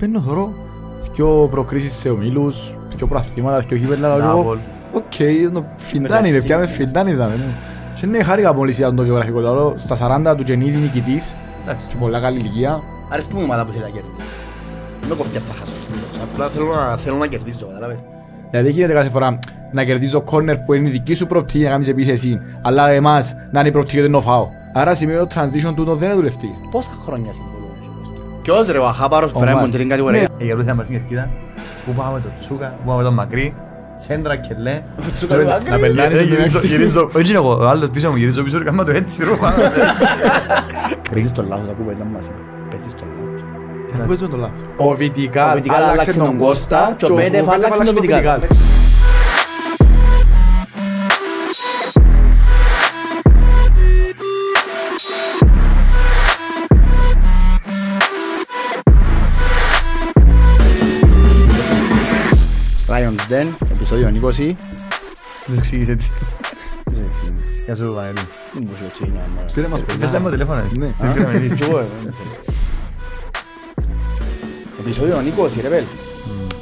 Παίρνω θωρώ δυο προκρίσεις σε ομίλους, δυο προαθλήματα, δυο γήπεδα, λέω εγώ, οκ, το φιντάνι ρε, πιάμε φιντάνι είδαμε. ναι. Και ναι, χάρηκα πολύ για το γεωγραφικό λέω, στα 40 του Γενίδη νικητής, Εντάξει. και πολλά καλή ηλικία. Αρέσκει μου η ομάδα που θέλει να κερδίσει. Δεν με κοφτεί αν θα χάσω στο τέλος. Απλά θέλω να, θέλω να κερδίσω, κατάλαβες. Δηλαδή γίνεται κάθε φορά να κερδίζω κόρνερ που είναι η δική σου προοπτική για να κάνεις επίθεση, αλλά εμάς να είναι η προοπτική δεν το φάω. Άρα σημαίνει το transition τούτο δεν δουλευτεί. Πόσα χρόνια συμβολούν. Ποιος ρε ο Αχάπαρος που φέραμε Μαν. μόνο την κατηγορία. Ε, για να μας στην κερκίδα. Πού πάμε το Τσούκα, πού πάμε το Μακρύ. Σέντρα και λέ. Τσούκα ρε Να πελάνεις Ε, την γυρίζω- έξι. γυρίζω- Έτσι είναι εγώ, ο άλλος πίσω μου γυρίζω πίσω και κάνω το έτσι ρε. πάμε. Παίζεις το λάθος, ακούω ήταν μας. Παίζεις το λάθος. Να παίζουμε το λάθος. Ο Βιτικάλ Ο Βιτικάλ άλλαξε τον Κώστα και ο Πέτεφ άλλαξε τον Βιτικάλ. Lions Den, επεισόδιο 20. Δεν εξηγείς έτσι. Γεια σου Βανέλη. Δεν μπορούσε έτσι να είναι. Πήρε μας Πες τα μου τηλέφωνο. Ναι. Δεν ξέραμε τι. Κι εγώ, ε, δεν θέλω. Επεισόδιο 20 ρε πέλ.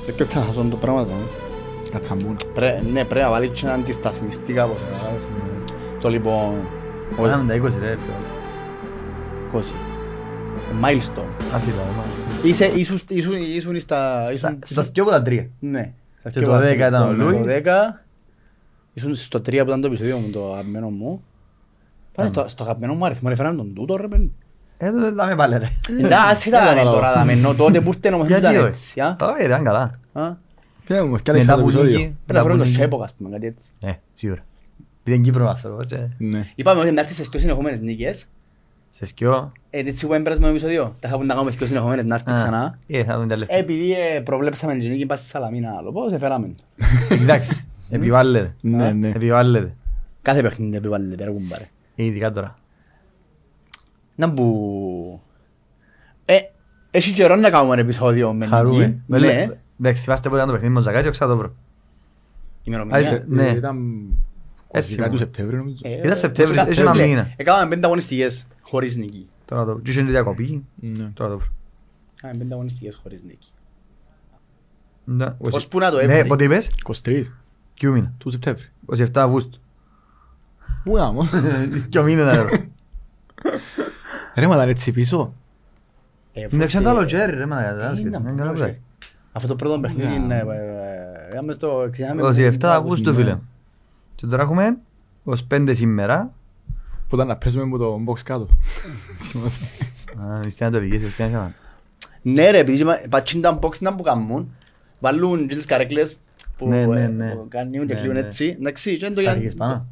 Δεν πιο ξεχάσω το πράγμα. ε. Κατσαμπούνα. Πρέ- Ναι, πρέπει να βάλεις και ένα αντισταθμιστή κάπως. καταλάβες. Το λοιπόν... ο- Πάσαμε τα 20 ρε. 20. Milestone. Άσυλα. Είσαι, ήσουν, ήσουν, ήσουν στα... Στα Ήσουν, στα δυο από τα τρία. ναι. Στα Και πιο το βάθη. 10 ήταν ο Το Λούις. 10. Ήσουν στο 3 που ήταν το επεισόδιο μου, το αγαπημένο μου. Πάνε στο, στο αγαπημένο μου αριθμό, έφεραν τον τούτο ρε παιδί. Ε, τότε δάμε πάλι ρε. Εντάξει, ήταν καταλαβαίνω. τώρα, δάμε, ενώ τότε που ήρθε όμως δεν Γιατί ήταν όχι. έτσι. α. Όχι, ήταν καλά. Α, Ποια μου, κι άλλαξε Μετά το που επεισόδιο. νίκη. Πρέπει να βρω το νίκη. Σέποκ, ας πούμε, κάτι έτσι. Ε, σίγουρα. Επειδή είναι Κύπρος άνθρωπος. ε. Ναι. Είπαμε ότι να έρθεις σε δυο συνεχόμενες νίκες. Σε σκιό. Ε, έτσι που έμπερας με το επεισόδιο; Τα είχαμε να κάνουμε δυο συνεχόμενες να έρθει Α, ξανά. Ε, θα δούμε τα λεφτά. Επειδή ε, προβλέψαμε την νίκη πας στη Σαλαμίνα άλλο, πώς έφεραμε. Εντάξει. Επιβάλλεται. Ναι, ναι. Επιβάλλεται. Κάθε παιχνίδι επιβάλλεται πέρα κουμπάρε. Ε, Ειδικά τώρα. Να που... Ε, έχει καιρό να κάνουμε ένα επεισόδιο με Χαρούμε. νίκη. Με Ναι, λέ- Εντάξει, θυμάστε πότε ήταν το παιχνίδι με ο Ζακάτιο, ξέρω το βρω. ημερομηνία. Άισε. Ναι. Ε, Ήταν Έτσι 20 του μου. Σεπτέμβρη νομίζω. Ε, Ήταν Σεπτέμβρης, ε, έχει ένα φίλε, μήνα. Έκαναμε πέντε αγωνιστικές χωρίς νίκη. Τώρα το βρω. Και είχε τη διακοπή. Ναι. Τώρα το βρω. Έκαναμε πέντε αγωνιστικές χωρίς νίκη. Ναι. Ως που να το Ναι, έβρει. πότε είπες. 23 Ποιο μήνα. του Σεπτέμβρη. 27 Αυγούστου. Πού να μου. Ποιο μήνα ήταν εδώ. Ρε μα ήταν έτσι πίσω. Ε, Είναι φώτισε- ξανά το Τζέρι ρε μα Ε, κατάλαβες. ήταν Είναι που καλά που είχε. λέει. Αυτό το πρώτο παιχνίδι Ναι. είναι... ε, ε, Είχαμε στο... ξεχάμε- 27 Αυγούστου ναι. φίλε. Και τώρα έχουμε ως 5 σήμερα. Που ήταν να παίζουμε με το box κάτω. Θυμάσαι. Α, Στην Ανατολική, στην Ανατολική. Ναι ρε, επειδή πατσίν τα box να που κάνουν, βάλουν και τις καρέκλες που Ναι, ναι, ε, ναι. που κάνουν και Ναι, κλείουν ναι. έτσι. Εντάξει, και είναι το Στάθηκες για... πάνω.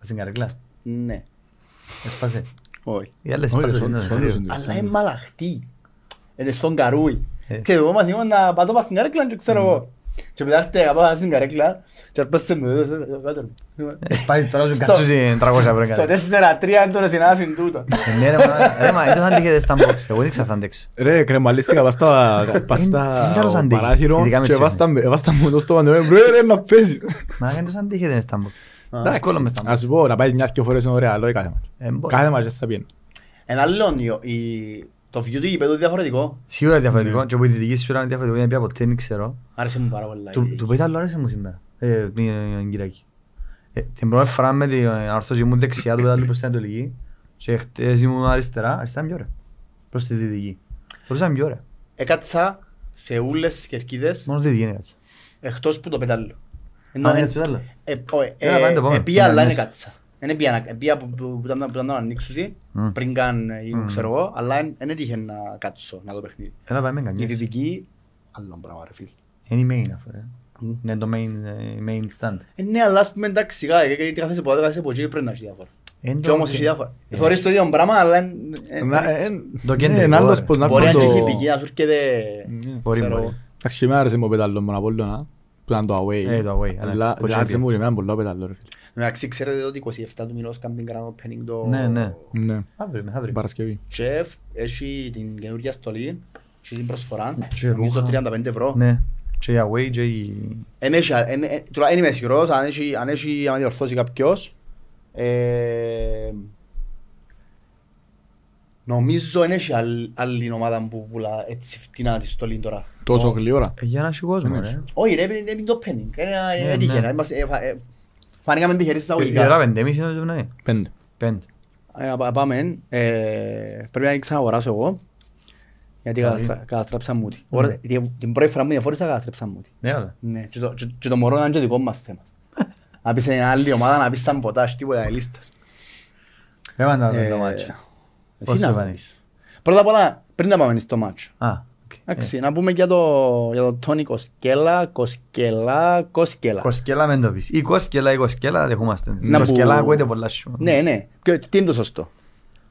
Στην καρέκλα. Ναι, Έσπασε. όχι. Οι άλλες Όχι, έσπασαν, σον- είναι σον- ωραίο. σον- Αλλά είναι μαλαχτή. Είναι στον καρούι. Ε. Και εγώ μαθαίνω να πατώ πας στην καρέκλα και ξέρω εγώ. Και μετά χτέγα πάω στην καρέκλα και αρπάσσε με εδώ, κάτω. Έσπασε τώρα σου Στο- κατσούσει 300 ευρώ. Στο κάτι. 4-3 είναι τώρα συνάσιν τούτο. Ε, Ναι ρε μα, ρε μα, δεν θα αντίχετε στα box. Εγώ δεν ξέρω θα αντέξω. Ρε κρεμαλίστηκα πας στα πας Είναι στα τέλος αντέχεις. παράθυρο Ειδικά με και τις βάς τα- βάς τα μου το στόμα του, ρε ρε να παίζεις. Μα δεν τόσο αντίχετε στα box. Εντάξει. Δύσκολο μες στα Να box. σου πω, να πάεις μια-δυο φορές είναι ωραία, αλλά όχι κάθε μάτς. Ε, μπορεί. Κάθε μάτς δεν θα πιένω. Ένα άλλο, η- η- το view του γηπέδου είναι διαφορετικό. Σίγουρα διαφορετικό. Και από τη δική σου είναι διαφορετικό. Είναι πια ποτέ, δεν ξέρω. Άρεσε μου πάρα πολλά. Του η- του πέτα άλλο άρεσε μου σήμερα. Ε, την Κυριακή. Ε, Την πρώτη φορά με την ορθώση ήμουν δεξιά του πέτα λίγο προς την Ανατολική. Και χτες ήμουν αριστερά. Αριστερά είναι πιο ωραία. Προς τη δυτική. Προς ήταν πιο ωραία. Έκατσα σε όλες τις κερκίδες Μόνο τη δυτική είναι κάτσα. εκτός που το πετάλλο. Α, είναι έτσι πέταλο. Ε, όχι, Έλα, πάμε το ε, επόμενο. επία, αλλά Πάμε είναι μέσα. κάτσα. Είναι επία, να- επία που, που, που, ήταν- που ήταν να ανοίξουσι, Μμ. πριν καν ε, γίνουν, Μμ. ξέρω εγώ, αλλά εν- εν έτυχε να κάτσω να δω παιχνίδι. Έλα πάμε Η κανείς. δυτική, άλλο πράγμα ρε φίλ. Είναι η main αυτό. ρε. Μμ. Είναι το main, ε, main stand. Ε, ναι, αλλά ας πούμε εντάξει, σιγά, ε, γιατί κάθεσαι από εδώ, κάθεσαι από εκεί, πρέπει να έχει διάφορα. Εν Και το- όμως έχει διάφορα. Ε. Θωρείς το ίδιο πράγμα, αλλά εν- εν- Να- εν- ε, Το ναι, κεντρικό, είναι άλλος ρε. πως να Μπορεί να έρθουν έχει το- πηγή, να σου έρχεται... Ναι. Μπορεί, ξέρω μπορεί. εγώ. Εντάξει, εμένα άρεσε μου ο πετάλλο μου από Λόνα, που ήταν το away. Ε, το away, αλλά Αλλά πώς άρεσε έπιε. μου και εμένα πολύ ο πετάλλο, ρε φίλε. Εντάξει, ξέρετε ότι 27 του μηνός κάνουν την κανένα opening το... Ναι, ναι. Ναι, Αύριο, μεθαύριο. την Παρασκευή. Και έχει την καινούργια στολή και την προσφορά, Και νομίζω ρούχα. 35 ευρώ. Ναι. Και η away και η... Εν έχει- εν- εν- τουλά- εν είμαι σίγουρος, αν έχει, αν έχει, αν διορθώσει κάποιος, ε, Νομίζω δεν έχει άλλη- άλλη ομάδα που πουλά έτσι φτηνά τη στολή τώρα. Τόσο Ω. γλύωρα. Ε, Για να έχει κόσμο, Δεν ρε. έχει. Όχι ρε, είναι είναι το penning. Είναι Ναι, έτυχε. ναι. Είμαστε- ε, φα- ε, Φανήκαμε τυχεροί στα Η ώρα αγωγικά. πεντέμιση νομίζω να είναι. Πέντε. Πέντε. Ε, πα- Πάμε. ε, Πρέπει να ξαναγοράσω εγώ. Γιατί Καλή. καταστρα- καταστρέψαν μου τη. Ναι. Ωραία, τη- Την πρώτη φορά που διαφόρησα καταστρέψαν μου τη. Ναι, αλλά. Ναι, και το- και- και το μωρό να είναι και δικό μας θέμα. Να πεις σε μια άλλη ομάδα, να πεις σαν ποτάσ, τίποτα, οι λίστες. Δεν πάντα Ε, το μάτσο. Εσύ Πώς να σε πάνε; πεις. Πρώτα απ' όλα, πριν να πάμε στο μάτσο. Α, οκ. Εντάξει, να πούμε για το, για το Τόνι Κοσκέλα, Κοσκέλα, Κοσκέλα. Κοσκέλα μεν το πεις. Ή κοσκέλα ή κοσκέλα δεχόμαστε. Να Κοσκέλα που- ακούγεται πολλά σου. Ναι, ναι. Ποιο- Τι είναι το σωστό;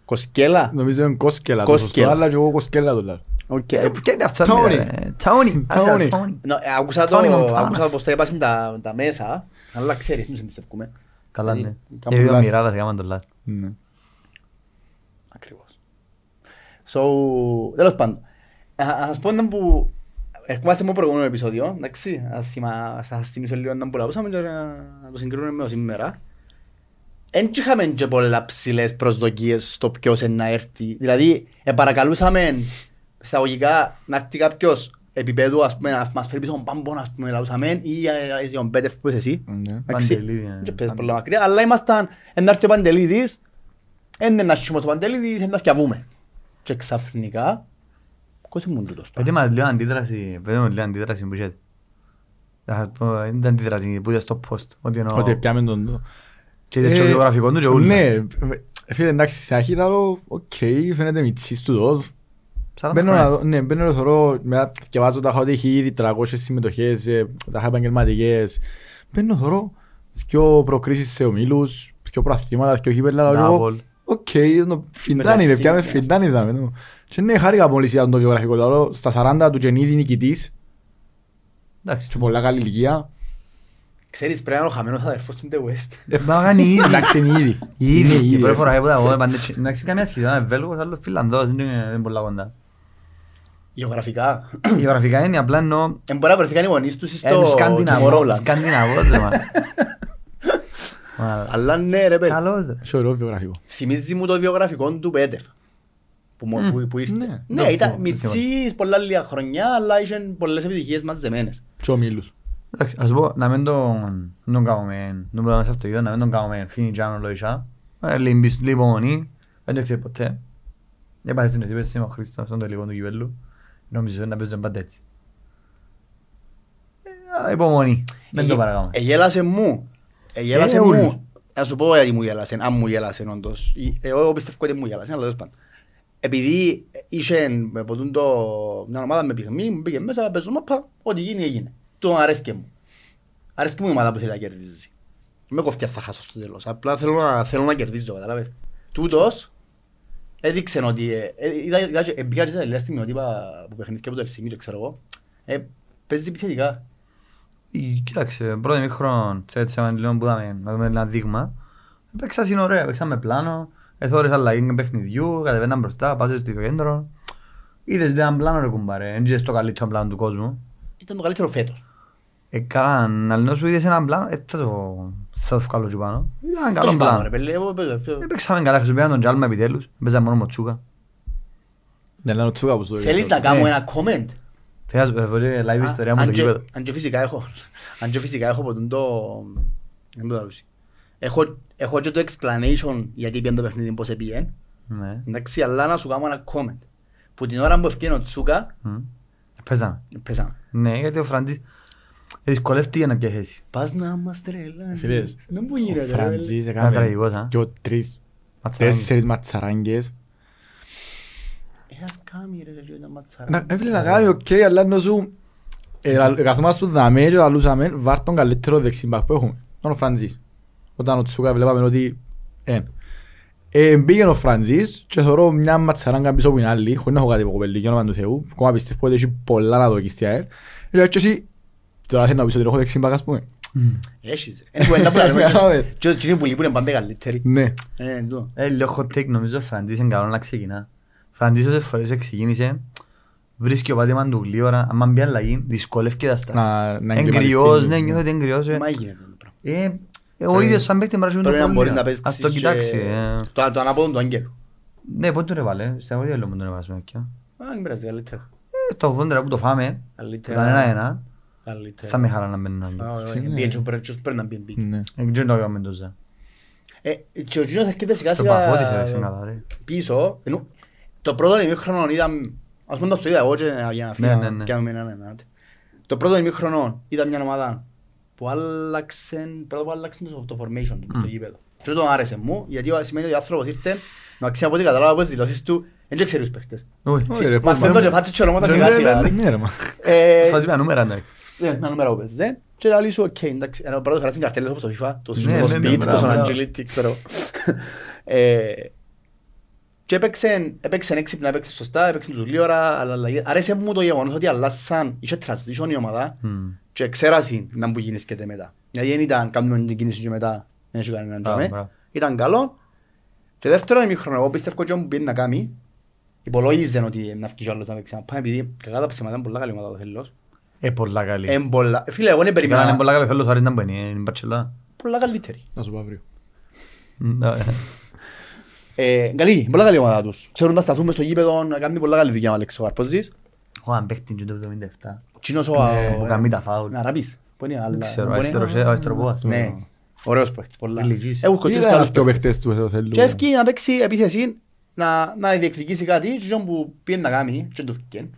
Κοσκέλα; Νομίζω είναι κόσκελα το Κόσκελα. σωστό, αλλά και εγώ κοσκέλα το λέω. Οκ. Ε, Ποια είναι αυτό, Tony. ρε; Τόνι. Tony. Τόνι. No, ε, Άκουσα το, Tony Montana. άκουσα πως τα είπασαν τα, τα μέσα, αλλά ξέρεις, μην σε εμπιστεύκουμε. Καλά, ναι. Δηλαδή, Και κάπου δύο λάθος. μοιράλας έκαναν το λάθος. Ναι. Ακριβώς. So, τέλος πάντων. Α- Α σας πω έναν που ερχόμαστε με το προηγούμενο επεισόδιο, εντάξει, θα θυμα- θα σας θυμίσω λίγο έναν που λαούσαμε και να να το συγκρίνουμε με το σήμερα. Εν και είχαμε και πολλά ψηλές προσδοκίες στο ποιος είναι να έρθει. Δηλαδή, επαρακαλούσαμε εισαγωγικά να έρθει κάποιος επίπεδου, ας πούμε, να μας φέρει πίσω τον Πάμπον, ας πούμε, λαούσαμε, ή ε, ε, τον Πέτεφ που είσαι εσύ. Ναι. Εντάξει, Παντελίδη, ναι. δεν παίζεις πολλά μακριά, αλλά ήμασταν, εν έρθει ο Παντελίδης, εν να έρθει ο Παντελίδης, εν να φτιαβούμε. Και ξαφνικά, πώς ήμουν τούτος τώρα. Πέτε μας λίγο αντίδραση, πέτε μας λίγο αντίδραση που είχατε. Θα σας πω, Είναι αντίδραση που είδα στο post. Ότι εννοώ. Ότι πιάμε τον το. Και είδες και το βιογραφικό του και ούλα. Ναι, ε, φίλε εντάξει, στην αρχή ήταν το, οκ, φαίνεται μητσής του το. 40 Μπαίνω να χρόνια. δω, ναι, μπαίνω να θωρώ, μετά διαβάζω τα ότι έχει ήδη 300 συμμετοχές, ε, τα είχα επαγγελματικές. Μπαίνω να θωρώ, δυο προκρίσεις σε ομίλους, δυο πρωταθλήματα, δυο γήπεδα, λέω εγώ, Ντάβολ. οκ, το φιντάνι, ρε, πιάμε Μερσή, φιντάνι δάμε. Νου. Και ναι, χάρηκα μόλις είδα το βιογραφικό, λέω, στα 40 του Γενίδη νικητής, Εντάξει. σε πολλά καλή ηλικία. Ξέρεις, πρέπει να είναι ο χαμένος αδερφός του The West. Ε, Μα κάνει ήδη. Εντάξει, είναι ήδη. Ήδη. Είναι Η ήδη, πρώτη ρε. φορά που τα εγώ έπανε έτσι. Εντάξει, καμία σχέση. Ένα Βέλγος, άλλος Φιλανδός. Δεν είναι δεν είναι πολλά κοντά. Γεωγραφικά. Γεωγραφικά είναι απλά εννοώ... Εν μπορεί να βρεθήκαν οι γονείς τους ε, στο Σκανδιναβό. Tomorrowland. Σκανδιναβός, ρε, μα. Μα, Αλλά ναι ρε παιδί. Καλός, ρε. Σε ωραίο βιογραφικό. Θυμίζει μου το βιογραφικό του Πέτεφ. Που, μου- Μμ, που, που ήρθε. ναι. Ναι, Το ήταν θυμώ, μητσής πολλά λίγα χρονιά, αλλά είχε πολλές επιτυχίες μαζεμένες. Και ομίλους. Εντάξει, ας πω, να μην τον να τον κάνουμε, να μην αυτό να μην τον κάνουμε φίνι τζάνο λογικά. Ε, Λίγο λίγο υπομονή, δεν το ξέρει ποτέ. Δεν πάρει στην ευθύπες είμαι ο Χρήστος, στον τελικό του κυπέλλου. Νομίζω να παίζουν πάντα έτσι. Ε, αλλά Υπομονή, δεν το Ε, παρακάμε. Εγέλασε μου. Εγέλασε Ε, μου. ούλ. Να σου πω γιατί μου γέλασε, αν μου γέλασε όντως. Ε, Εγώ πιστεύω ότι μου γέλασε, αλλά τέλος πάντων. Επειδή είχε με ποτούν το μια ομάδα με πυγμή, μου πήγε μέσα, παίζω μάπα, ό,τι γίνει έγινε. Του αρέσκε μου. Αρέσκε μου η ομάδα που θέλει να κερδίζει. Με κοφτιά θα χάσω στο τέλος. Απλά θέλω να, θέλω να κερδίζω, κατάλαβες. Τούτος έδειξε ότι... ε, ε, είδα- είδα και- ε, Πήγα και σε τελευταία στιγμιότυπα που παιχνίδια από το Ελσίνκι και ξέρω εγώ. Ε, Παίζει επιθετικά. Ε, Κοίταξε, πρώτο μήχρονο, έτσι με λίγο που είδαμε, να δούμε ένα δείγμα. Παίξα είναι ωραία, παίξαμε πλάνο, εθώρες αλλαγή παιχνιδιού, κατεβαίναν μπροστά, πάσες στο κέντρο. Είδες έναν πλάνο ρε κουμπάρε, δεν είδες το καλύτερο πλάνο του κόσμου. Ήταν το καλύτερο φέτος. Ε, καλά, να λέω σου είδες έναν πλάνο, ε, θα το, θα το βγάλω και πάνω. Ήταν καλό Όχι πάνω, πλάνο. ρε παιδί, εγώ παίζω- παίζω- Ε, Παίξαμε καλά, χρησιμοποιήσαμε τον Τζάλμα επιτέλους, παίζαμε μόνο Μοτσούκα. Δεν λένε ο Τσούκα που στο Θέλεις να βιογραφικό. κάνω Ναι. ένα comment; Θέλω να πω και live Α, ιστορία μου αν το και- γήπεδο. Αν και φυσικά έχω, αν και φυσικά έχω ποτέ το... Δεν μπορώ να το Έχω, έχω και το explanation γιατί πήγαινε το παιχνίδι πώς επήγαινε. Ναι. Εντάξει, αλλά να σου κάνω ένα comment. Που την ώρα που ευκαιρία ο Τσούκα, Μμ. Παίζαμε. πέσαμε. Ναι, γιατί ο Φραντής δυσκολεύτηκε να πιάσει θέση. Πας να μας τρελάνεις. Φίλες, Δεν μου Ο γίνεται. ρε, Φραντζής Ήταν έκαμε τραγικός, α. και ο τρεις, Ματσαράκι. τέσσερις ματσαράγγες. Ε, ας κάνει ρε, ρε, τα ματσάρα. Να- Έφυγε να κάνει οκ, αλλά ενώ σου ε, λα- καθόμαστε δαμέ και λαλούσαμε βάρ τον καλύτερο δεξιμπακ που έχουμε. Τον ο Φραντζής. Όταν ο Τσούκα βλέπαμε ότι εν. Ε, Μπήκε ο Φραντζής και θεωρώ μια ματσαράγκα πίσω από την άλλη, χωρίς να έχω κάτι από κοπελί, για όνομα του Θεού. Ακόμα πιστεύω ότι έχει πολλά να δοκίσει στη ΑΕΡ. Λέω και εσύ, τώρα θέλω να πεις ότι έχω δεξιμπακ ας πούμε. Έχεις ρε. Είναι κουβέντα που λέμε. Κατάλαβες. Και εκείνοι που λείπουν είναι πάντα καλύτεροι. Ναι. Ε, τούτο. Ε, λίγο hot take νομίζω ο Φραντής είναι καλό να ξεκινά. Φραντής όσες φορές ξεκίνησε, βρίσκει ο πάτημα του γλύωρα, άμα μπει αλλαγή, δυσκολεύκεται τα στάρ. Να- να Εγκριός, εγκληματιστεί. ναι, νιώθω ότι εγκριός. ε. Μα γίνεται το πράγμα. Ε, ε, ο ίδιος σαν παίχτη μπορεί να Πρέπει να το μπορεί να πρόβλημα. παίξει Ας το κοιτάξει. ε. το, το ανάποδο του Άγγελου. Ναι, πότε τον έβαλε, στα αγώδια λέω μου τον έβαλε στο Μεκκιά. Α, δεν πειράζει, καλύτερα. Ε, Στο 80 που το φάμε, Καλύτερα. ήταν ένα-ένα, Καλύτερα. θα με χαρά να μπαίνει ένα Α, άλλο. ωραία, Ναι. πήγαινε και ο Πρέτσος πρέπει να μπει, μπει. Ναι. Δεν ξέρω το έκαμε τόσα. Ε, και ο Τζίνος έρχεται σιγά Το Παφώτης σιγά έδειξε καλά, ρε. πίσω. Ενώ, Το πρώτο ημίχρονο είδα, ας πούμε το είδα εγώ και για να Ναι, ναι, φύγω ναι. και να μην είναι ένα. Το πρώτο ημίχρονο είδα μια ομάδα που άλλαξε, πρώτα που άλλαξε το, το formation του στο γήπεδο. Και το άρεσε μου, γιατί σημαίνει ότι ο άνθρωπος ήρθε, να ξέρει από ό,τι κατάλαβα από τις δηλώσεις του, δεν ξέρει τους παίχτες. Όχι. Όχι, ρε, Μας πώς- φαίνονται φάτσες και ονόματα Ναι, σιγά ναι, σιγά. ναι, Ναι, ρε, μα. Ε, Φάση με νούμερα, ναι. ναι, ένα νούμερο που παίζεις, Και λέει σου, οκ, εντάξει, ένα πρώτο φορά στην καρτέλα όπως το FIFA, το Ναι, το ναι, ναι, speed, το μπράβο, son μπράβο. agility, ξέρω. Ε, Και έπαιξε, έπαιξε έξυπνα, έπαιξε σωστά, έπαιξε τους λίγο ώρα, αλλά αλλαγή- άρεσε μου το γεγονός ότι αλλάσαν, είχε transition η ομάδα Μμ. Και ξέρασαν να που γίνησκεται μετά. Γιατί δεν ήταν κάνουμε την κίνηση και μετά, δεν είχε κανέναν Μπράβο, τζάμε. μπράβο. Ήταν καλό. Και δεύτερον ημίχρονο, εγώ πιστεύω ότι μου πήγαινε να κάνει, υπολόγιζε ότι να βγει κι άλλος να παίξει. Πάμε επειδή κακά τα ψέματα είναι πολλά καλή ομάδα το θέλος. Ε, πολλά καλή. Εν πολλά- Φίλε, εγώ δεν Ήταν περίμενα πολλά καλή, θέλω το να μπαίνει, είναι η Μπαρτσελώνα. πολλά καλύτερη. Να σου πω αύριο. Ναι. Ε, καλή, πολλά καλή ομάδα τους. Ξέρουν να σταθούν μες στο γήπεδο, να κάνουν πολλά καλή δουλειά ο Αλέξο Καρποζής. Ο αν παίχτη και το 77. Τσίνος ο... Ναι, Που κάνει τα φάουλ. Να ραπείς. Πού είναι, αλλά... Δεν ξέρω, πού είναι; αριστερός, ε, αριστεροπόδας. Ναι. Ωραίος παίχτης, πολλά. Ηλικής. Έχουν κοτσίσει Είδα καλούς αυτοί οι παίχτες. παίχτες του εδώ θέλουν. Και ευκεί να παίξει επίθεση, να, να διεκδικήσει κάτι και εκείνο που πήγαινε να κάνει και το βγήκε.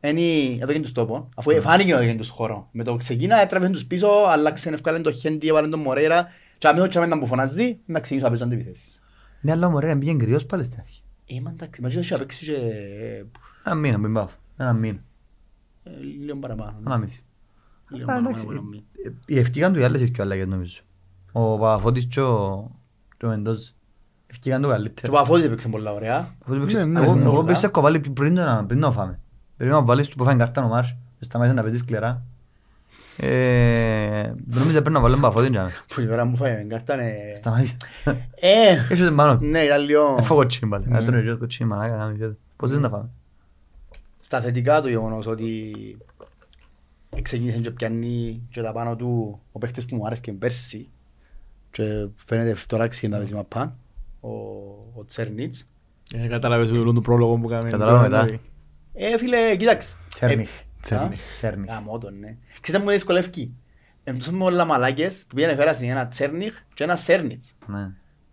Είναι εδώ και τους τόπο, αφού φάνηκε ότι έγινε τους χώρο. Με το ξεκίνα έτραβε τους πίσω, άλλαξε, ευκάλεν το Χέντι, έβαλε τον Μορέιρα και αμέσως και αμέσως που φωνάζει, να ξεκινήσω να παίζω αντιπιθέσεις. Ναι, αλλά μωρέ, πήγαινε κρυός πάλι στην αρχή. Ε, μα εντάξει, μαζί είχε παίξει και Ένα μήνα, μην πάω. Ένα μήνα. Ε, λίγο παραπάνω. ναι. Ένα μισή. Λίγο Α, παραπάνω εντάξει, από ένα μήνα. ε, Ευκήκαν του οι άλλες και άλλαγες νομίζω. Ο Παπαφώτης και ο και ο Μεντόζ. Ευκήκαν του Και ο καλύτερα. Παφώτης έπαιξε πολλά ωραία. Αφού το παίξε- Ναι, ναι, Εγώ- ναι, Εγώ πολλά. πιστεύω βάλει πριν το- πριν να φάμε. Περίμενα να βάλεις του που φάνε κάρτα ο Μάρς. Σταμάτησες να παίζεις σκληρά. Ε, Νομίζω πρέπει να βάλει τον Παπαφώτη για μένα. Που η ώρα μου φάει κάρτα είναι... Σταμάτησε. Ε, Έσαι πάνω του. ναι, ήταν λίγο... Έφω κοτσίνη πάλι. Ναι. Αν τον ρίξω κοτσίνη μαλάκα να μην ξέρετε. Πώς δεν τα φάμε. Στα θετικά του γεγονός ότι ξεκίνησε και πιάνει και τα πάνω του ο παίχτης που μου άρεσε και πέρσι και φαίνεται τώρα ξεκινά να παίζει μαπά ο, ο Τσέρνιτς Ε, Κατάλαβες όλο το πρόλογο που κάναμε. Κατάλαβα μετά. Ε, φίλε, κοίταξε. Τσέρνιχ. Τσέρνιχ. Τσέρνιχ. Γαμώ τον, ναι. Ξέρεις αν μου δυσκολεύει. Εμπτώσαμε όλα μαλάκες που πήγαινε φέρασαν ένα Τσέρνιχ και ένα Σέρνιτς. Ναι.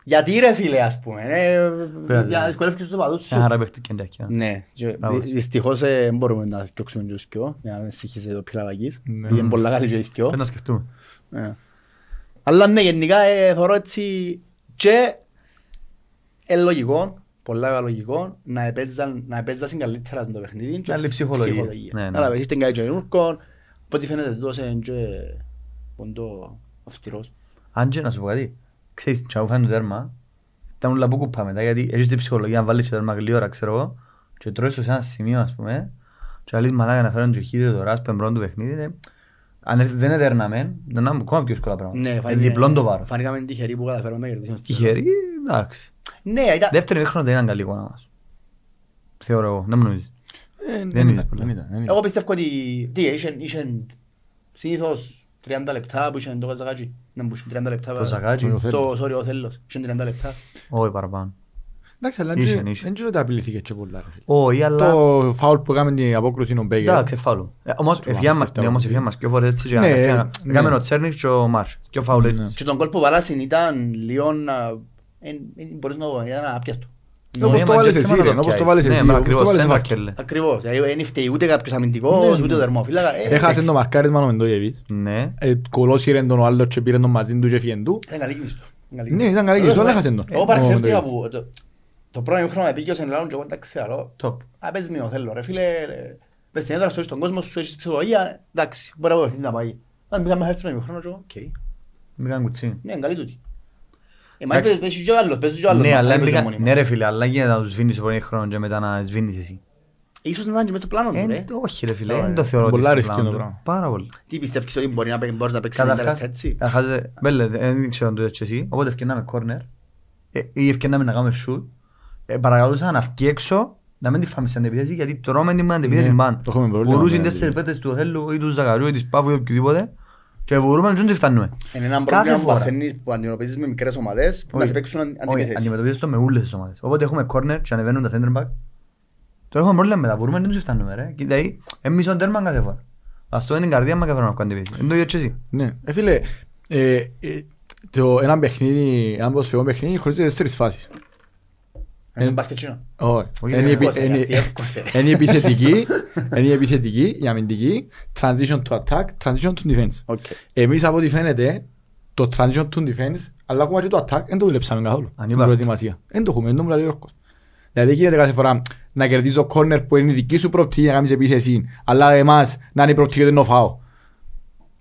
Γιατί ρε φίλε, ας πούμε, ε, Πειράζει. για να δυσκολεύεις τους οπαδούς σου. Ένα χαρά παίχτη και εντάκια. Ναι, και Μπράβο. δυ- δυστυχώς ε, δεν μπορούμε να διώξουμε τους δυο, για να μην συγχύσει το πυραβαγής. Ναι. Πήγαινε πολλά καλή και οι δυο. Πρέπει να σκεφτούμε. Ε. Αλλά ναι, γενικά ε, θεωρώ έτσι και ε, λογικό, πολλά λογικό, να επέζαν, να επέζασαν καλύτερα το παιχνίδι και Άλλη ψ- ψυχολογία. Ναι, ναι. Αλλά είστε κάτι και νουρκον, από ό,τι φαίνεται τόσο και ποντό αυστηρός. Αν και να σου πω κάτι, ξέρεις, και αφού φάνε το τέρμα, ήταν όλα που κουπά μετά, γιατί έχεις την ψυχολογία να βάλεις το τέρμα καλή ώρα, ξέρω εγώ, και τρώεις το σε ένα σημείο, ας πούμε, και να λες μαλάκα να φέρουν και χίλιο τώρα, ας πούμε, πρώτο του παιχνίδι, είναι- αν έρθει- δεν έδερναμε, δεν είναι ακόμα πιο εύκολα πράγματα. Ναι, Είναι διπλόν το βάρος. Φάνηκαμε τυχεροί που καταφέραμε να κερδίσουμε. Τυχεροί, εντάξει. Ναι, ήταν... Δεύτερο ημίχρονο δεν ήταν καλή εικόνα μας. Θεωρώ εγώ, δεν μου νομίζεις. Ε, Δεν Δεν είδες ήταν, πολλά. δεν ήταν, δεν ήταν. Εγώ πιστεύω ότι τι, είχε, είχε συνήθως 30 λεπτά που είχε το Ζαγάτζι. Να μπουν 30 λεπτά. Το Ζαγάτζι, Το Οθέλο. Το, sorry, ο Θέλος. Είχε 30 λεπτά. όχι παραπάνω. Εντάξει, αλλά Είχε, δεν- είχε. δεν ξέρω ότι απειλήθηκε και πολλά. ρε φίλε. Όχι, αλλά... Το φάουλ που έκαμε την απόκρουση είναι ο Μπέγκερ. Εντάξει, φάουλο. Ε, Όμως, Του ευκαιρία μας, Άμστερνταμ. ναι, όμως ευκαιρία μας, και φορές έτσι και Ναι, κατευθείαν. ναι. Έκαμε ο Τσέρνιχ και ο Μάρς. Και ο φάουλ Ναι. έτσι. Και τον κόλ που βάλασαν ήταν λίγο να... εν- εν- Μπορείς να το ήταν άπιαστο. Όπως Ναι, το μα βάλες και εσύ, θέμα ρε, να το όπως το πιάσεις. βάλες Ναι, εσύ, μα όπως το ακριβώς, βάλες δεν βάσκετ. βακέλε. Ακριβώς. Δηλαδή, Δεν φταίει ούτε κάποιος αμυντικός, Ναι, ούτε ο ναι. δερμόφυλακα. Ε, Έχασε εντάξει. το μαρκάρισμα ο Μεντόγεβιτς. Ναι. Ε, Κολόσυρεν τον ο άλλος και πήρε τον μαζί του και έφυγε του. Ήταν καλή κίνηση του. Ήταν καλή Ναι, κίνηση. ήταν καλή κίνηση, αλλά έχασε τον. Εγώ Ο παρεξέφτηκα Μεντόγεβιτς. που το- το πρώτο χρόνο επίκαιος εν λαόν και εγώ εντάξει, αλλά Top. Α, πες με ο θέλω ρε φίλε, ρε. πες την έδρα σου, στον κόσμο σου, έχεις ψυχολογία, εντάξει, μπορεί να βοηθήσει να πάει. Αν πήγαμε μέχρι τον ημιχρόνο και εγώ, οκ. Μην κάνει κουτσί. Ναι, είναι καλή τούτη. Ε, μα Εντάξει. είπες, πες και ο άλλος, πες και ο άλλος, Ναι, μα, αλλά δεν παίζω μπήκα- μόνοι ναι μας. ρε φίλε, αλλά γίνεται να τους σβήνεις το πρώτο χρόνο και μετά να σβήνεις εσύ. Ίσως να ήταν και μες στο πλάνο του, Ε, ρε. Όχι ρε φίλε, Ωραία. δεν το θεωρώ ότι Πολλά στο ρίσκιο πλάνο το του. πράγμα. Πάρα πολύ. Τι πιστεύεις ότι μπορεί να παί- μπορείς να παίξεις 90 Καταρχάς, λεπτά έτσι; καταρχάς, ε, μπέλε, δεν ξέρω αν το έτσι εσύ, οπότε ευκαιρνάμε κόρνερ ε, ή ευκαιρνάμε να κάνουμε shoot. Ε, Παρακαλούσα να βγει έξω, να μην τη φάμε στην αντεπίθεση, γιατί τρώμε την αντεπίθεση Ναι, πάνω. το έχουμε πρόβλημα Μπορούσαν με τέσσερις αντεπίθεση. πέτες του Θέλου ή του Ζαγαρίου ή της Παύου ή οποιοδήποτε Και βουρούμε και δεν φτάνουμε. Είναι ένα Κάθε πρόβλημα που φορά. παθαίνεις που αντιμετωπίζεις με μικρές ομάδες που να Όχι. σε παίξουν αν- Όχι, αντιπιθέσεις. αντιμετωπίζεις το με όλες τις ομάδες. Όποτε έχουμε corner και ανεβαίνουν τα center back, τώρα έχουμε πρόβλημα με τα βουρούμε και δεν τους φτάνουμε ρε. Και Δηλαδή, εμείς τον τέρμα κάθε φορά. Ας το είναι την καρδιά μας κάθε φορά να κάνουμε αντιπίθεση. Είναι το ίδιο και εσύ. Ναι, ε, φίλε, ε, ε, το, ένα παιχνίδι, ένα ποδοσφαιρικό παιχνίδι χωρίζεται σε τέσσερις φάσεις. Είναι μπασκετσίνο. Όχι. Όχι, Είναι η επι- εύκολα, είναι- αστεία, εύκολα. είναι η επιθετική, είναι η επιθετική, η αμυντική, transition to attack, transition to defense. Ok. Εμείς από ό,τι φαίνεται, το transition to defense, αλλά ακόμα και το attack, δεν το δουλέψαμε καθόλου στην Ανύπαρκτο. προετοιμασία. Δεν το έχουμε, δεν το μου λέει ο Γιώργος. Δηλαδή γίνεται κάθε φορά να κερδίζω corner που είναι η δική σου προοπτική για να κάνεις επίθεση, αλλά εμάς να είναι η προοπτική και δεν το φάω.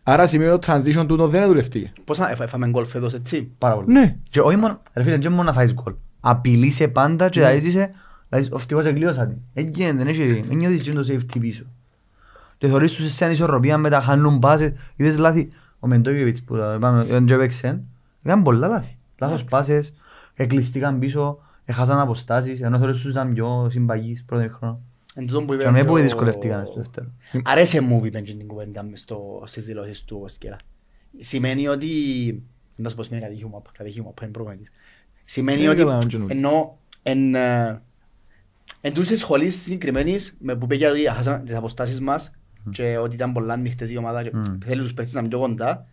Άρα σημαίνει το transition του δεν δουλευτεί. Πόσα έφα- έφαμε γκολ φέτος έτσι. Πάρα πολύ. Ναι. Και όχι μόνο, ρε φίλε, δεν μόνο να φάεις γκολ. Απειλείσαι πάντα και δηλαδή είσαι, δηλαδή, ευτυχώς εκλείωσα την. Δεν γίνεται, δεν έχει, δεν νιώθεις και το safety πίσω. Και θωρείς τους σε ανισορροπία με τα χάνουν πάσες, είδες λάθη. Ο Μεντόγεβιτς που τα είπαμε, ο Ντζεβεξεν, έκαναν πολλά λάθη. Λάθος πάσες, εκλειστήκαν πίσω, έχασαν αποστάσεις, ενώ θωρείς τους ήταν πιο συμπαγείς πρώτο χρόνο. Εν τούτον που είπε Και με που ο- δυσκολευτήκαν στο δεύτερο. Αρέσε μου που είπε την κουβέντα μες στο- στις δηλώσεις του ο Σκέλα. Σημαίνει ότι... Δεν θα σου πω σημαίνει κατήχημα, κατήχημα, που είναι προπονητής. Σημαίνει Ε, ότι καλά, δεν νομίζω. ενώ εν, ε, εν τούσες σχολείς συγκεκριμένες με που πήγε ότι χάσαμε τις αποστάσεις μας και ότι ήταν πολλά νύχτες η ομάδα και Μμ. θέλει τους παίχτες να είναι πιο κοντά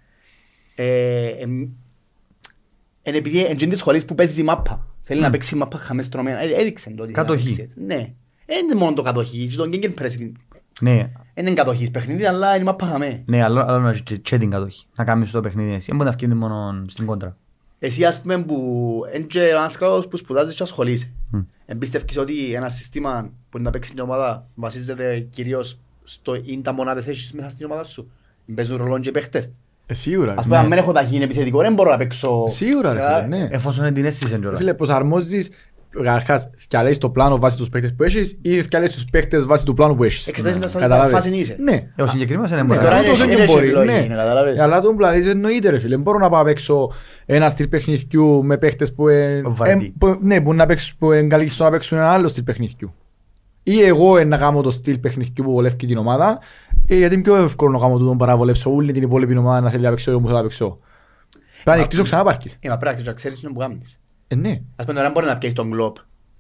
ε, εμ- εν επειδή εν τζιν τις σχολείς που παίζει η μάπα θέλει να παίξει η μάπα χαμές τρωμένα Ε, έδειξε το ότι θέλει να Κατοχή. παίξει έτσι. Ναι. Δεν είναι μόνο το κατοχή, και το γκέγκεν pressing. Ναι, Δεν είναι κατοχής παιχνίδι, αλλά είναι μάπα χαμέ. ναι, άλλο άλλο να έχεις και- και την κατοχή. Να κάνεις το παιχνίδι εσύ. Δεν μπορεί να βγαίνει μόνο στην κόντρα. Εσύ ας πούμε που είναι και ένας καλός που σπουδάζεις και ασχολείσαι. Μμ. Εμπιστεύκεις ότι ένα σύστημα που είναι να παίξεις μια ομάδα βασίζεται κυρίως στο είναι τα μονάδες έχεις μέσα στην ομάδα σου. Παίζουν ρολόν και οι παίχτες. Ε, Σίγουρα. Ας ρε. πούμε αν δεν έχω ταχύ είναι επιθετικό δεν μπορώ να παίξω... Σίγουρα ρε Ε, φίλε, ναι. Εφόσον είναι την αίσθηση κιόλας. Φίλε, προσαρμόζεις Καταρχάς, θυκαλέεις το πλάνο βάσει τους παίκτες που έχεις ή θυκαλέεις τους παίκτες βάσει του πλάνου που έχεις. Εξετάζεις να σας Καταλάβες. φάση είσαι. Ναι. Ε, ο συγκεκριμένος είναι Ναι, μπορεί. τώρα αλλά είναι- τούτος είναι δεν μπορεί, επιλογή, ναι. είναι, καταλάβες. Αλλά τον πλανήτης εννοείται ρε φίλε. Μπορώ να πάω να παίξω ένα στυλ παιχνιδιού με παίχτες που, ε, Βαρετή. ε, που- ναι, που να παίξουν, που είναι καλοί στο να παίξουν ένα άλλο στυλ παιχνιδιού. Ή εγώ ε, να κάνω το στυλ παιχνιδιού που βολεύει την ομάδα, ε, γιατί είναι πιο εύκολο να κάνω τούτο παρά να βολέψω όλη την υπόλοιπη ομάδα να θέλει να παίξω εγώ που θέλω να παίξω. Πρέπει να ανοιχτήσω ξανά πάρκεις. Ε, μα πρέπει να ξέρεις τι είναι που κάνεις. Ε, ναι. Ας πούμε τώρα μπορεί να πιέσεις τον γκλόπ.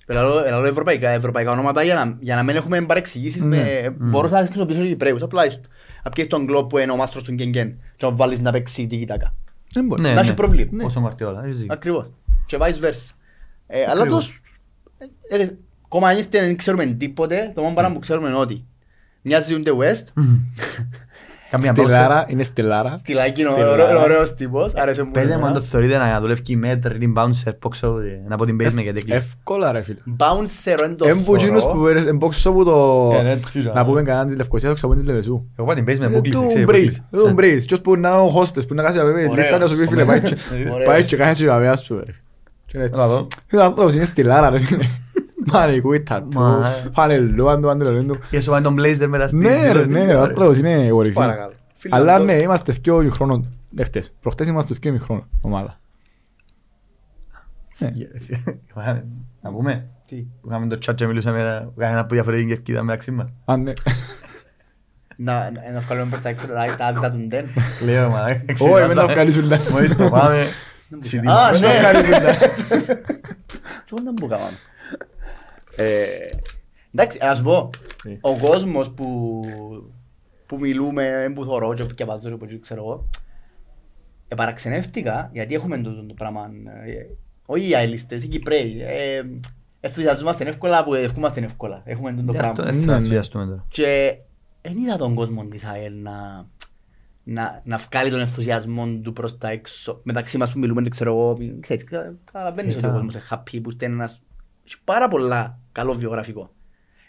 Ελαλό ευρωπαϊκά, ευρωπαϊκά ονόματα για να, για να μην έχουμε παρεξηγήσεις Ναι. με... Μπορούσα να χρησιμοποιήσω και Κυπρέους. Απλά είσαι- να πιέσεις τον γκλόπ που είναι ο μάστρος του Γκενγκέν και να βάλεις να παίξει τίκη τάκα. Δεν μπορεί. Ναι, Να έχει ναι. πρόβλημα. Ναι. Όσο Μαρτιόλα, έχεις δίκιο. Ακριβώς. Και vice versa. Ε, αλλά Ακριβώς. τους... ε, ε, Ακόμα αν ήρθε δεν ξέρουμε τίποτε, το μόνο πράγμα που ξέρουμε είναι ότι μοιάζει The West, Καμία παύση. Στελάρα, είναι στελάρα. στυλάκι είναι Στυλάρα. ωραίο- ωραίος τύπος, άρεσε μου. Πέντε μου αν εμένα. το θεωρείτε να δουλεύει μέτρ, την bouncer, πω ξέρω, ε, να πω την basement γιατί κλείσει. Εύκολα ρε φίλε. Bouncer δεν το Εμπούτσινος που θωρώ. πέρασε, εμπόξω από το... Ε, έτσι, ρε. Να πούμε κανέναν της Λευκοσίας, το ξαπώνει της Λεβεσού. Εγώ πάω την basement που Ε, κλείσε, Του ξέρει, που Μπρίζ, κλείσε. του Μπρίζ. Ποιος που να είναι ο hostess, που να κάτσει να πει Ωραίος. λίστα να σου πει φίλε πάει και- Ωραίος. πάει και κάνει και να με ας πούμε. ρε. Και είναι έτσι. Έλα εδώ. Είναι άνθρωπος, είναι στυλάρα ρε φίλε. Μανικούι, τατού, Μα, ε. φανελού, αν το παντελονί του. Και σου πάει τον blazer μετά στη Ναι ρε, ναι, ο Ωραία. άνθρωπος είναι κορυφή. Παρακαλώ. Αλλά Φιλανδός. ναι, είμαστε δυο ημιχρόνων. Ε, χτες. Προχτές είμαστε δυο ημιχρόνων ομάδα. Ναι. Να πούμε, Τι; που είχαμε το chat και μιλούσαμε για ένα από διαφορετική κερκίδα μεταξύ μας. Αν ναι. Να να- να βγάλουμε προς τα έξω τα- τα άδυτα του Ντεν. Λέω, μα, Όχι, μετά βγάλεις ούλα. Μόλις το πάμε, Α, συντήρημα. ναι. Τι να που κάναμε. Ε, Εντάξει, ας πω, Τι. ο κόσμος που, που μιλούμε, που θωρώ και που βάζω και που ξέρω εγώ, επαραξενεύτηκα γιατί έχουμε το, το, το πράγμα, ε, όχι οι αελίστες, οι Κυπρέοι, ε, ενθουσιαζόμαστε εύκολα που ευκούμαστε εύκολα, έχουμε το Γι' αυτό πράγμα. δεν Ναι, θα ναι. ενθουσιαστούμε τώρα. Και δεν είδα τον κόσμο της ΑΕΛ να, να, να βγάλει τον ενθουσιασμό του προς τα έξω. Μεταξύ μας που μιλούμε, δεν ξέρω εγώ, ξέρεις, κα- καταλαβαίνεις Ε, ότι ο καλά. κόσμος είναι happy, που είναι ένας έχει πάρα πολλά καλό βιογραφικό.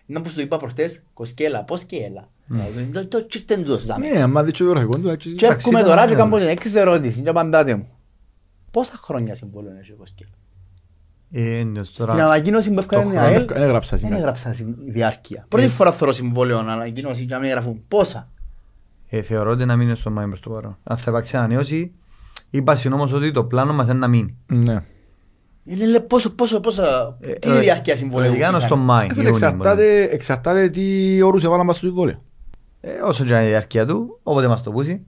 Είναι που σου είπα προχτές, Κοσκέλα, πώς και έλα. Δηλαδή, Το το τσίρτεν του το ζάμε. Ναι, άμα δείξει το γραφικό του, έτσι. Και έρχομαι ήταν τώρα και ωραίο. κάνω την έξι ερώτηση και απαντάτε μου. Πόσα χρόνια συμβόλαιο έχει ο Κοσκέλα; Ε, ναι, τώρα- Στην ανακοίνωση που έφκανε Το η χρόνο ΑΕΛ, δεν έγραψα δεν σήμερα. έγραψαν στην διάρκεια. Πρώτη φορά θέλω συμβόλαιο να ανακοίνωση και να μην γραφούν. Πόσα; Ε, θεωρώ ότι να μείνει στο Μάη προς το παρόν. Αν θα υπάρξει ανανέωση, είπα συνόμως ότι το πλάνο μας είναι να μείνει. Ναι. Είναι λέ, πόσο, πόσο, πόσα, Ε, τι ε, διάρκεια συμβολέου. Λογικά είναι είχαν. στο Μάη. Ε, φίλε, Ιούνιο, Εξαρτάται, εξαρτάται τι όρους έβαλαν μας στο συμβόλαιο. Ε, όσο και να είναι η διάρκεια του, όποτε μας το πούσει.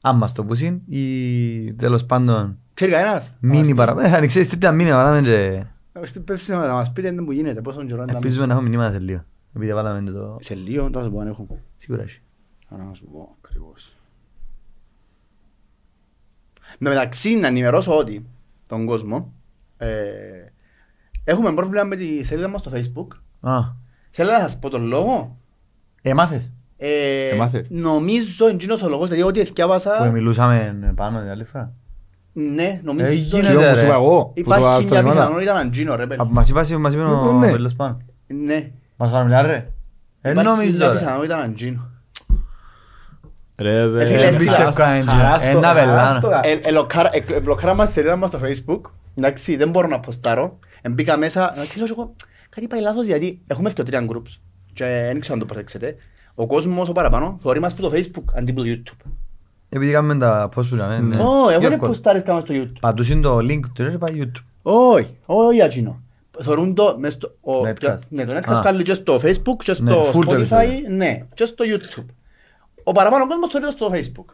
Αν μας το πούσουν ή τέλος πάντων Ξέρει κανένας; μείνει παραπάνω. Αν ξέρεις τι μείνει παραπάνω και Στην πέψη να μας πείτε τι μου γίνεται, πόσο καιρό είναι. ελπίζουμε να έχουμε μηνύματα σε λίγο. Επειδή βάλαμε το... Σε λίγο θα σου πω αν έχω. Σίγουρα έχει. Άρα να σου πω ακριβώς. Με μεταξύ να ενημερώσω ότι τον κόσμο ε, έχουμε πρόβλημα με τη σελίδα μας στο facebook. Α, Θέλω να σας πω τον λόγο. ε, μάθες Ε, Εμάθες. νομίζω εντύνος ο λόγος, δηλαδή ό,τι που εθιάβασα, μιλούσαμε πάνω την άλλη φορά. ναι, Ε, νομίζω γίνεται, Ξέρω που ρε. σου είπα εγώ. που το υπάρχει στα μια μηνύματα. πιθανότητα να εντύνω ρε Α, παιδί. Μας είπα, μας είπε ο Ναι. Βέλος πάνω. Ναι, Μας φάνε μιλά ρε. Ε, υπάρχει νομίζω μια ρε. πιθανότητα να εντύνω. Ρε, Ε, βε. φίλε, Ε, στη- πιστεύω στα- είναι χαράς ε, το- ένα χαράς βελάνα. το- Ε, ελοκάρα- ε, Εμπλοκάρα μας σελίδα μας στο facebook. Εντάξει, δεν μπορώ να ποστάρω. Εμπήκα μέσα, εντάξει, λέω εγώ, κάτι πάει λάθος γιατί έχουμε και τρία groups. Και δεν ξέρω αν το προσέξετε. Ο κόσμος ο παραπάνω θωρεί μας που το facebook αντί που το youtube. Επειδή κάνουμε τα post που λέμε, ναι. Ω, εγώ δεν Εύκολο. ποστάρεις κάνω στο youtube. Πατούσουν το link του ρε πάει YouTube. Όχι, όχι ατσίνο. Θωρούν το μες στο... ο- Netcast. Ναι, το Α. Netcast κάνει και στο facebook και Ναι, στο full το spotify, επεισόδιο. ναι, και στο youtube. Ο παραπάνω κόσμος θωρεί το στο facebook.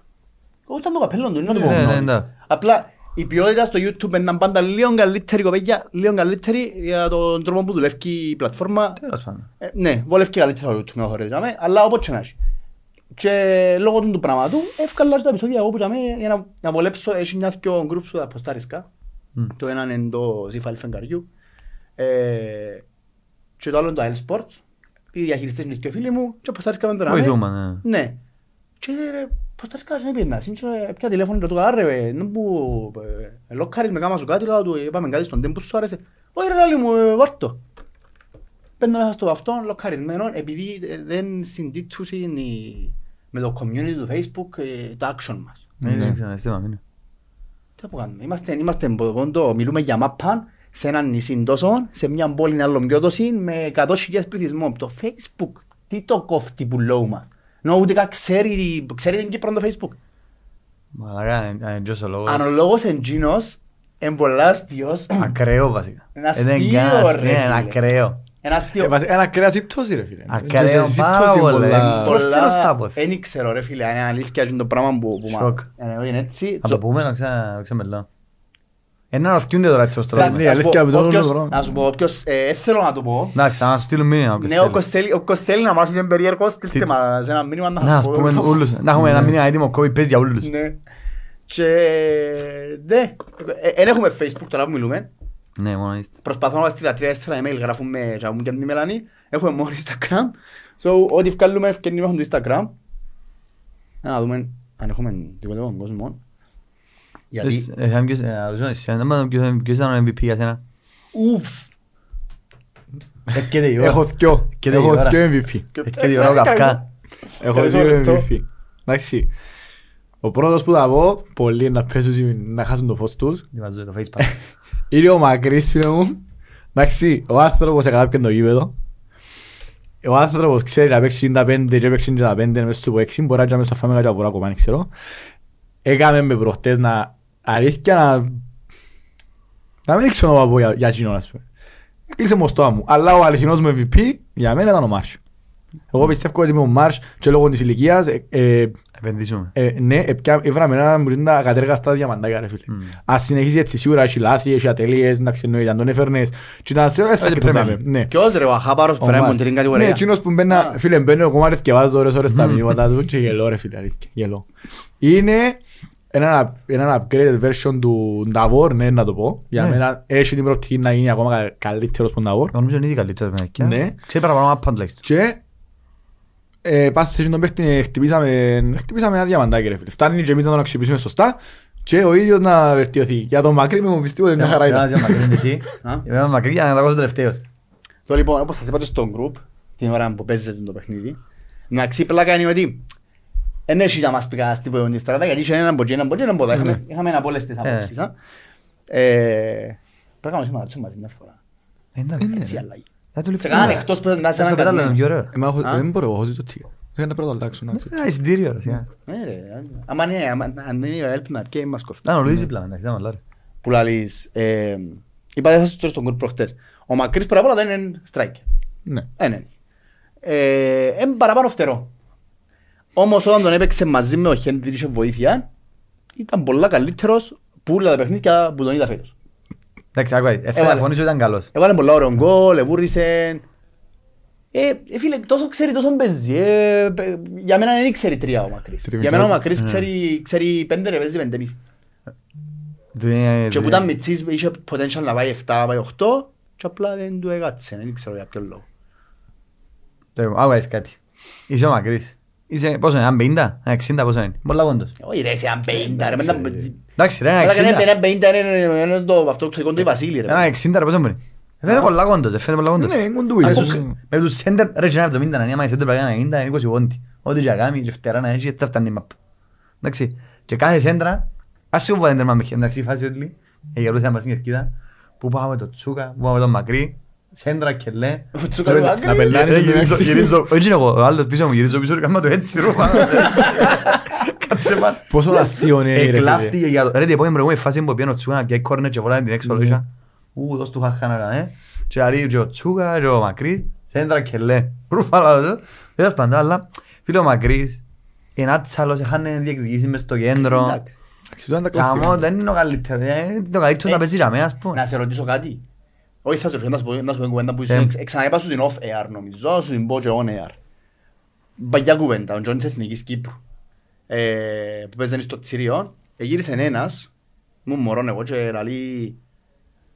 Εγώ ήταν το καπέλο του, είναι να το πω. Ναι, ναι, γνώμη. ναι. Απλά η ποιότητα στο YouTube ήταν πάντα λίγο καλύτερη κοπέγια, λίγο καλύτερη για τον τρόπο που δουλεύει η πλατφόρμα. Τέλος πάντων. Ε, ναι, βολεύει καλύτερα το YouTube να χωρίζει, τζάμε, αλλά όπως και να έχει. Και λόγω του του πράγματου, εύκολα τα επεισόδια εγώ που τζάμε, για να, να βολέψω, έχει μια δυο groups που τα ποστάρισκα. Μμ. Το ένα είναι το Zifal Φεγγαριού. Ε, και το άλλο είναι το Isle Sports. Οι διαχειριστές είναι και φίλοι μου και ποστάρισκαμε τον Βοηθούμε, ναι. ναι. Και ρε, πώς τα σκάζεις να πιένας, είναι πια τηλέφωνο και του καλά ρε, είναι που ε, λοκάρεις με κάμας σου κάτι, λέω του, είπαμε κάτι στον τέμπο σου άρεσε. Όχι ρε λάλη μου, ε, βάρ' το. Παίρνω μέσα στο αυτό, λοκαρισμένο, επειδή ε, δεν συντήττουσαν οι- με το community του Facebook ε, το action μας. Ναι, Ναι. δεν ξέρω, αισθήμα, είναι. Τι να κάνουμε, είμαστε, είμαστε πόντο, μιλούμε για μάπαν, σε έναν νησί τόσο, σε μια πόλη άλλο πιο τόση, με 100.000 πληθυσμό. Το Facebook, τι το κόφτει που λέω μας. Νο ούτε καν ξέρει, ξέρει την Κύπρο το Facebook. Μαλάκα, είναι- είναι τζος ο λόγος. Αν ο λόγος εντζίνος, είναι πολλάς αστείος, Ακραίο βασικά. Είναι Ε, δεν αστείο, είναι καν ρε, αστείο, είναι φίλε. ακραίο. ένας Ε, αστείο. βασικά, Ένα κρέας ύπτωση ρε φίλε. Ακραίο Και σε πάρα ύπτωση πολύ. πολλά- Πώς θέλω Πολλά, στάπος. δεν ξέρω ρε φίλε, αν είναι αλήθεια είναι το πράγμα που που Σοκ. μα- ε, είναι έτσι. Θα το Τσο- πούμε να ξα- ξαμελώ. Ένα να ρωτιούνται τώρα έτσι ως τώρα. Εντάξει, ναι, να σου αλήθεια, πω, με τον όποιος- όλο τον Να σου πω, όποιος ε, δεν θέλω να το πω, Εντάξει, να στείλουν μήνυμα. όποιος Ναι, θέλει. όποιος θέλει- όποιος θέλει να μάθει είναι περίεργος, στείλτε Τι- μας ένα μήνυμα να Να σας ας πω. πούμε ούλους. Να έχουμε ένα Ναι. μήνυμα έτοιμο κόβει πες για ούλους. Ναι. Και ναι, δεν έχουμε facebook τώρα που μιλούμε. Ναι, μόνο είστε. Προσπαθώ να στείλω τρία-τέσσερα email, γράφουμε και μου και την Μελανή. Έχουμε μόνο Instagram. So, ό,τι βγάλουμε ευκαιρνή έχουμε το Instagram. Να δούμε αν έχουμε τίποτα από τον κόσμο. Γιατί, Ε, θα είμαι ποιος- ε, ρωτήσω εσένα, να μάθω ποιος- ποιος ήταν ο MVP για σένα. ουφ. Έρχεται η ώρα. Έχω δυο. Και η Έχω ώρα. δυο MVP. Έρχεται η ώρα ο καυκά. Έχω Ευχαριστώ, δύο λεπτό. MVP. Εντάξει. Ο πρώτος που θα πω, πολλοί να πέσουν να χάσουν το φως τους, Διαβάζω το Facebook. είναι ο Μακρύς φίλε μου. Εντάξει, ο άνθρωπος εκατάπηκε το γήπεδο. Ο άνθρωπος ξέρει να παίξει τα πέντε και παίξει τα πέντε μέσα στο έξι, μπορεί να κάνει στα φάμε κάτι από ακόμα, δεν ξέρω. Έκαμε με προχτές να αλήθεια να... Να μην ξέρω να πω για, για εκείνον, ας πούμε. Κλείσε μου το στόμα μου. Αλλά ο αληθινός μου MVP για μένα ήταν ο Μάρσ. Εγώ πιστεύω ότι είμαι ο Μάρσ και λόγω της ηλικίας ε, ε, Επενδύσουμε. ε, ναι, έπια- έβραμε ένα μου είναι τα κατέργαστα διαμαντάκια ρε φίλε. Μμ. Ας συνεχίσει έτσι σίγουρα έχει λάθη, έχει ατελείες, εντάξει εννοείται, αν τον έφερνες και ήταν σε Έτσι έφερε πρέπει να ποτέ, είναι. ναι. Ποιος ρε, ο Αχάπαρος που Ο φέραμε Μάρς. την Ναι, κατηγορία. εκείνος που μπαίνα, Α. φίλε μπαίνω εγώ μάρες και βάζω ώρες ώρες τα Μμμ. μηνύματα του και γελώ ρε φίλε, αλήθεια, γελώ. Είναι ένα, ένα upgraded version του Νταβόρ, ναι, να το πω. Για Ναι. μένα έχει την προοπτική να γίνει ακόμα κα- καλύτερος που ο Νταβόρ. Εγώ νομίζω είναι ήδη καλύτερα με εκεί. Ναι. Ξέρει παραπάνω από τουλάχιστον. Και ε, πας σε εκείνον παίχτη ε, χτυπήσαμε, χτυπήσαμε ένα διαμαντάκι ρε φίλε. Φτάνει και εμείς να τον αξιοποιήσουμε σωστά και ο ίδιος να βελτιωθεί. Για τον Μακρύ μου πιστεύω ότι μια χαρά Ένα ήταν. μακρύ είναι εσύ. Α. Είμαι μακρύ για να τα ακούσω τελευταίος. Το λοιπόν, όπως σας είπα και στο group, την ώρα που παίζετε το παιχνίδι, μεταξύ πλάκα είναι ότι δεν έχει να μας πει κανένας τίποτα την στρατά, γιατί είχε έναν από εκεί, έναν από εκεί, έναν από εδώ. Είχαμε- Είχαμε από όλες τις απόψεις. α. Ε, Πρέπει να κάνουμε σήμερα, μαζί μια φορά. Εντάξει. Έτσι αλλαγή. Θα του Σε λείπει. κανέναν εκτός που να είσαι Στο πετάλο είναι αναγκασμένος. πιο ωραίο. Ε, μα έχω- Α. Δεν μπορώ, έχω ζήσει το τίγο. Δεν να πρέπει να το αλλάξω. να- Ε, εισιτήριο, ρε, σιγά. Ναι ρε, άμα είναι, άμα- αν δεν είναι ο Ελπ να πιέει μας κοφτεί. Να, ο Λουίς δίπλα, εντάξει, δεν μαλάρε. Που λαλείς, ε, είπατε σας τώρα στον group προχτές. Ο Μακρύς παραπάνω δεν είναι striker. Ναι. Δεν είναι. Ε, Είναι παραπάνω φτερό. Όμως όταν τον έπαιξε μαζί με ο Χέντρι είχε βοήθεια ήταν πολλά καλύτερος που όλα τα παιχνίδια που τον είδα φέτος. Εντάξει, άκουα, έφερε Έβαλε. φωνή σου ήταν καλός. Έβαλε πολλά ωραίο γκολ, εβούρισε. Ε, ε, φίλε, τόσο ξέρει, τόσο παίζει. Ε, παι- για μένα δεν ξέρει τρία ο Μακρύς. Τρία Για μένα ο μικρό. Μακρύς ξέρει, ξέρει πέντε ρε, παίζει πέντε μισή. Του είναι- Και που ήταν μητσής είχε potential να πάει 7, πάει 8 και απλά δεν του έκατσε, δεν ξέρω για ποιον λόγο. Το- Άκουα, είσαι κάτι. Είσαι ο Μακρύς. Είσαι, πόσο είναι, ένα 50, ένα 60, πόσο είναι. Πολλά πόντος. Όχι ρε, σε ένα 50 ρε, μετά... Εντάξει ρε, ένα Αλλά κανένα 60. ένα 50 είναι- είναι το αυτό ξεκοντό η Βασίλη ρε. Ένα 60 ρε, πόσο μπορεί. Φαίνεται πολλά κόντος, δεν φαίνεται πολλά κόντος. Ναι, κοντούι. Ας Ίσως- σου- Με τους σέντερ, ρε και ένα 70 να είναι, άμα η σέντερ πρέπει να είναι 90, είναι 20 πόντι. Ό,τι και να κάνει, και φτερά να έχει, δεν φτάνει η μαπ. Εντάξει, και κάθε σέντρα, ας σου βάλει τέρμα με εντάξει, η φάση ότι εγερούσε να πας στην κερκίδα, που πάμε το Τσούκα, που πάμε το Μακρύ, σέντρα και λέει, Ο Τσούκα είναι Να μακρύ. πελάνεις Ρε, ότι γυρίζω, είναι- γυρίζω, όχι είναι εγώ, ο άλλος πίσω μου γυρίζω πίσω, κάμα το έτσι, ρε, πάνω. Κάτσε πάνω. Πόσο αστείο είναι, ρε, φίλε. Εκλάφτηκε για το... Ρε, την επόμενη προηγούμενη φάση που πήγαινε ο Τσούκα να πιάει κόρνερ και βολάει την έξω Ναι. λόγια. Ου, δώσ' του χαχάνα, ε. Και αρεί και ο Τσούκα και ο Μακρύς, σέντρα και λέει. Ρουφάλα το. Δεν θα σπαντά, αλλά φίλε ο Μακρύς, είναι άτσαλος, είχαν διεκδικήσει μες στο κέντρο. Εντάξει. Εντάξει, τούτα είναι τα κλασικά. Καμό, δεν είναι ο καλύτερος, ε, είναι το καλύτερο να Ε, παίζει για μένα, ας πούμε. Να σε ρωτήσω κάτι. Όχι θα σε ρωτήσω, να σου πω- να σου πω κουβέντα που Ε. ήσουν- εξ- ξαναείπα σου την off air νομίζω, σου την πω και on air. Παγιά κουβέντα, ο Τζον της Εθνικής Κύπρου. Ε, που παίζανε στο Τσιριό, γύρισε ένας, μου μωρόν εγώ και λαλεί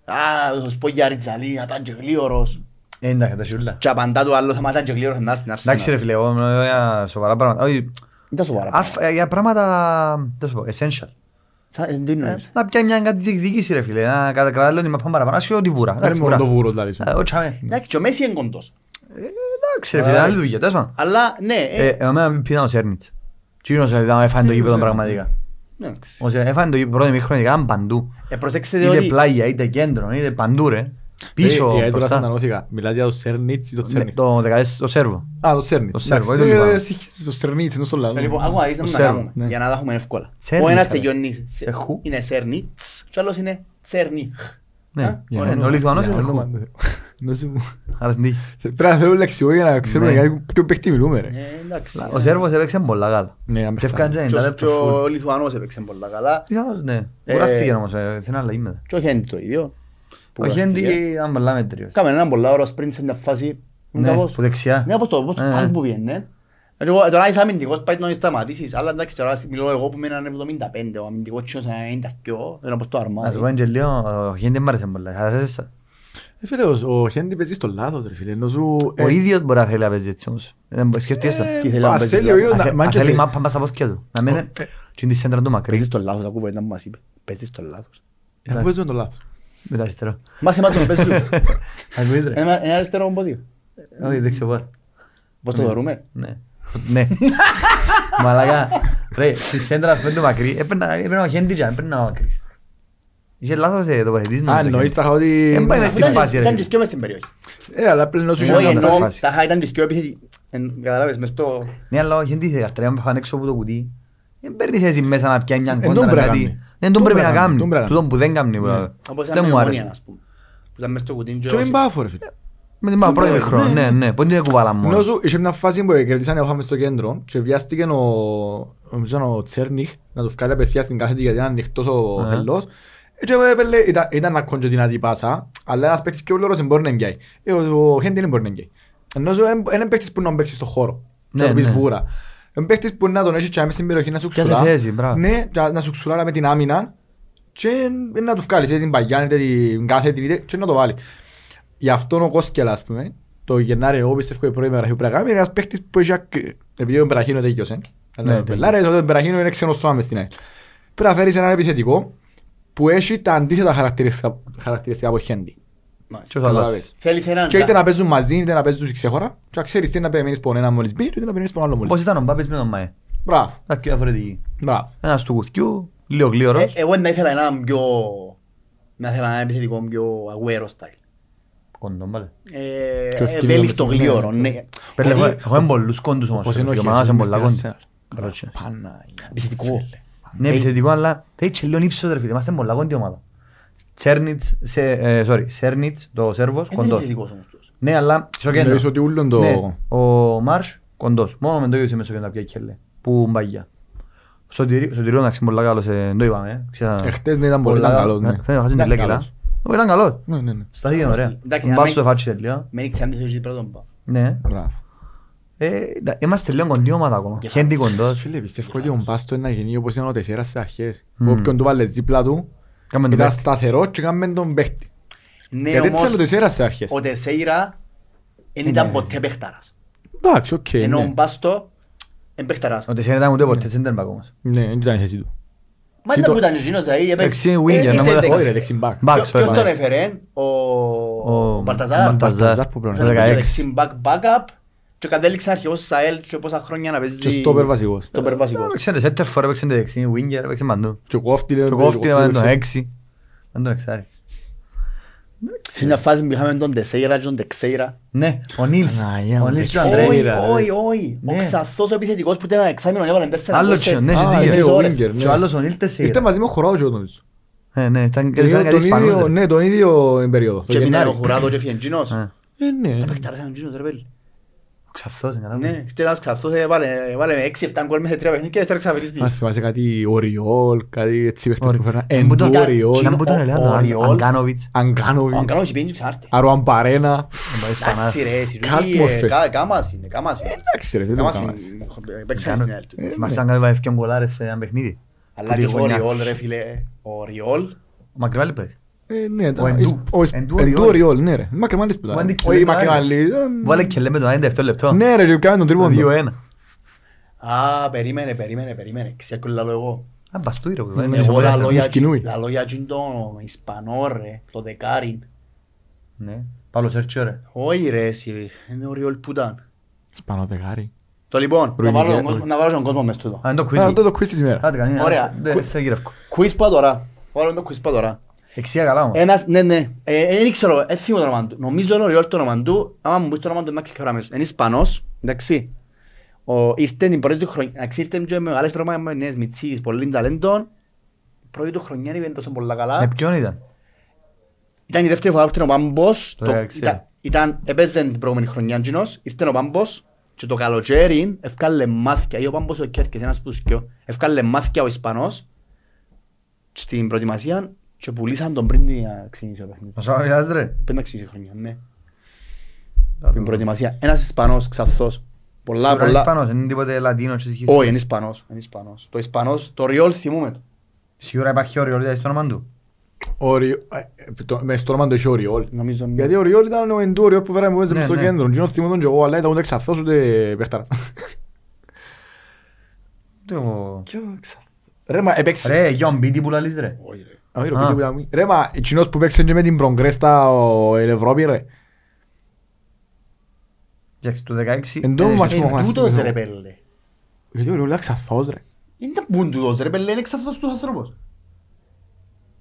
«Α, θα σου πω για Ριτζαλή, να ήταν και γλίωρος». Ε, εντάξει, τα σιούλα. Και απαντά του άλλο, θα ήταν και γλίωρος να στην Εντάξει ρε Arsenal. φίλε, εγώ μιλάω για σοβαρά πράγματα. Όχι, Ήταν σοβαρά. αρφ- ε, για πράγματα, δεν σου πω, essential. Σαν- Τι εννοείς; Να πιάει μια κάτι διεκδίκηση ρε φίλε, να κατακρατάλλω ότι με πάμε παραπάνω, ας ότι βούρα. Δεν Εντάξει, είναι μόνο βούρα. το βούρο, δηλαδή. σου. Ε, όχι, αμέ. Εντάξει, και ο Μέση είναι κοντός. Εντάξει ρε φίλε, είναι άλλη δουλειά, τέλος πάντων. Αλλά, ναι, Ε, ε, Εμένα με πήραν ο Σέρνιτς. Κύριος ήταν έφανε το γήπεδο πραγματικά. εντάξει. Ο Σέρνιτς έφανε το γήπεδο πρώτο μήχρονο, ήταν παντού. Ε, προσέξτε Είτε ότι πλάγια, είτε κέντρο, είτε παντού ρε. Πίσω, Ε, ε, τώρα μπροστά. στενανώθηκα. Μιλάτε για το Σέρνιτς ή το Ναι, Τσέρνιτς. Το δεκαές, το Σέρβο. Α, το Τσέρνιτς. Το Σέρβο, Εντάξει, είναι το ε, λιβάνο. εσύ- Το Σέρνιτς είναι στο λάδο. Ε, Λοιπόν, άκουα, είσαι Ο να Σέρβο, κάνουμε, ναι. για να τα έχουμε εύκολα. Τσέρνι, Ο ένας καλέ. τελειώνει, Σε χου. είναι Σέρνι, τς, και ο άλλος είναι Τσέρνι. Ναι, Α, Για ωραία, όνομα- ο Λιθουανός για είναι όνομα χου; του Θεού. Να σου πω. Άρα στην τύχη. Πρέπει να θέλουμε λεξιό για να ξέρουμε Ναι. για ποιο παίχτη μιλούμε, ρε. Ε, εντάξει. Ο Σέρβος έπαιξε πολλά καλά. Ναι, να με Και έφκανε φτάνει. και Και 90 ο- και λεπτό φουλ. ο Λιθουανός έπαιξε πολλά καλά. Πιθανώς, ναι. Ε, Κουράστηκε όμως, ε, σε ένα άλλα γήπεδα. Και ο Χέντι το ίδιο. Που Ο Χέντι κουράστηκε. ήταν πολλά μέτριος. Κάμε έναν πολλά ωραίο sprint σε μια φάση. Ναι, Κάπως- που δεξιά. Ναι, όπως το, όπως το Ε, τάγκ ε. που πιένε. Εγώ, τώρα είσαι αμυντικός, πάει να σταματήσεις. Αλλά εντάξει, τώρα μιλώ εγώ που είμαι έναν 75, ο αμυντικός τσιος ένα 90 και εγώ, είναι όπως το Να σου πω αρμάδι. και λίγο, ο Χέντι μ' άρεσε πολλά. Άρεσε- Ε, φίλε, ο- ο Χέντι παίζει στο λάθος, ρε φίλε. Ενώ σου... Ο ε, ίδιος μπορεί να θέλει να παίζει έτσι όμως. Δεν μπο- Σκέφτηκες το. ε, Τι θέλει να α, παίζει θέλει ο λάθος. ίδιος Αν να- θε- μα Αν και θέλει θέλει. μάπα πας στα πόθηκια του. Να μένει Ε, και είναι τη σέντρα του μακρύ. Παίζεις το λάθος, ακούω κουβέντα που μας είπε. Παίζεις το λάθος. Ε, αφού παίζουμε το λάθος. Με το αριστερό. Μάθε μας το να παίζεις. Ακούγεται ρε. Ένα ένα αριστερό πόδιο. Όχι, δεξιό πόδι. Πώς το δωρούμε; Ναι. Ναι. Μαλάκα. Ρε, στη σέντρα ας πούμε του μακρύ, έπαιρνα έπαιρνα ο Χέντι και έπαιρνα ο μακρύς. Είχε λάθος ε, τοποθετήσεις Α, νομίζω. εννοείς τα είχα ότι... Εν πάει να στη Ήταν- φάση, ρε. Ήταν και δυο μες στην περιοχή. Ε, αλλά πλέον σου Όχι, ήταν είχε τα εννοώ, φάση. τα είχα ήταν και δυο επιθετικοί. Εν- Καταλάβες, μες στο... Ναι, αλλά ο Χέντι είχε καρτρέα, με πάνε έξω από το κουτί. Δεν παίρνει θέση μέσα να πιάνει μια τον κόντρα πρέπει να κάτι. κάνει. Δεν τον Τον πρέπει να πρέπει να κάνει, κάνει. τον πρέπει να Τούτον που δεν κάνει. Ναι. Όπως Δεν ήταν με μου ομόνια, άρεσε. ας πούμε. Που ήταν μες στο κουτί και Και με όσο- μπάφο, ρε φίλε. Με την πρώτη Ναι, χρόνο, ναι. ναι, ναι. Πότε είναι κουβάλα μόνο. Ενώ σου είχε μια φάση που κερδίσαν οι Οχάμε στο κέντρο και βιάστηκε ο, νομίζω ήταν ο Τσέρνιχ να του βγάλει απευθείας στην κάθετη γιατί ήταν ανοιχτός ο Α. Χελός. Ε, Και έπαιρνε- ήταν, ήταν να κόντζε δυνατή πάσα, αλλά ένας παίκτης πιο γλώρος δεν μπορεί να εμπιάει. Ε, Ο, ο Χέντι δεν μπορεί να εμπιάει. Ενώ σου είναι είναι παίκτης που να παίξει στον χώρο. Και Ναι, να του πεις ναι. Βούρα. Είναι παίκτης που να τον έχεις και μέσα στην περιοχή να σου Πιάσε ξουλά. θέση, μπράβο. Ναι, και να σου ξουλά με την άμυνα και να του βγάλεις είτε την παγιά είτε την κάθετη είτε και να το βάλει. Γι' αυτό ο Κόσκελα, ας πούμε, το Γενάρη εγώ πιστεύω η πρώτη μεταγραφή που πρέπει να κάνει είναι ένας παίκτης που έχει ακ- επειδή ο Μπεραχίνο τέγιωσε. Ναι, Πελάρε, τότε ο Μπεραχίνο είναι ξένος σώμα μες στην ΑΕΚ. Πρέπει να φέρεις έναν επιθετικό που έχει τα αντίθετα χαρακτηριστικά, χαρακτηριστικά από Χέντι. Μάλιστα. Και θα Καταλάβες. αλλάξει. Θέλεις έναν... Και είτε να παίζουν μαζί, είτε να παίζουν ξέχωρα και να ξέρεις τι να περιμένεις από έναν μόλις μπει, είτε να περιμένεις από έναν άλλο Πώς μόλις. ήταν ο Μπάπης με τον Μάε; Μπράβο, Τα πιο διαφορετικοί. μπράβο. Ένας του κουθκιού, λίγο γλύωρος. Ε, Εγώ να ήθελα έναν πιο... Να ήθελα έναν επιθετικό πιο Agüero style. Κοντόν, πάλι. Ε, Πιο ευκαιρία Ευέλικτο με την- γλύωρο, ναι. Πέλε, Ότι- εγώ- εγώ έχω πολλούς κόντους όμως. Όπως είναι ο Η ομάδα μας Χέσον είναι πολλά μες στην κόντους. Arsenal. Μπράβο. Παναγία. Επιθετικό. Ναι, επιθετικό, αλλά θέλει και λίγο ύψος ρε φίλε. Είμαστε πολλά κόντι ομάδα. Τσέρνιτς, σε- ε, sorry, Σέρνιτς, το Σέρβος, Ε, Δεν είναι κοντός. επιθετικός όμως τους. Ναι, αλλά στο κέντρο. Εννοείς ότι ούλον το... Ναι, ο Μάρς, κοντός. Μόνο με το ίδιο μέσα στο κέντρο πια κέλε. Που μπαγιά. Σωτηρί- Σωτηρίο εντάξει πολλά καλός, ε, δεν το είπαμε. ε. Ξα- Εχθές ναι ήταν πολύ πολλά ήταν καλός. καλός, ναι. Ναι, φαίνεται χάσει την Ήταν λέκυρα. καλός. Ω, Ήταν καλός. Ναι, ναι, ναι. Στάθηκε ωραία. Εντάξει, Μπας άμα- στο φάτσι τελείω. Με ρίξει αν δεν θέλεις πρώτον πάω. Ναι. Μπράβο. Ε, εντά- Είμαστε λίγο κοντή ομάδα ακόμα. Και Χέντι φάνηκε. κοντός. Φίλε, πιστεύω ότι ο Μπάστο είναι να γίνει όπως ήταν ο Τεσσέρας στις αρχές. Μμμ. Που όποιον του βάλε δίπλα του, Κάμε τον ήταν παίχτη. σταθερό και κάμε τον παίχτη. Ναι, Γιατί έτσι όμως, ήταν ο Τεσσέρας στις αρχές. ο Τεσέιρα δεν ήταν ποτέ παιχτάρας. Εντάξει, οκ, Ενώ ο ναι. Μπάστο είναι παιχταράς. Ο Τεσσέρα ήταν ούτε ποτέ center back όμως. Ναι, δεν ήταν η θέση του. Μα Εσύ ήταν το- που ήταν εκείνος, δηλαδή, Δεξί έπαιξε- winger, ε, να ήρθε μου τα- δεξί. Όχι ρε, δεξί back. Back, Ποιο- sorry, Ποιος back. τον έφερε, ο Ο Μπαλταζάρ. Μπαλταζάρ. Μπαλταζάρ που πρέπει να Το Τον έφερε 16. δεξί back backup και κατέληξε αρχηγός της ΑΕΛ και πόσα χρόνια να παίζει Και στόπερ βασικός. στόπερ βασικός. Έπαιξε το σέντερ φορ, έπαιξε το δεξί, winger, έπαιξε παντού. Και ο Κόφτη λέει... Το κόφτη ήταν το 6. Δεν τον εξάρει. Σε μια φάση που είχαμε τον Τεσέιρα και τον Τεξέιρα. Ναι, ο Νίλς. Παναγία μου, Ο Νίλς και ο Τεξέιρα. Όχι, Αντρέιρα. όχι, όχι. Ο Ναι. Ξαθός ο επιθετικός που ήταν ένα εξάμηνο έβαλε τέσσερα Άλλο γκολ σε- τσιο, ναι, Α, έχει ναι, δίκιο. τρεις ο ώρες. Winger, Και ο ναι. άλλος ο Νίλς τεσσέρα. Ήρθε μαζί με ο Χωράο και ο Τόνις. Ε, ναι, ήταν Τον ήταν ίδιο- κάτι τον ίδιο- Ισπανός. Ναι, τον ίδιο περίοδο. το Και έμεινε Γενάρη. ο Χουράδο και έφυγε εκείνος. Ε, Ε, ναι. Τα παιχτάρες ήταν εκείνος ρε πέλη. Ο Ξαθός, είναι καλά. Ναι, ήρθε ένας Ξαθός, έβαλε- έβαλε με 6-7 γκολ μέσα σε τρία παιχνίδια και έστερα ξαφερίστη. Ας θυμάσαι κάτι Οριόλ, κάτι έτσι παίχτες που φέρναν. Εν που τον- Εντού Οριόλ, Ήταν που τον έλεγαν, ο- ο Οριόλ. Αγκάνοβιτς. Ο Αγκάνοβιτς, Αγκάνος πήγαινε και ξάρτη. Αροαμπαρένα. Εντάξει ρε, εσύ, Καλτ τούτοι, ε, μορφές. κα- κάμας είναι, κάμας είναι. Εντάξει ρε, δεν το Κάμας κάνεις. είναι, παίξαν στην ΑΕΛ του. Θυμάσαι αν κάνει βάζει δυο γκολάρες σε ένα παιχνίδι; Αλλά Που και τη ο γωνιά. Ριόλ ρε φίλε, ο Ριόλ, Ο Μακρυβάλλη παίζει. Ε, ναι, Ο Εντού. Ισ- ο Ισ- Εντού Εντού Οριόλ. Οριόλ, ναι ρε. Μακρεμάλης που Ο ήταν. Άντι Όχι, Κιλέ- Μακρεμάλη. ε, Βάλε και λέμε το 97 λεπτό. Ναι ρε, και πιάμε τον τρίποντο. 2-1. Α, περίμενε, περίμενε, περίμενε. Ξέρω που λαλώ εγώ. Α, μπαστούι ρε. που Ναι, βάλε εγώ σε Εγώ πολλά. λαλώ για- σκηνούι. λαλώ για εκείνον τον Ισπανό ρε, το δεκάριν. Ναι. Παύλο Σέρτσιο ρε. Όχι ρε εσύ, είναι ο Ριόλ που ήταν. Σπανό δεκάρι. Το λοιπόν, να Ρουινιέ- βάλω τον κόσμο- να βάλω τον κόσμο μες τούτο. Α, είναι το Α, quiz. αυτό το quiz της ημέρας. Άντε κανένα. Ωραία. Δεν θα γυρεύκω. Quiz πάω τώρα. Βάλω το quiz πάω τώρα. Εξία καλά όμως. Ένας, ναι, ναι, Ε, δεν ξέρω, δεν θυμώ το όνομα του. Νομίζω είναι ο Ριόλ το όνομα του, άμα μου πεις το όνομα του να κλικάρω αμέσως. Είναι Ισπανός, εντάξει. Ο, ήρθε την πρώτη του χρονιά, εντάξει, ήρθε και με μεγάλες πραγματικές μητσίες, πολύ ταλέντων. Η πρώτη του χρονιά είναι τόσο πολλά Με καλά. ποιον ήταν; Ήταν η δεύτερη φορά που ήρθε ο Πάμπος, Το το- 16. ήταν- ήταν, έπαιζε την προηγούμενη χρονιά εκείνος, ήρθε ο Πάμπος και το καλοκαίρι ευκάλε μάθηκια, ή ο Πάμπος ο Κέρκες, ένας που σκιο, ευκάλε μάθηκια ο Ισπανός στην προετοιμασία και πουλήσαν τον πριν να ξεκινήσει το παιχνίδι. Μας άβγαζε ρε. Πριν να ξεκινήσει η χρονιά, ναι. Την προετοιμασία. Ένας Ισπανός ξαθός. Πολλά, Σίγουρα είναι πολλά. Ισπανός, δεν είναι τίποτε Λατίνος. και συγχύσεις. Όχι, είναι Ισπανός. Είναι Ισπανός. Το Ισπανός, το Ριόλ θυμούμε το. Σίγουρα υπάρχει όριο δηλαδή στο όνομα του. Ο Ριόλ- ε, το- Μες στο όνομα του είχε ο Ριόλ. Νομίζω ναι. Γιατί ο Ριόλ ήταν ο Εντού Ριόλ που φέραμε που έπαιζε Ναι, στο ναι. κέντρο. Και θυμώ τον και εγώ, αλλά ήταν ούτε ξαθός ούτε παίχταρα. Το- Ρε μα έπαιξε. Ρε, Γιον Μπίτι που λαλείς ρε. Όχι, ρε. Όχι, ρε, Α. πείτε που ήταν. Ρε μα εκείνος που παίξε και με την Προγκρέστα ο εν Ευρώπη ρε. Εντάξει, το 16. Εν τω ε, μεταξύ, ε, μου Ε, τούτος θυμίζω. ρε πέλε. Γιατί ο Ριόλ ήταν ξαθός ρε. Είναι τα πούν τούτος ρε πέλε, είναι ξαθός τους ανθρώπους.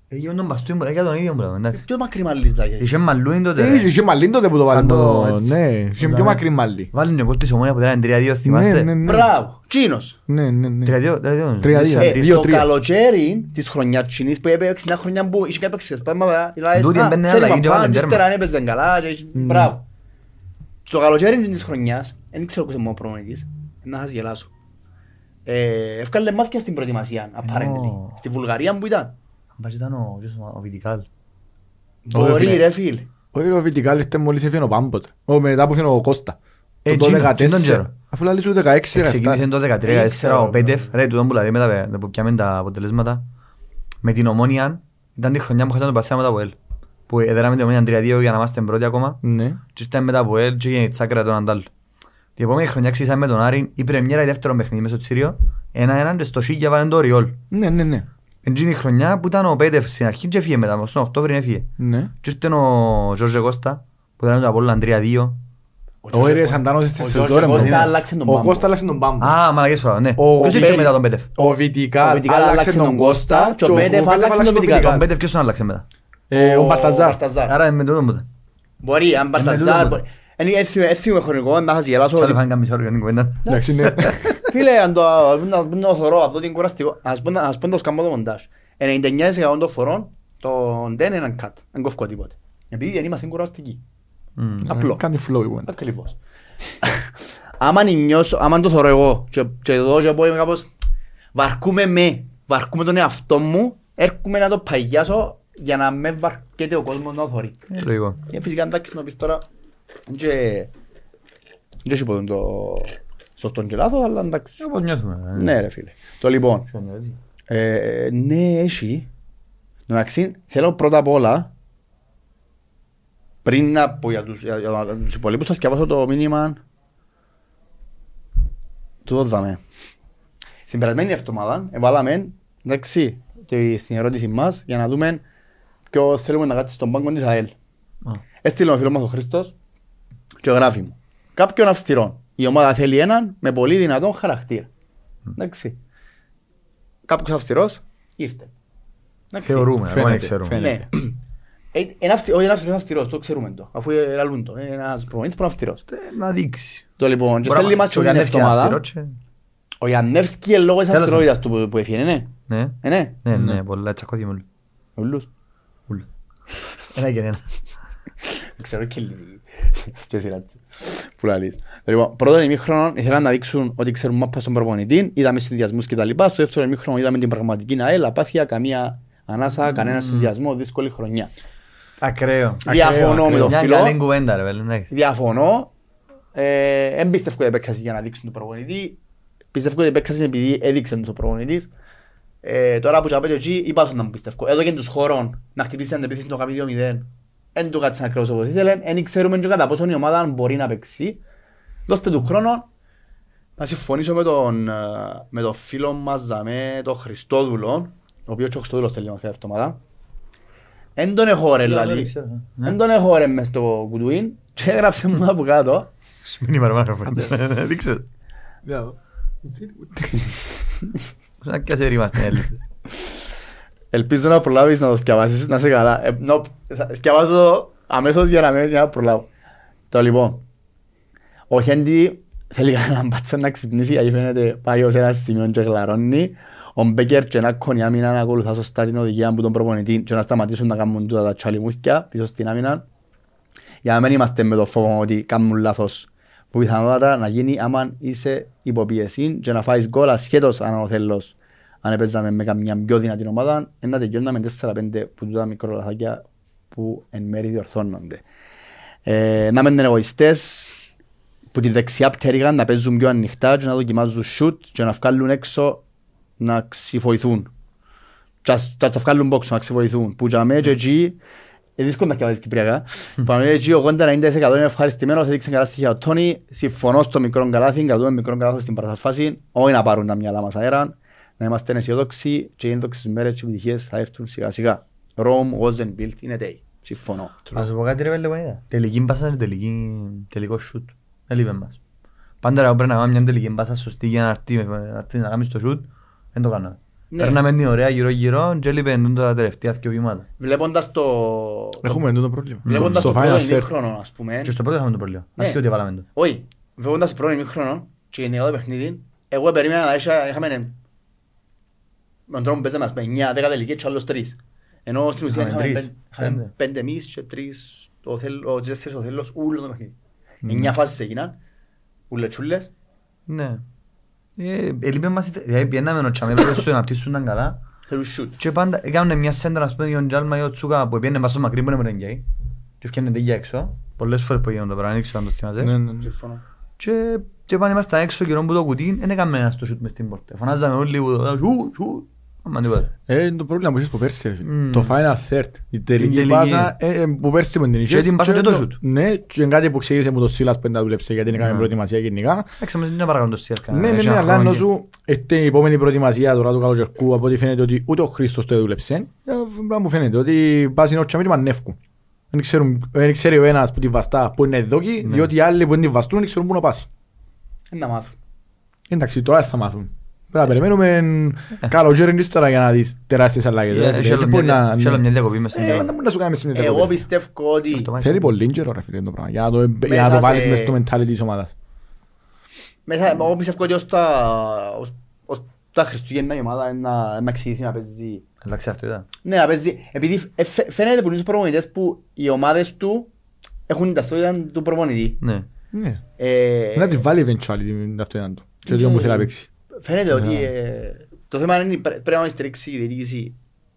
Ε, Γιον τον Μπαστούι, ε, για τον ίδιο πράγμα, εντάξει. Ποιο μακρυμαλής τα γες. Είχε μαλλούιν τότε. Ε, ρε. Είχε είχε μαλλίν τότε που το βάλε Σαν το το... έτσι. Ναι, είχε Ναι. πιο μακρύ μαλλί. Βάλει τον κόλ της ομόνια που ήταν 3-2, Ναι, θυμάστε. ναι, ναι. Μπράβο, τσίνος. Ναι, ναι, ναι. 3-2, 3-2. Τρία-δύο. Ε, δύο, το τρία. καλοκαίρι της χρονιάς τσινής που έπαιξε μια χρονιά που είχε κάποιες πράγματα, δηλαδή, Τούτη α, έμπαινε ξέρει αλλαγή μα και βάλε πάνω, και τέρμα. ύστερα αν έπαιζε καλά, και είχε- Mm. μπράβο. Στο καλοκαίρι της χρονιάς, δεν ξέρω ποιος είναι ο προπονητής, να σας γελάσω. Ε, Έφκαλε μάθηκια στην προετοιμασία, apparently. Ω. Στη Βουλγαρία που ήταν. Μπας ήταν ο ποιος, ο Βιτικάλ. Όχι, Μπορεί φίλε. ρε φίλ. Όχι ρε, ο Βιτικάλ ήρθε μόλις έφυγε ο Πάμποτ. Ο, μετά που έφυγε ο Κώστα. Ε, Το τζίνο, 14. τζίνο τον ξέρω. Αφού λαλείς σου 16 Ξεκίνησε 17. το 13-14 Δεν ξέρω, ο Πέτεφ, ναι. ρε, τούτον που δηλαδή μετά που πιάμε τα αποτελέσματα. Με την Ομόνια, ήταν τη χρονιά που χάσαμε το παθέα μετά από ελ. Που έδεραμε την Ομόνια 3-2 για να είμαστε πρώτοι ακόμα. Ναι. Και ήρθαμε μετά από ελ και έγινε η τσάκρα τον Αντάλ. Την επόμενη χρονιά ξύσαμε με τον Άρη, η πρεμιέρα η δεύτερο παιχνίδι μέσα στο Τσίριο. Ένα-έναν και στο Σίγια βάλεν το Ριόλ. Ναι, ναι, ναι. Εντζήνη η χρονιά που ήταν ο Πέτεφ στην αρχή και έφυγε μετά, στον Οκτώβριο έφυγε. Ναι. Και ήρθε ο Ζόρζε Κώστα που ήταν το Απόλλωνα 3-2. Όχι ρε, Σαντάνος στη Ο σεζόν Γιώργος ρε, Κώστα μόνο. άλλαξε τον Ο Πάμπο. Κώστα άλλαξε τον Πάμπο. Α, μαλακές πράγμα, ναι. Ο Ποιος ήρθε Πέτεφ. μετά τον Πέτεφ. Ο Βιτικάλ Ο Βιτικάλ άλλαξε τον Κώστα και ο Πέτεφ άλλαξε τον Βιτικάλ. Τον Πέτεφ ποιος τον άλλαξε μετά. Ε, Ο Μπαρταζάρ. Άρα με τούτον ποτέ. Μπορεί, αν τούτο Μπαρταζάρ. μου. μπορεί. Εν- έτσι- έτσι είμαι χρονικό, να σας γελάσω Θα το ότι- φάνε καμία ώρα για την κουβέντα. Εντάξει, ναι. Φίλε, αν το αν το θωρώ, αυτό είναι κουραστικό. Ας πούμε- ας πούμε το σκάμπο το μοντάζ. 99% των φορών, το δεν είναι έναν cut, δεν κόφκω τίποτε. Επειδή δεν είμαστε κουραστικοί. Μμμ. Απλό. Κάνει flow η κουβέντα. Ακριβώς. Άμα νιώσω, άμα το θωρώ εγώ και, και εδώ και πω είμαι κάπως βαρκούμε με, βαρκούμε τον εαυτό μου, έρχομαι να το παγιάσω για να με βαρκέται ο κόσμος να θωρεί. Ε, Λογικό. Ε, φυσικά εντάξει να πεις τώρα και δεν έχει ποτέ το σωστό και λάθος, αλλά εντάξει. Όπως νιώθουμε. ε. Ναι ρε φίλε. Το λοιπόν, Ποιο νιώθει. ε, ναι έχει. Εντάξει, θέλω πρώτα απ' όλα πριν να πω για τους, για, για τους υπολείπους θα σκεφάσω το μήνυμα του το δάμε. Στην περασμένη εβδομάδα εβάλαμε εντάξει, και στην ερώτηση μας για να δούμε ποιο θέλουμε να κάτσει στον πάγκο της ΑΕΛ. Α. Έστειλε ο φίλος μας ο Χρήστος και γράφει μου. Κάποιον αυστηρό. Η ομάδα θέλει έναν με πολύ δυνατόν χαρακτήρα. Εντάξει. Κάποιος αυστηρός ήρθε. Εντάξει. Θεωρούμε, εγώ δεν Φαίνεται, ξέρουμε. φαίνεται. Ναι. Ε, ένα αυστη- Όχι, ένα αυστηρός είναι αυστηρός, το ξέρουμε το. Αφού ελαλούν το. Είναι ένας προπονητής που είναι αυστηρός. Ε, Να δείξει. Το λοιπόν, και Μπορεί στέλνει να- μας και ο και την Γιάννης και εβδομάδα. αυστηρός και- Ο Ιαννεύσκη είναι λόγω της Τέλος αυστηρότητας του που- που έφυγε, ναι. Ναι, Ε, ναι. ναι, Ναι. ναι, πολλά τσακώθηκε μου. Ούλους. Ένα και ένα. Ξέρω και λίγοι. Και σειρά της. Που λαλείς. Λοιπόν, πρώτον ημίχρονο ήθελαν να δείξουν ότι ξέρουν μάπα στον προπονητή, είδαμε συνδυασμούς και τα λοιπά. Στο δεύτερο ημίχρονο είδαμε την πραγματική ΑΕΛ, απάθεια, καμία ανάσα, κανένα συνδυασμό, δύσκολη χρονιά. Ακραίο. Διαφωνώ με τον Μια φίλο. καλή κουβέντα ρε παιδί, ναι. Διαφωνώ. Ε, Εν πιστεύω ότι επέκταση για να δείξουν τον προπονητή. Πιστεύω ότι επέκταση είναι επειδή έδειξε τον προπονητής. Ε, τώρα που τσαπέτει εκεί, είπα στον να μου πιστεύω. Εδώ και τους χώρων να χτυπήσει την επίθεση το καπί 2-0. Εν του κάτσε ακριβώς όπως ήθελε. Εν ξέρουμε και κατά πόσο η ομάδα μπορεί να παίξει. Δώστε του χρόνο. Να συμφωνήσω με τον, ε, με τον φίλο μας Ζαμέ, τον Χριστόδουλο, ο οποίος και ο Χριστόδουλος θέλει μας κάθε εβδομάδα. Εν τον έχω ρε λαλή. Ναι. Εν τον έχω ρε μες στο κουτουίν και έγραψε μου από κάτω. Μήνυμα ρε μάνα Δείξε. Σαν και σε ρήμα στην έλευση. Ελπίζω να προλάβεις να το διαβάσεις, να είσαι καλά. Ε, νο, θα διαβάζω αμέσως για να, με, για να προλάβω. Το λοιπόν, ο Χέντι θέλει κανέναν μπάτσο να ξυπνήσει γιατί φαίνεται πάει ως ένα σημείο και γλαρώνει. Ο Μπέκερ και ένα κόνη άμυνα να ακολουθά σωστά την οδηγία που τον προπονητή και να σταματήσουν να κάνουν τούτα τα τσαλιμούθκια πίσω στην άμυνα. Για να μην είμαστε με το φόβο ότι κάνουν λάθος. Που πιθανότατα να γίνει άμα είσαι υποπίεση και να φάεις γκολ ασχέτως αν ο θέλος. Αν έπαιζαμε με καμιά πιο δυνατή ομάδα, να τελειώναμε 4-5 που τούτα μικρολαθάκια που εν μέρει διορθώνονται. Ε, να μένουν εγωιστές που τη δεξιά πτέρυγα να παίζουν πιο ανοιχτά και να δοκιμάζουν σούτ και να βγάλουν έξω να ξυφοηθούν. Και ας- και να το βγάλουν box να ξυφοηθούν. Που για μένα και εκεί, είναι δύσκολο να διαβάζεις κυπριακά. Που για μένα εκεί ο 80-90% είναι ευχαριστημένος, έδειξε καλά στοιχεία ο Τόνι. Συμφωνώ στο μικρό καλάθι, κρατούμε μικρό καλάθι στην παραθαφάση. Όχι να πάρουν τα μυαλά μας αέρα. Να είμαστε αισιοδόξοι και οι ένδοξες μέρες και οι επιτυχίες θα έρθουν σιγά σιγά. Rome wasn't built in a day. Συμφωνώ. Να σου πω κάτι ρε πέλε πονίδα. Τελική μπάσα είναι τελική, τελικό σούτ. Δεν λείπε μας. Πάντα ρε πρέπει να κάνουμε μια τελική μπάσα σωστή για να έρθει να έρθει να κάνεις το σούτ. Δεν το κάναμε. Ναι. Παίρναμε την ωραία γύρω γύρω και έλειπε τα τελευταία δύο βήματα. Βλέποντας το... Έχουμε αυτό το πρόβλημα. Βλέποντας Στο το Final πρώτο Third. ημίχρονο, ας πούμε. Και στο πρώτο είχαμε το πρόβλημα. Ναι. Ας και ότι βάλαμε το. Όχι, βλέποντας το πρώτο ημίχρονο και γενικά το παιχνίδι, εγώ περίμενα να είχα- είχαμε με τον τρόπο που παίζαμε ας πούμε 9-10 τελικές και άλλους τρεις. Ενώ στην ουσία Είχαμε είχαμε τρεις, πεν- είχαμε πέντε. πέντε εμείς και τρεις ο θέλ- ο τέσσερις ο θέλος ούλο το παιχνίδι. Mm. Εννιά φάσεις έγιναν, ούλες τσούλες. Ναι. Ε, Έλειπε μας, δηλαδή πιέναμε ο Τσαμέ πρέπει να αναπτύσσονταν καλά Θέλουν shoot. και πάντα έκαναν μια σέντρα ας πούμε ο Τζάλμα ή ο Τσούκα που πιένε μας στο μακρύ που είναι με τον γκέι και φτιάχνεται για έξω. Πολλές φορές που γίνονται το πράγμα, δεν ξέρω αν το θυμάσαι. Ναι, ναι, ναι. Συμφωνώ. Και, και πάνε ήμασταν έξω καιρό που το κουτί, δεν έκαμε ένας το σούτ μες στην πόρτα. Φωνάζαμε όλοι που το σούτ, σούτ. Άμα τίποτα. Ε, είναι το πρόβλημα που είχες που πέρσι ρε φίλε. Μμμ. Το Final Third. Η τελική τελική. πάσα ε, ε, που πέρσι με την είχες. την πάσα και το το- σουτ. Ναι, και είναι κάτι που ξεκίνησε μου το Σίλας που δεν τα δούλεψε γιατί δεν έκαμε Ναι. προετοιμασία γενικά. Εντάξει, μας δεν παρακαλώ το σιάσκα. Ναι, ναι, ναι, αλλά ενώ σου ήρθε η επόμενη προετοιμασία τώρα του καλοκαιρικού από ό,τι φαίνεται ότι ούτε ο Χρήστος το δούλεψε. Ε, Πράγμα μου φαίνεται ότι πάση είναι ο μανεύκουν. Δεν ξέρουν- δεν ξέρει ο ένας που τη βαστά που είναι δόκι, Ναι. διότι οι άλλοι που δεν τη βαστούν δεν ξέρουν πού να πάσει. Είναι να μάθω. Εντάξει, τώρα δεν θα μάθουν. Πρέπει να περιμένουμε καλοκαίρι της τώρα για να δεις τεράστιες αλλαγές. Ε, Δηλαδή, έχει άλλο δεν μπορεί μια- να- έχει άλλο μια διακοπή μες στην Ε, τελική. δεν μπορεί να σου κάνεις στην Εγώ διακοπή. πιστεύω ότι Αυτό μάλιστα. Θέλει πολύ καιρό ρε φίλε το πράγμα για να το, για να Μέσα το βάλεις σε- μες στο mentality της ομάδας. μέσα- εγώ πιστεύω ότι ως τα- ως- ως τα Χριστούγεννα η ομάδα είναι να να εξηγήσει να παίζει Εντάξει αυτό ήταν. Ναι, να παίζει. Επειδή ε, φαι- φαίνεται που είναι τους προπονητές που οι ομάδες του έχουν την ταυτότητα του προπονητή. Ναι. Ναι. Ε, Να τη βάλει eventually την ταυτότητα του. Και ότι όμως θέλει να παίξει. Φαίνεται ότι ε, Το θέμα είναι πρέ- πρέπει να μας στηρίξει η διοίκηση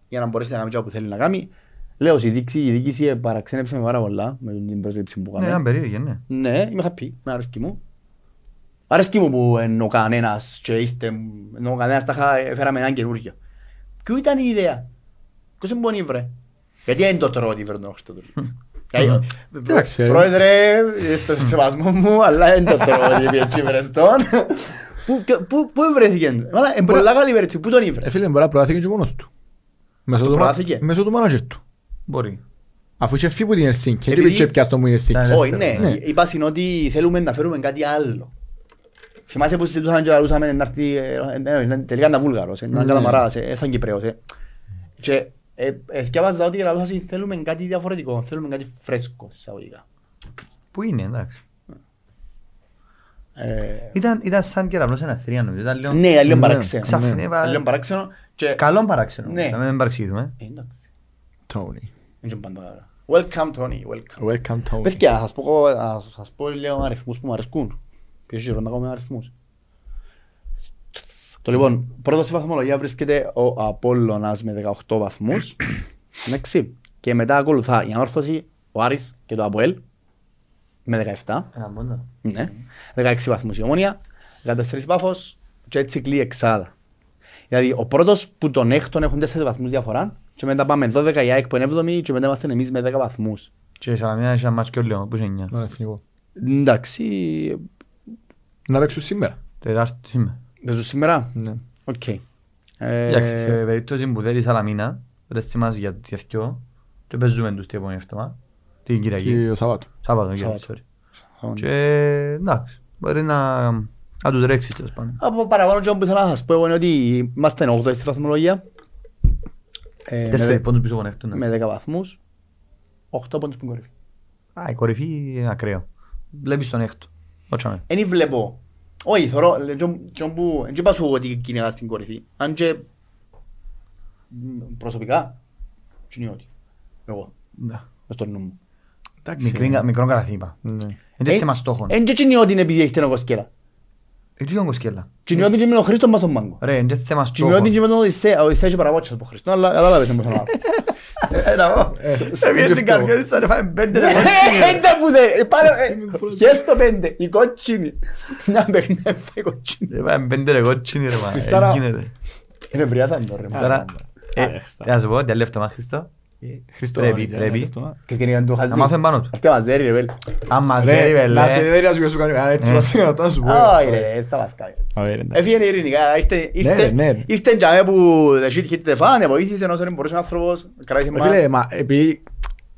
για να μπορέσει να κάνει αυτό που θέλει να κάνει. Λέω, η διοίκηση, η διοίκηση παραξένεψε με πάρα πολλά με την πρόσληψη που Ναι, ήταν κάναμε. περίεργη, ναι. Ναι, είμαι happy, με αρέσκει μου. Αρέσκει μου που ενώ κανένας και ήρθε, ενώ κανένας τα είχα, έφεραμε έναν καινούργιο. Ποιο ήταν η ιδέα; Ποιος είναι πονή βρε. Γιατί δεν το τρώω ότι βρε τον Χριστοδουλίδης. Γιατί, Εντάξει, ε. Πρόεδρε, στο σεβασμό μου, αλλά δεν το τρώω ότι πήγε έτσι βρε στον. Πού- και- Πού πού βρέθηκε. Μάλα, είναι πολλά καλή βρε, πού τον ήβρε. Ε, φίλε, μπορεί να προάθηκε και μόνος του. Μέσω το του μα- προάθηκε; Μέσω του μάνατζερ του. Μπορεί. Αφού είχε φύγει που την Ελσίνκη, Επειδή- δεν πήγε πια στον που είναι Ελσίνκη. Ναι. Όχι, ναι, Ναι. είπα είναι ότι θέλουμε να φέρουμε κάτι άλλο. Θυμάσαι που συζητούσαν και λαλούσαμε να έρθει, ε, ε, ε, τελικά να Βούλγαρος, ε, να Ναι. Καλαμαράς, ε, σαν Κυπρέος. ε. Και ε, ε, θκιάβαζα ότι λαλούσαν θέλουμε κάτι διαφορετικό, θέλουμε κάτι φρέσκο, εισαγωγικά. Πού είναι, εντάξει. Ε, Ήταν, ήταν σαν κεραυνός ένα θρία νομίζω. Ήταν λίγο... Ναι, λίγο Ναι. παράξενο. Ξαφνικά ναι. είπα- Λίγο παράξενο και... Καλό παράξενο. Ναι. Να μην παρεξηγηθούμε. Ε, εντάξει. Tony. Δεν είναι πάντα καλά. Welcome, Tony, welcome. Welcome, Tony. Παιδιά, θα σας πω, θα σας πω λίγο αριθμούς που μου αρέσκουν. Ποιος γύρω να κάνουμε αριθμούς. Το λοιπόν, πρώτος στη βαθμολογία βρίσκεται ο Απόλλωνας με 18 βαθμούς. Εντάξει. Και μετά ακολουθά η Ανόρθωση, ο Άρης και το Αποέλ με 17. Ένα μόνο. Ναι. 16 βαθμούς η Ομόνια, 14 Πάφος και έτσι κλεί εξάδα. Δηλαδή ο πρώτος που τον έκτον έχουν 4 βαθμούς διαφορά και μετά πάμε 12 η ΑΕΚ που είναι 7η και μετά είμαστε εμείς με 10 βαθμούς. Και η Σαλαμίνα είχε ένα μάτς και ο Λεόν, που είχε εννιά. Να, εθνικό. Εντάξει, Να παίξουν σήμερα. Τετάρτη σήμερα. παίζουν σήμερα; Ναι. Οκ. Εντάξει, σε Ε, περίπτωση που θέλει η Σαλαμίνα, ρέστη μας για το διαθκιό και παίζουμε τους την επόμενη εβδομάδα. Την Κυριακή. Και ο Σαββάτο. Σάββατο, Κυριακή, Σάββατο. sorry. Και εντάξει, μπορεί να, να τους τρέξει τέλος πάντων. Από παραπάνω και που ήθελα να σας πω εγώ είναι ότι είμαστε 8 στη βαθμολογία. Ε, με Τέσσερις δε- πόντους πίσω από τον έκτον, Με ναι. 10 βαθμούς. 8 πόντους που κορυφή. Α, η κορυφή είναι ακραίο. Βλέπεις τον έκτο. Ότσαμε. Εν βλέπω. Όχι, θωρώ, λέ, τζον- τζον που, εν και είπα σου ότι κυνηγάς στην κορυφή. Αν και μ, προσωπικά, τι είναι ότι. Εγώ, Ναι. μες στο νου μου. Μικρή- Μικρό καραθήμα. Ναι. Είναι Ε, θέμα στόχων. Εν και τι είναι ότι είναι επειδή έχετε ένα κοσκέλα. Ε, τι είναι κοσκέλα. Τι είναι ότι είναι με τον Χρήστο μας τον μάγκο. Ρε, είναι θέμα Τι είναι ότι στόχων. είναι με τον Οδυσσέα, ο Οδυσσέας και παραπότσας από Χρήστο, αλλά κατάλαβες εν πώς να Έλα, εγώ. Σε βγες στην καρδιά της, θα φάμε πέντε ρε κότσινοι, ρε. Έντα που δεν, πάλι, χες το πέντε, η κότσινη. Μια παιχνίδα η κότσινη. Ε, φάμε πέντε ρε κότσινοι, ρε, μα. Χριστάρα. Ε, γίνεται. Είναι βριάσαν το ρε. Τώρα, ε, Άρα, Χριστά. να σου πω, τι άλλο αυτό, μα, Χριστό. Χριστό, Πρέπει, ναι, πρέπει. Χριστό. Και σκηνή του χαζί. Να μάθουμε πάνω του. Αυτή μαζέρι ρε βέλ. Αν μαζεύει, Ρε, να σε βελέ. δέρει να σου σου κάνει κανένα έτσι Ε. μας είναι να σου πω. Όχι ρε, θα μας κάνει έτσι. Α, ρε, εντάξει. Έφυγε ειρηνικά, ήρθε- ήρθε- ναι, ναι. ήρθε για μέ που the shit hit the fan, βοήθησε όσο δεν μπορούσες ο άνθρωπος, κράτησε Ε, μας. Φίλε, μα επειδή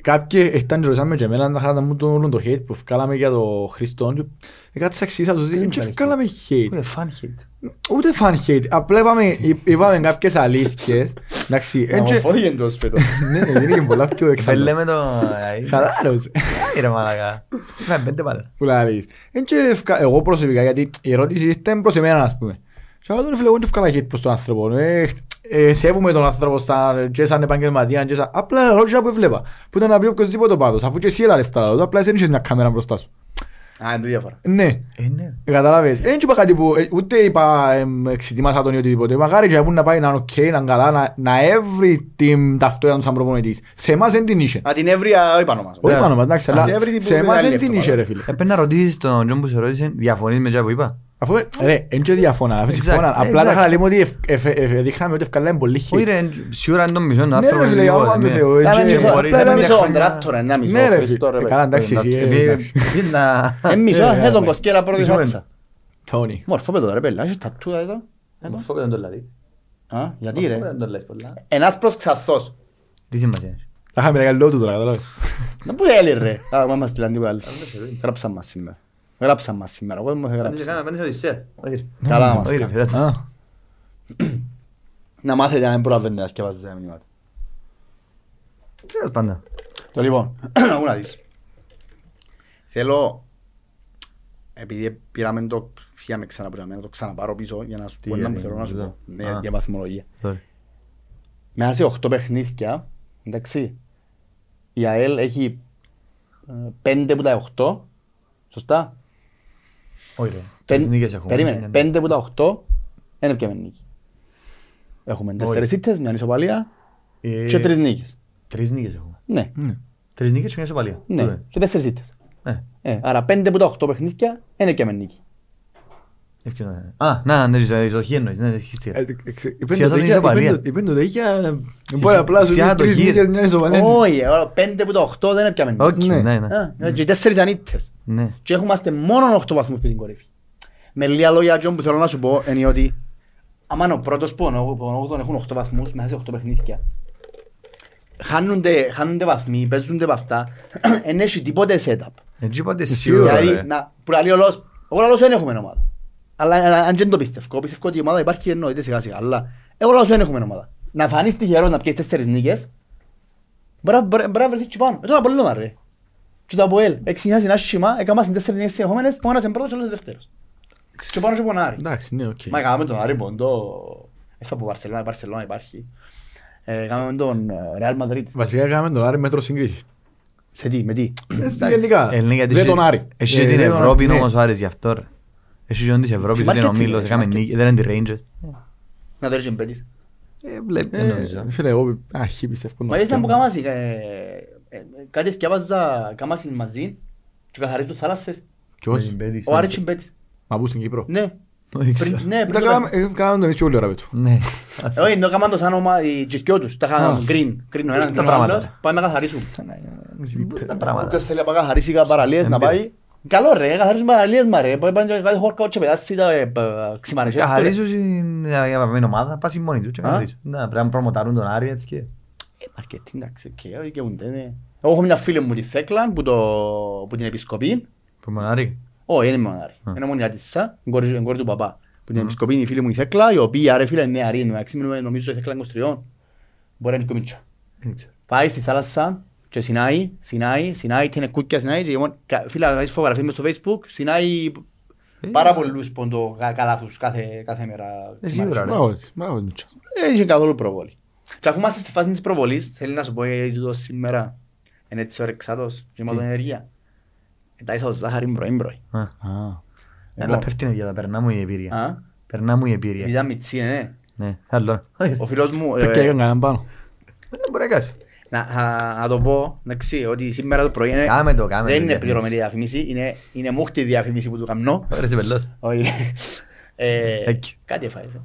κάποιοι ήταν και ρωτήσαμε και εμένα να χάτα μου το όλο το hate που βγάλαμε για το Χριστόν και Κάτσε εξήγησα τους ότι δεν ήταν βγάλαμε hate. Είναι fan hate. Ούτε fan hate. Απλά είπαμε, είπ- είπαμε κάποιες αλήθειες. Εντάξει, Να έντια- μορφώθηκε εντός φέτος. ναι, είναι και πολλά πιο Δεν εξάλλου. λέμε το... Χαλάρωσε. Άι, ρε μαλακά. Φάμε πέντε πάλι. Που λαλείς. Εν και ευκα- Εγώ προσωπικά, γιατί η ερώτηση ήταν προς εμένα, ας πούμε. Και εγώ τον φίλε, εγώ δεν έφκαλα hate προς τον άνθρωπο. Ε, ε, Σέβουμε τον άνθρωπο σαν, και σαν επαγγελματία. και σαν- Απλά ερώτησα που έβλεπα. Που ήταν να πει οποιοςδήποτε πάντως. Αφού και εσύ έλαβες τα λόγια, απλά εσύ δεν είχες μια κάμερα μπροστά σου. Α, είναι διάφορα. Ναι. Ε, ναι. Καταλάβες. Δεν είπα κάτι που ε, ούτε είπα εμ, εξετοιμάσα τον ή οτιδήποτε. Μακάρι και να πάει να είναι οκ, να είναι καλά, να, να έβρει την ταυτότητα του σαν προπονητής. Σε εμάς δεν την είχε. Α, την εύρεια, όχι πάνω μας. Όχι Ναι. πάνω μας, εντάξει, αλλά Αυτή έβρι την σε που εμάς βγάλει δεν την αυτό, είχε μάλλον. ρε φίλε. Έπρεπε να ρωτήσεις τον Τζον που σε ρώτησε, διαφωνείς με τζά που είπα. Αφού, ρε, εν και διαφωνά, αφού Exact, συμφωνά. Απλά exact. τα χαραλίμε ότι ευ- ευ- ευ- δείχναμε ότι ευκαλάμε πολύ Όχι hate. ρε, σίγουρα είναι το μισό Ναι, άνθρωπο. ρε φίλε, για όνομα του Θεού, Ένα έτσι, μισό, μπορεί, απλά δεν ένα είναι μισό μια χρονιά. κοντράτορα, ένα μισό. Ναι ρε Χριστό, φίλε, ρε, Ε, καλά παιδί. εντάξει, εσύ, ε, Επειδή- εντάξει. επειδή να- Ε, μισό, Ε, ε, τον ε, κοσκέλα πρώτη μισό φάτσα. Τόνι. Μορφό παιδό ρε πέλα, έχεις τατούτα εδώ. Μορφό δεν το λάδι. Α, γιατί Μορφό ρε. δεν το λες πολλά. Ένας προς ξαθός. Τι σημασία έχει; Τα είχαμε τα καλό του τώρα, καταλάβεις. Να που θέλει ρε. Α, μα μας στείλαν τίποτα άλλο. Γράψαν μας σήμερα. Γράψαν μας σήμερα, ο κόσμος έγραψε. Καλά μας Όχι, ρε, κάνει. πειράζει. Α, Να μάθετε αν δεν προλαβαίνετε να σκευάζετε τα μηνύματα. Τέλος πάντων. Το λοιπόν, ακού να δεις. Θέλω, επειδή πήραμε το, φύγαμε ξανά από μένα, το ξαναπάρω πίσω για να σου Τι πω ένα που έγινε, θέλω να σου εδώ. πω. Ναι, Α. για βαθμολογία. Sorry. Μέσα σε 8 παιχνίδια, εντάξει, η ΑΕΛ έχει 5 από τα 8, σωστά; Όχι ρε. Πεν- Τις νίκες έχουμε. Περίμενε, Είναι- 5 από τα 8 είναι πια με νίκη. Έχουμε Όχι. τέσσερις ήττες, μια ισοπαλία Ε, και τρεις νίκες. Τρεις νίκες έχουμε. Ναι, Ναι. Τρεις νίκες και μια ισοπαλία. ναι, Τούτε. και τέσσερις ήττες. Ε, Ε, άρα πέντε από τα οχτώ παιχνίδια είναι και με νίκη. Ευκαιρία. Α, να, ναι, ζω- ζω- χι εννοείς, ναι, έχεις τι. Είπεν Ψιάσα το την τέτοια- ισοπαλία. είπεν το- είπεν το τέτοια, Μπορεί απλά σου Ψιά λέει το τρεις γύρι. νίκες, μια ισοπαλία. Όχι, ε, πέντε από τα οχτώ δεν έπιαμε νίκη. Οκ, Ναι. ναι, ναι. Α, Και τέσσερις ήταν ήττες. Ναι. Και έχουμε μόνο 8 βαθμούς πριν την κορυφή. Με λίγα λόγια, Τζον, που θέλω να σου πω είναι ότι άμα είναι ο πρώτος που ο όγδον έχουν 8 βαθμούς μέσα σε 8 παιχνίδια χάνονται, χάνονται βαθμοί, παίζονται από αυτά, δεν έχει τίποτε setup. Έτσι είπατε Σίγουρα, σίγουρα. Δηλαδή, ρε. να, που λέει ο λόγος, εγώ λαλώς δεν έχουμε ομάδα. Αλλά ε, αν δεν το πιστεύω, πιστεύω ότι η ομάδα υπάρχει εννοείται σιγά σιγά, αλλά εγώ λαλώς δεν έχουμε ομάδα. Να φανείς τυχερός να πιέσεις τέσσερις νίκες, μπορεί να- μπορεί να βρεθείς και πάνω. Ε, τώρα πολύ λόγα ρε. Και το ΑΠΟΕΛ, εξηνιάζει ένα σχήμα, έκαμε στις τέσσερις νίκες συνεχόμενες, ο ένας είναι πρώτος και ο άλλος δεύτερος. Και πάνω και πονάρει. Εντάξει, ναι, οκ. Μα έκαμε τον Άρη ποντό, έφα από Βαρσελόνα, η Βαρσελόνα υπάρχει. Ε, Έκαμε τον ε, Ρεάλ Μαδρίτη. Βασικά έκαμε τον Άρη μέτρο συγκρίσης. Σε τι, με τι. Ε, Γενικά, Ελληνικά, γιατί δεν έχει- τον Άρη. Έχει Ε, την δεν τον- Ευρώπη ναι. όμως ο Άρης γι' αυτό ρε. Έχει και της Ευρώπης, Και δεν είναι ο marketing, Μήλος, ρε, έκαμε marketing. νίκη, δεν είναι τη Rangers. Να δέρεις και μπέτης. Ε, βλέπει, δεν Ε, νομίζω. Φίλε, εγώ αχι πιστεύω. Μα είδες να που κάμασι, ε, ε, κάτι θυκιάβαζα κάμασι μαζί και καθαρίζουν θάλασσες. Με Ποιος, την Betis. Ο Άρης και μπέτης. μα πού στην Κύπρο; Ναι. Δεν ξέρω. Πριν- Ναι, Τα πριν το κάναμε- παιχνίδι. ε, Κάναμε το εμείς πιο όλη ώρα με του. Ναι. Ε, Όχι, το έκαναν το σαν όμα οι και δυο τους. Τα Α. είχαν green. Green ο ένας και ο πράγματα. άλλος. Πάμε να καθαρίσουν. Τα πράγματα. Όποιος θέλει να πάει καθαρίσει παραλίες να Εμπειρία. πάει. Καλό ρε, καθαρίζουν παραλίες μα ρε. Πάει πάνε και κάτι χόρκα και πετάσει τα ε, π- ξημαρισές. Καθαρίζουν στην για αγαπημένη ομάδα, πας μόνοι τους και Α; καθαρίζουν. Ναι, Πρέπει να προμοτάρουν τον Άρη έτσι και... Ε, Μαρκετίνγκ, εντάξει, και δικαιούνται, ναι. Εγώ έχω μια φίλη μου τη Θέκλα που, το, που την επισκοπή. Που με τον Άρη; Όχι, είναι μονάρι. Α. Είναι μόνο η Άτισσα, η κόρη η κόρη του παπά. Που την επισκοπή είναι η φίλη μου η Θέκλα, η οποία ρε φίλε είναι νεαρή, εντάξει, μιλούμε, νομίζω η Θέκλα 23. Μπορεί να είναι και μίτσα. Δεν ξέρω. Πάει στη θάλασσα και συνάει, συνάει, συνάει, την κούκκια συνάει και εγώ, κα- φίλε, να δεις φωτογραφίες μες στο facebook, συνάει Ε, πάρα πολλούς πόντο κα- καλάθους κάθε, κάθε μέρα. Ε, ξημαρισές. σίγουρα, ρε. Μπράβο της, μπράβο της, Μίτσα. Δεν είχε καθόλου προβολή. Και αφού είμαστε στη φάση της προβολής, θέλει να σου πω γιατί το σήμερα είναι έτσι ωρεξάτος και με Τι; την ενέργεια. Τα είσαι ο ζάχαρη μπροή μπροή. Α. Α. Αλλά πέφτει η ενέργεια, περνά μου η εμπειρία. Α, Περνά μου η εμπειρία. Ήταν μητσί, ναι. Ναι, άλλο. Ο φίλος μου, ε, Πες και έκανε κανέναν πάνω. Δεν μπορεί να κάνεις. Να, να, να το πω, εντάξει, ότι σήμερα το πρωί είναι, Κάμε το, κάμε δεν το, είναι διαφήμιση. πληρωμένη διαφήμιση, είναι, είναι μούχτη διαφήμιση που του καμνώ. Ωραία, είσαι πελός. Όχι. Ε, Εκεί. Κάτι έφαγες. ε.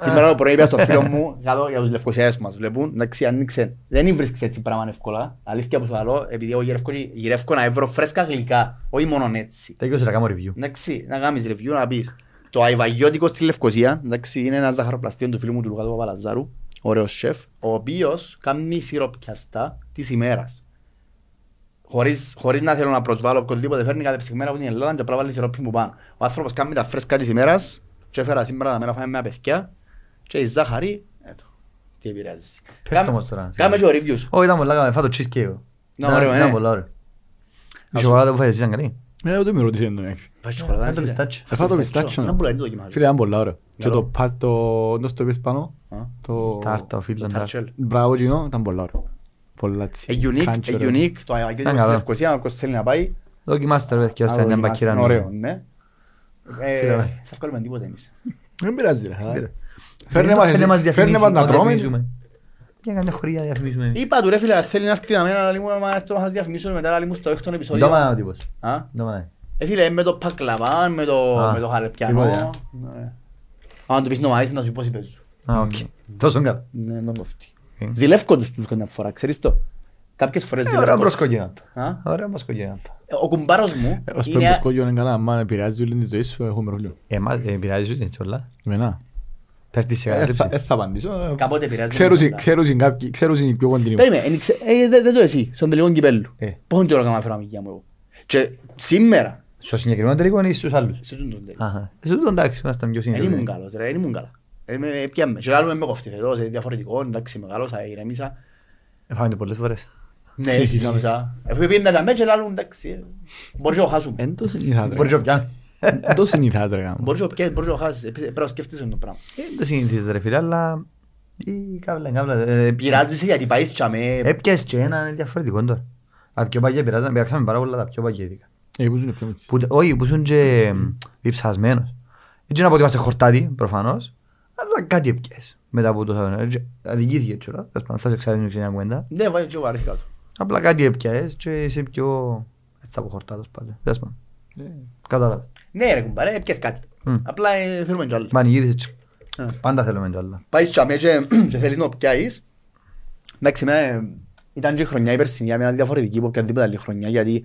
Σήμερα το πρωί είπα στο φίλο μου, κάτω για τους λευκοσιάδες που μας βλέπουν, εντάξει, άνοιξε, δεν βρίσκεις έτσι πράγμα εύκολα, αλήθεια που σου λέω, επειδή εγώ γυρεύω, γυρεύω να βρω φρέσκα γλυκά, όχι μόνο έτσι. Τέκειωσε να κάνω review. Εντάξει, να κάνεις review, να πεις. Το αϊβαγιώτικο στη Λευκοσία, εντάξει, είναι ένα ζαχαροπλαστείο του φίλου μου του Λουκάτου Παπαλαζάρου, ωραίος σεφ, ο οποίος κάνει σιροπιαστά της ημέρας. Χωρίς, χωρίς να θέλω να προσβάλλω οποιοδήποτε φέρνει κάτι ψυγμένα από την Ελλάδα και απλά βάλει σιρόπι που πάνω. Ο άνθρωπος κάνει τα φρέσκα της ημέρας και έφερα σήμερα τα μέρα φάμε με παιδιά και η ζάχαρη, έτω, τι επηρεάζει. Πέφτω όμως τώρα. Κάμε και ο review σου. Όχι, ήταν πολλά καλά, φάω το cheesecake. Να, ωραίο, Ήταν ναι. πολλά ωραίο. Η Ας- σοκολάτα που φάεις ήταν καλή. Ε, ούτε με ρωτήσε εν τω μεταξύ. Βάζει σοκολάτα, Φάω το φίλε. πιστάτσιο. Θα φάω το πιστάτσιο, Να ναι. πουλάει, δεν το δοκιμάζω. Φίλε, ήταν πολλά ωραίο. Και Καλό. το πας το... Πώς το είπες πάνω. Α, Το... Τάρτα, ο φίλος. τάρτα. Ταρτσέλ. Μπράβο, Gino, ήταν πολλά ωραίο. Πολλά έτσι. Ε, unique, crunchy, ε, ωραίο. unique, το αϊβαγιώτικο Ήταν στη καλό. Λευκοσία, όποιος θέλει να πάει, Δοκιμάστε ρε παιδιά, ώστε να να δοκιμάσει. μπακυρά. Είναι ωραίο, ναι. Ε, Φίλε, Θα βγάλουμε τίποτα εμείς. Δεν πειράζει ρε. χαλάρα. Πήρε. Φέρνε μας εσύ- φέρνε διαφημίσεις, μας να τρώμε. Διαφημίσουμε. Για καμιά χωρία διαφημίσουμε. Είπα του ρε φίλε, θέλει να έρθει να μένα, αλλά μου να έρθει να σας διαφημίσω μετά, αλλά μου στο έκτον επεισόδιο. Ντόμα ο τύπος. Α, Ντόμα. ε, φίλε, με το πακλαβάν, με το, Α, με το χαρεπιανό. τίποτα. Ναι. Αν του πεις νομαείς, να σου πω πώς παίζουν. Α, οκ. Τόσο καλά. Ναι, δεν κοφτεί. Ε. Ζηλεύκω τους τους καμιά φορά, ξέρεις το. Κάποιες φορές Ε, Ωραία ζηλεύκω. προσκογέννατα. Α, Ωραία προσκογέννατα. ε, Ο κουμπάρος μου Ε, Ως είναι... πέμπτος κόκκιο είναι καλά, άμα επηρεάζει όλη τη ζωή σου, έχουμε πρόβλημα. Εμάς ε, πειράζει σου έτσι όλα. Εμένα. Πέφτεις σε Ε, θα- κατάθλιψη. ε, θα απαντήσω. ε, Κάποτε επηρεάζει Ξέρουν με ξέρουν κάποιοι, ξέρουν οι πιο κοντινοί μου. Περίμενε, εν ξε- ε, δεν δεν το εσύ, στον τελικό κυπέλλου. Ε. Πόσο καιρό έκανα να φέρω αμυγία μου εγώ. Και σήμερα, Στο συγκεκριμένο τελικό είναι στους άλλους; σε τούτον τον τελικό. Αχα. Σε τούτο εντάξει, ήμασταν πιο Δεν ήμουν συνειδητοί. καλός ρε, δεν ήμουν καλά. Ε, με- με πιάμε. Και άλλου με κοφτεί εδώ, σε διαφορετικό, εντάξει, μεγάλωσα, ηρέμησα. Έφαγαμε πολλές φορές. Ναι, Συζητάμε. συζήτησα. Αφού πήγαινε να με και άλλου, εντάξει, ε, μπορείς να το χάσουμε. Εν το συνηθάτε. Μπορείς να πιάνει. Εν το συνηθάτε ρε γάμο. Μπορείς να πιέσεις, μπορείς να το χάσεις. Ε, Πρέπει να σκέφτεσαι το πράγμα. Δεν το συνηθίζεται ρε φίλε, αλλά... ή Κάβλα, κάβλα. ε, Πειράζεσαι γιατί πάεις και αμέ. Έπιασες και ένα διαφορετικό τώρα. Τα πιο παγιά πειράζαν, πειράξαμε πάρα πολλά τα πιο παγιέτικα. Ε, που ζουν πιο μίτσι. Που, όχι, που ήσουν και διψασμένος. Έτσι να πω ότι είμαστε χορτάτοι, προφανώς. Αλλά Απλά κάτι έπιες μετά από το θάνατο. Αδικήθηκε τώρα. Τέλος πάντων, θα σε εξαρτήνω μια κουβέντα. Ναι, βάζει και βαρύθηκα του. Απλά κάτι έπιες και είσαι πιο... Έτσι θα πω χορτάτος πάντα. Τέλος πάντων. Κατάλαβα. Ναι ρε κουμπάρε, έπιες κάτι. Μμ. Απλά ε, θέλουμε κι άλλο. Πανηγύρισε τσι. Ε. Πάντα θέλουμε κι άλλα. Πάεις και αμέ και και θέλεις να πιάσεις. Εντάξει, εμένα ήταν και η χρονιά η περσινή, για μένα διαφορετική από οποιαδήποτε άλλη χρονιά, γιατί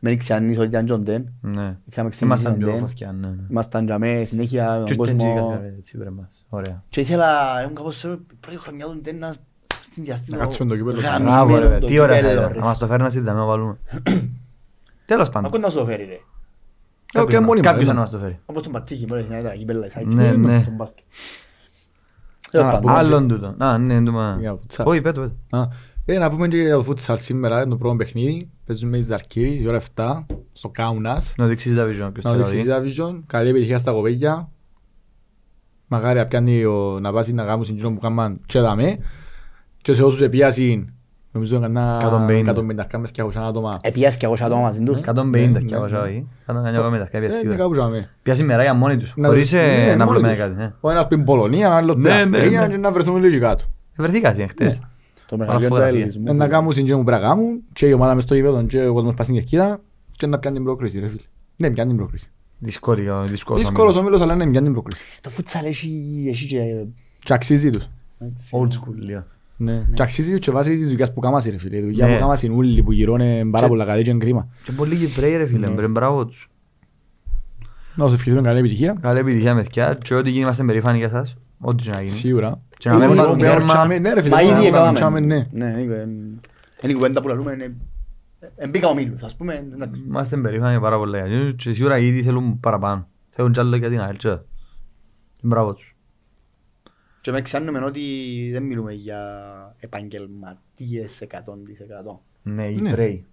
δεν ξέρεις ότι ήταν John Den. Ναι. Είχαμε ξενήσει Ήμασταν John πιο Den. φωτιά, ναι. Ήμασταν για μέ συνέχεια Και τον ήρθε και η κόσμο. καθαρά, έτσι, βρε μας. Ωραία. Και ήθελα, ήμουν κάπως ε, πρώτη χρονιά του Den να στην διαστήμα. Να κάτσουμε το κύπελλο. γαμισμένο Μπράβο ρε, το τι ωραία θα κύπελλο, ήταν. ρε. Να μας το φέρει να συζητάμε, να βάλουμε. Τέλος πάντων. Ακούω να σου το φέρει ρε. Ε, και μόνοι μας, Κάποιος ναι. θα μας το φέρει. Όπως τον Πατήκη, μόλις να ήταν κύπελλα, θα Ναι, ναι. στον μπάσκετ. Τέλος Να πάντων. πούμε Άλλον τούτο. Α, ναι, το μα... Για φουτσάλ. Όχι, πέτω, πέτω. Α, ε, να πούμε και για το φούτσαλ σήμερα, είναι το πρώτο παιχνίδι. Παίζουμε η Ζαρκύρη, η ώρα 7, στο Κάουνας. Να δείξεις τα vision, ποιος Να θέλει δείξεις να δει. η Division. Καλή επιτυχία στα κοπέκια. Μακάρι να πιάνει ο- να βάζει να κάνουν συγκίνο που κάνουν και δαμέ. Και σε όσους επίασαν, νομίζω έκανα 150. 150 κάμες και 200 άτομα. Επιάθηκε και εγώ σαν άτομα μαζί τους. 150 και Ναι, εγώ ναι. όχι. Κάτω κανένα κόμμα μετά, Ε, είναι σίγουρα. κάπου ζάμε. Πιάσεις μερά για μόνοι τους, Να χωρίς τους- ε, ναι, να μόνοι βρούμε τους. κάτι. ναι. Ο ένας πει Πολωνία, ο άλλος πει Ναι, ναι, Αυστρία ναι. και να βρεθούμε λίγοι κάτω. Βρεθήκατε χτες. Το μεγαλύτερο του φωτογραφία. ελληνισμού. Ε, Να κάνουν συγκίνο που πρέπει να κάνουν και η ομάδα μες στο γήπεδο και ο κόσμος πάει στην κερκίδα και να πιάνει την πρόκριση ρε φίλε. Ναι, πιάνει την πρόκριση. Δύσκολη, ο- δύσκολος Δύσκολος όμιλος. όμιλος αλλά ναι, πιάνει την πρόκριση. Το φούτσαλ έχει έχει και... Και αξίζει τους. έτσι, Old school, λίγο. Ναι. Και αξίζει τους και βάσει της δουλειάς που κάμασαι ρε φίλε. Η δουλειά Ναι. που κάμασαι είναι όλοι που γυρώνε πάρα Και- πολλά καλή και είναι κρίμα. Και πολλοί Κυπρέοι ρε φίλε, Ναι. μπρε, μπράβο τους. Να σου ευχηθούμε καλή επιτυχία. Καλή επιτυχία με θκιά και ό,τι γίνει είμαστε περήφανοι για σας. Ό,τι και να γίνει. Σίγουρα. Και να μην Ε, βάλουν ε, τέρμα. τσάμε, Ναι ρε φίλε. Μα να ήδη βάλουν έκαναμε. τσάμε, ναι. Ναι, είναι- είναι η κουβέντα που λαλούμε, είναι... Εμπήκα ο Μίλους, ας πούμε, εντάξει. Είμαστε περήφανοι πάρα πολλά για αυτούς και σίγουρα ήδη θέλουν παραπάνω. Θέλουν κι άλλο για την ΑΕΛ και μπράβο τους. Και με ξέρουμε ότι δεν μιλούμε για επαγγελματίες 100%. Ναι, οι Ναι. Κυπρέοι.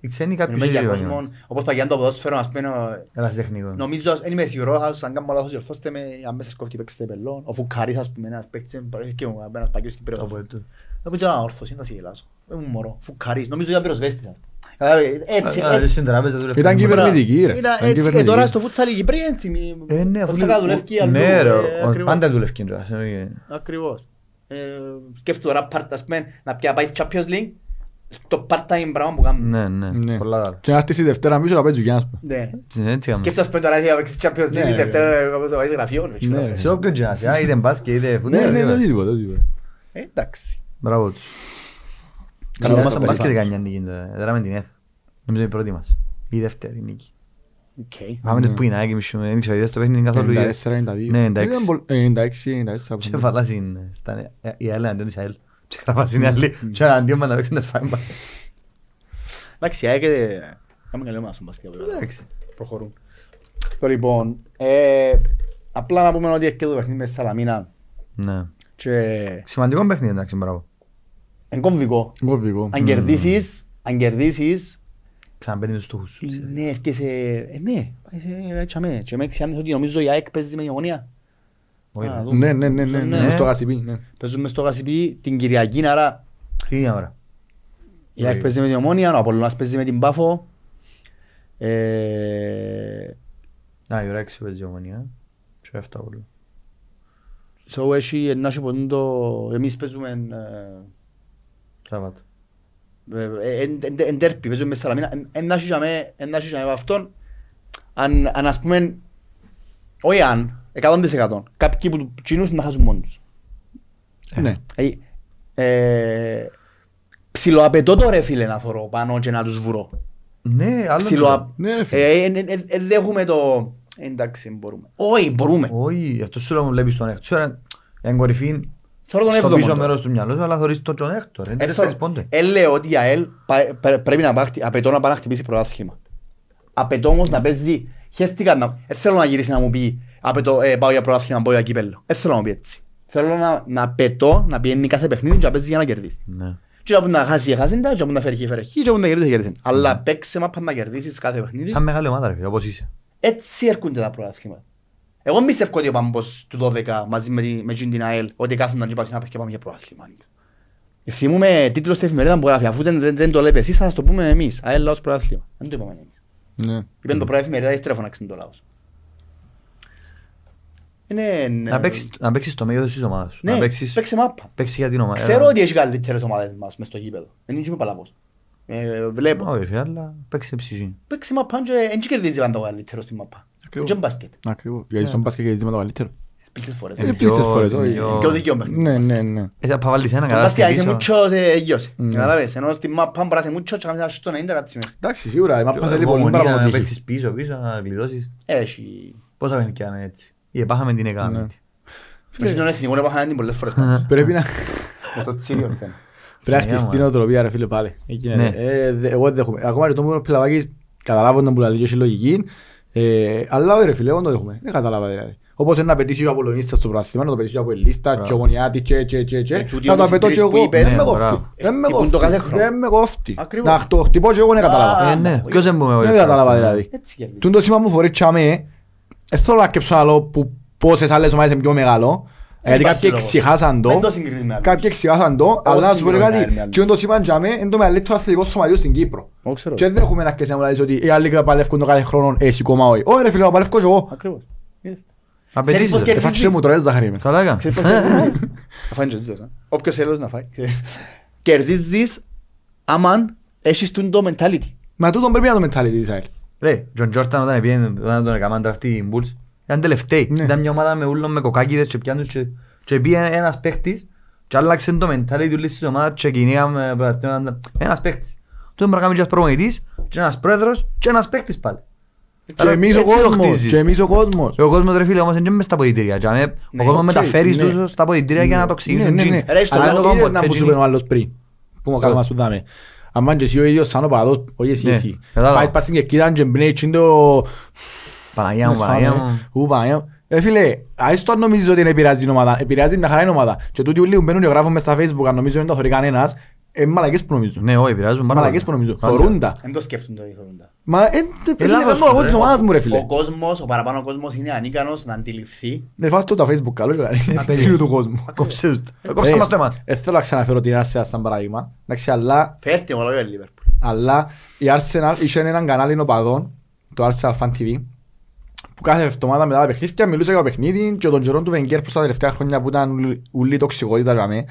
Οι ξένοι κάποιοι Μιλούμε για είναι κόσμο, όπως παγιάν το ποδόσφαιρο, ας πούμε, ο- Ερασιτεχνικό. νομίζω, δεν είμαι σίγουρος, ας- αν κάνω λάθος, διορθώστε με, αν μέσα σκόφτει παίξετε πελόν. Ο Φουκάρης, ας πούμε, ένας παίκτης, παρέχει και μου, ένας παγιός Κυπρέος. Το από του. Δεν ξέρω αν όρθος, είναι να σιγελάσω. Δεν μου μωρώ. Φουκάρης, νομίζω ήταν πυροσβέστης. Κατάλαβε, Έτσι, Α, έτσι. στην τράπεζα δουλεύει. Ήταν Μπράβο. κυβερνητική ρε. Ήταν Ήταν έτσι και κυβερνητική. τώρα στο φούτσαλ οι Κυπρέοι έτσι. μη- Ε, ναι, αφού το τσάκα δουλεύει αλλού, Ναι, ρε, ε, ο- ακριβώς. πάντα δουλεύει κιντράς. ε, Ακριβώς. Ε, Σκέφτομαι τώρα part, ας πούμε, να πια πάει Champions League, το part-time πράγμα που κάνουμε. Ναι, ναι, Ναι. πολλά καλά. Και να έρθεις η Δευτέρα πίσω να παίζεις δουλειά, ας πούμε. Ναι. Έτσι, έτσι κάνουμε. Σκέφτομαι, ας πούμε, τώρα να παίξεις Champions Ναι, League, ρε, Δευτέρα κάπως να πάει σε γραφείο. ρε, Ναι, ξέρω. ρε. Σε όποιον και να είσαι, α, είτε μπάσκετ, είτε Ναι, φούτμπολ, ναι, είτε- το τίποτα, το τίποτα. Ε, Εντάξει. Μπράβο τους. Καλό Καλά, μας στο το μπάσκετ περίπατος. κάνει νίκη, ε, δράμε την ΕΘ. Νομίζω είναι η πρώτη μας. Η δεύτερη νίκη. Οκ. Πάμε Ναι. το που είναι, ε, και μισούμε, δεν ξέρω, είδες το παιχνίδι καθόλου. 94, 92. Ναι, εντάξει. Ήταν πολλ- ε, 96, 94. Και φαλάς είναι, στα- ε, η ΑΕΛ εναντίον της ΑΕΛ. Και γράφας είναι άλλη, και εναντίον μας να παίξουν να σφάει μπάλα. Εντάξει, έκαιγε... Κάμε καλή ομάδα στον μπάσκετ. βέβαια. Εντάξει. Προχωρούν. Το λοιπόν, ε, απλά να πούμε ότι έρχεται το παιχνίδι με Σαλαμίνα Ναι. και Σημαντικό παιχνίδι, εντάξει, μπράβο. Είναι κομβικό. Κόβικο. Αν κερδίσεις, αν κερδίσεις, Ξαναμπαίνει τους στόχους σου. ναι, έρχεσαι, ε, ναι, πάει σε έτσι αμέ. Και με εξιάνεις ότι νομίζω η ΑΕΚ παίζει με η Ομονία. Όχι, Α, ρε. δούμε. Ναι, ναι, ναι, ναι, Ναι. ναι. Στο Γασιπί, ναι. Παίζουμε στο Γασιπί την Κυριακή, άρα Λίγη ώρα; η ΑΕΚ Όχι. παίζει με την Ομόνια, ο Απολλωνάς παίζει με την Πάφο. Ε, Α, η ώρα έξι παίζει η ομονία. Και έφτα όλο. So έχει ένα και ποτέ το... Εμείς παίζουμε ε, Σάββατο. εν τέρπι, παίζουμε μες Σαλαμίνα. Ένα και με ένα και με αυτόν. Αν, αν ας πούμε, όχι αν, 100% κάποιοι που του κοινούς να χάσουν μόνοι τους. Ναι. Δηλαδή, ε, Ψιλοαπαιτώ το ρε φίλε να θωρώ πάνω και να τους βρω. Ναι, άλλο Ψιλοα... Ναι, ρε φίλε. Ε, ε, ε, ε, δεν έχουμε το... Εντάξει, μπορούμε. Όχι, μπορούμε. Όχι, αυτό σου λέω μου βλέπεις τον έκτο. Τώρα, εν κορυφή, Θέλω τον στο έβδομο. πίσω τώρα. μέρος του μυαλού σου, αλλά θωρείς τον τον έκτο. Είναι Ε, τέσσερις θέλω- πόντες. ε, λέω ότι η ΑΕΛ πα- πρέ- πρέπει να πάει, απαιτώ να πάει να χτυπήσει πρωτάθλημα. Απαιτώ όμως να παίζει, χαίστηκα να, δεν θέλω να γυρίσει να μου πει απαιτώ, ε, πάω για πρωτάθλημα, πάω για κύπελλο. Δεν θέλω να μου πει έτσι. Θέλω να, να απαιτώ να πιένει κάθε παιχνίδι και να παίζει για να κερδίσει. Ναι. Και να που να χάσει, χάσει, και να που να φέρει, φέρει, και να που να κερδίσει, κερδίσει. Αλλά παίξε μα να κερδίσεις κάθε παιχνίδι. Σαν μεγάλη ομάδα ρε φίλε, όπως είσαι. Έτσι έρχονται τα πρωτάθλημα. Εγώ μη πιστεύω ότι ο Πάμπος του 12 μαζί με, τη- με την ΑΕΛ ότι κάθονταν και πας να και πάμε για πρωτάθλημα. Θυμούμε τίτλος στην εφημερίδας που γράφει, αφού δεν, δεν, δεν το λέτε εσείς θα σας το πούμε εμείς, ΑΕΛ λαός πρωτάθλημα. Δεν το είπαμε εμείς. Ναι. Είπαν το πρωί εφημερίδα, έχει τηλεφωνάξει το λαός. Είναι... Να παίξεις- Να παίξεις το μέγεθος της ομάδας σου. Ναι, Να παίξεις παίξε μάπα. παίξεις για την ομάδα. Ξέρω ότι έχει καλύτερες ομάδες μας μες στο γήπεδο. Δεν είμαι παλαβός. Ε, Βλέπω. Όχι ρε, αλλά παίξε ψυχή. Παίξε μάπα και δεν κερδίζει πάντα ο καλύτερος στην μάπα. Ακριβώς. Και μπάσκετ. Ακριβώς. Γιατί στον μπάσκετ κερδίζει με το καλύτερος. Πλήθες φορές. Ε, Ε, πλήθες πιο- φορές, όχι. πιο- Και ο δικαιό παιχνίδι. Ναι, ναι, ναι. Ε, θα βάλεις ένα Το καλά μπάσκετ είσαι πίσω. μούτσος ε, γιος. Ναι. Καταλάβες. Ενώ στην μάπα μπορεί να είσαι μούτσος και να κάνεις στο 90 κάτσεις μέσα. Εντάξει, σίγουρα, η μάπα θέλει Ομονία, πολύ παραπάνω να τύχη. παίξεις πίσω, πίσω, να γλιτώσεις. Έχει. Πόσα παιχνίδια είναι έτσι. Η επάχαμε την Ναι. έκαμε. Όχι τον εθνικό να πάχανε την πολλές φορές πάνω. Πρέπει να... Με το τσίριο θέμα. Πρέπει να Ναι, χτιστεί άμα. νοοτροπία ρε φίλε πάλι. Εκεί είναι, Ναι. ρε. Ε, δε- Εγώ δεν δέχομαι. Ακόμα και το μόνο πιλαβάκης καταλάβω που λέει και έχει λογική. Ε, Αλλά όχι ρε φίλε, εγώ δεν το δέχομαι. Δεν κατάλαβα δηλαδή. Όπως είναι να πετύσει ο Απολωνίστας στο πράσιμα, να το πετύσει ο Αποελίστα, Μπράβο. και ο Μονιάτη και και και και. Ε, τούτοι Να το όμως οι απαιτώ τρεις και που εγώ. είπες, Δεν με ναι, κόφτει. μπράβο. Δεν με Χτυπούν το κόφτει. κάθε χρόνο. Δεν με κόφτει. Ακριβώς. Να το χτυπώ και εγώ δεν κατάλαβα. Α, Ε, ναι. μα, Ποιος δεν μου Δεν κατάλαβα δηλαδή. Έτσι κερδίζει. Τούν το σήμα μου φορεί τσάμε, δεν θέλω να κέψω άλλο που πόσες άλλες ομάδες είναι πιο μεγάλο. Γιατί υπάρχει κάποιοι λόγος. εξηχάσαν Δεν το το, συγκρίνεις με άλλους. κάποιοι εξηχάσαν το, αλλά να σου πω ρε συγκρίνω με κάτι, άλλους. και είναι το σήμα τσάμε είναι το μεγαλύτερο αθλητικό σωματείο στην Κύπρο. Εγώ ξέρω. Και δεν έχουμε να αρκέσει να μου λες ότι οι άλλοι παλεύκουν το κάθε χρόνο, εσύ κόμμα όχι. Όχι ρε φίλε, να παλεύω και εγώ. Ακριβώς. Είδες. Απαιτήσεις, πώς ρε. κερδίζεις; Εφάξε μου τώρα ζάχαρη με. Το λέγα. Ξέρεις πώς κερδίζεις; Θα φάει και τούτος, α. Όποιος θέλει να φάει. Κερδίζεις άμα έχεις τούν το mentality. Μα τούτον πρέπει να το mentality της ΑΕΛ. Ρε, Τζον Τζόρταν όταν πήγαινε, όταν τον έκαναν draft οι Bulls, ήταν τελευταίοι. Ναι. Ήταν μια ομάδα με ούλων με κοκάκηδες και πιάνουν και, και πήγε ένας παίχτης και άλλαξε το mentality του λύσης της ομάδας και κυνήγαμε πρωταθλήματα. Ένας παίχτης. Τότε μπορεί να κάνει και ένας προπονητής και ένας πρόεδρος και ένας παίχτης πάλι. Και Άρα εμείς ο έτσι το κόσμος, χτίζεις. και εμείς ο κόσμος. Ο κόσμος ρε φίλε όμως είναι μες στα αποδυτήρια. και αμέ- Ο κόσμος οκ, μεταφέρεις ναι. τους στα αποδυτήρια για να το Ναι, εξηγήσουν. ναι, ναι. Ρε, στο Αλλά τέλος το είδες είδες να ποτέ μου σου γίνει. είπε ο άλλος πριν. Που μου κάτω μας που δάμε. Αν και εσύ ο ίδιος σαν ο παδός, όχι εσύ Ναι, εσύ. κατάλαβα. Πάει πας στην κερκίδα και μπνέει και είναι το... Παναγιά μου, Παναγιά μου. Ου, Παναγιά μου. Ε, φίλε, ας το αν νομίζεις ότι δεν επηρεάζει την ομάδα. Επηρεάζει μια χαρά την ομάδα. Και τούτοι όλοι που μπαίνουν και γράφουν μες στα facebook αν νομίζουν ότι δεν το θωρεί κανένας, ε, μαλακές που νομίζουν. Ναι, όχι, επηρεάζουν πάρα Μαλακές πολύ. που νομίζουν. Πάντα. Θωρούν τα. Δεν το σκέφτονται οι θωρούντα. Μα, ε, φίλε, λάθος κάνω εγώ του, της ρε. ομάδας μου ρε φίλε. Ο κόσμος, ο παραπάνω κόσμος είναι ανίκανος να αντιληφθεί. Ναι, φάστε το τα facebook καλό και κάνει. Φίλου του κόσμου. Κόψε τους. Κόψε μας το αίμα. Ε, θέλω να ξαναφέρω την Arsenal σαν παράδειγμα. Εντάξει, αλλά, Φέρτε μου λόγια Λίβερπουλ. αλλά η Arsenal είχε έναν κανάλι οπαδών, το Arsenal Fan TV, που κάθε εβδομάδα μετά τα παιχνίδια μιλούσε για το παιχνίδι και τον καιρό του Βενγκέρ που στα τελευταία χρόνια που ήταν ούλη τοξικότητα για μέ.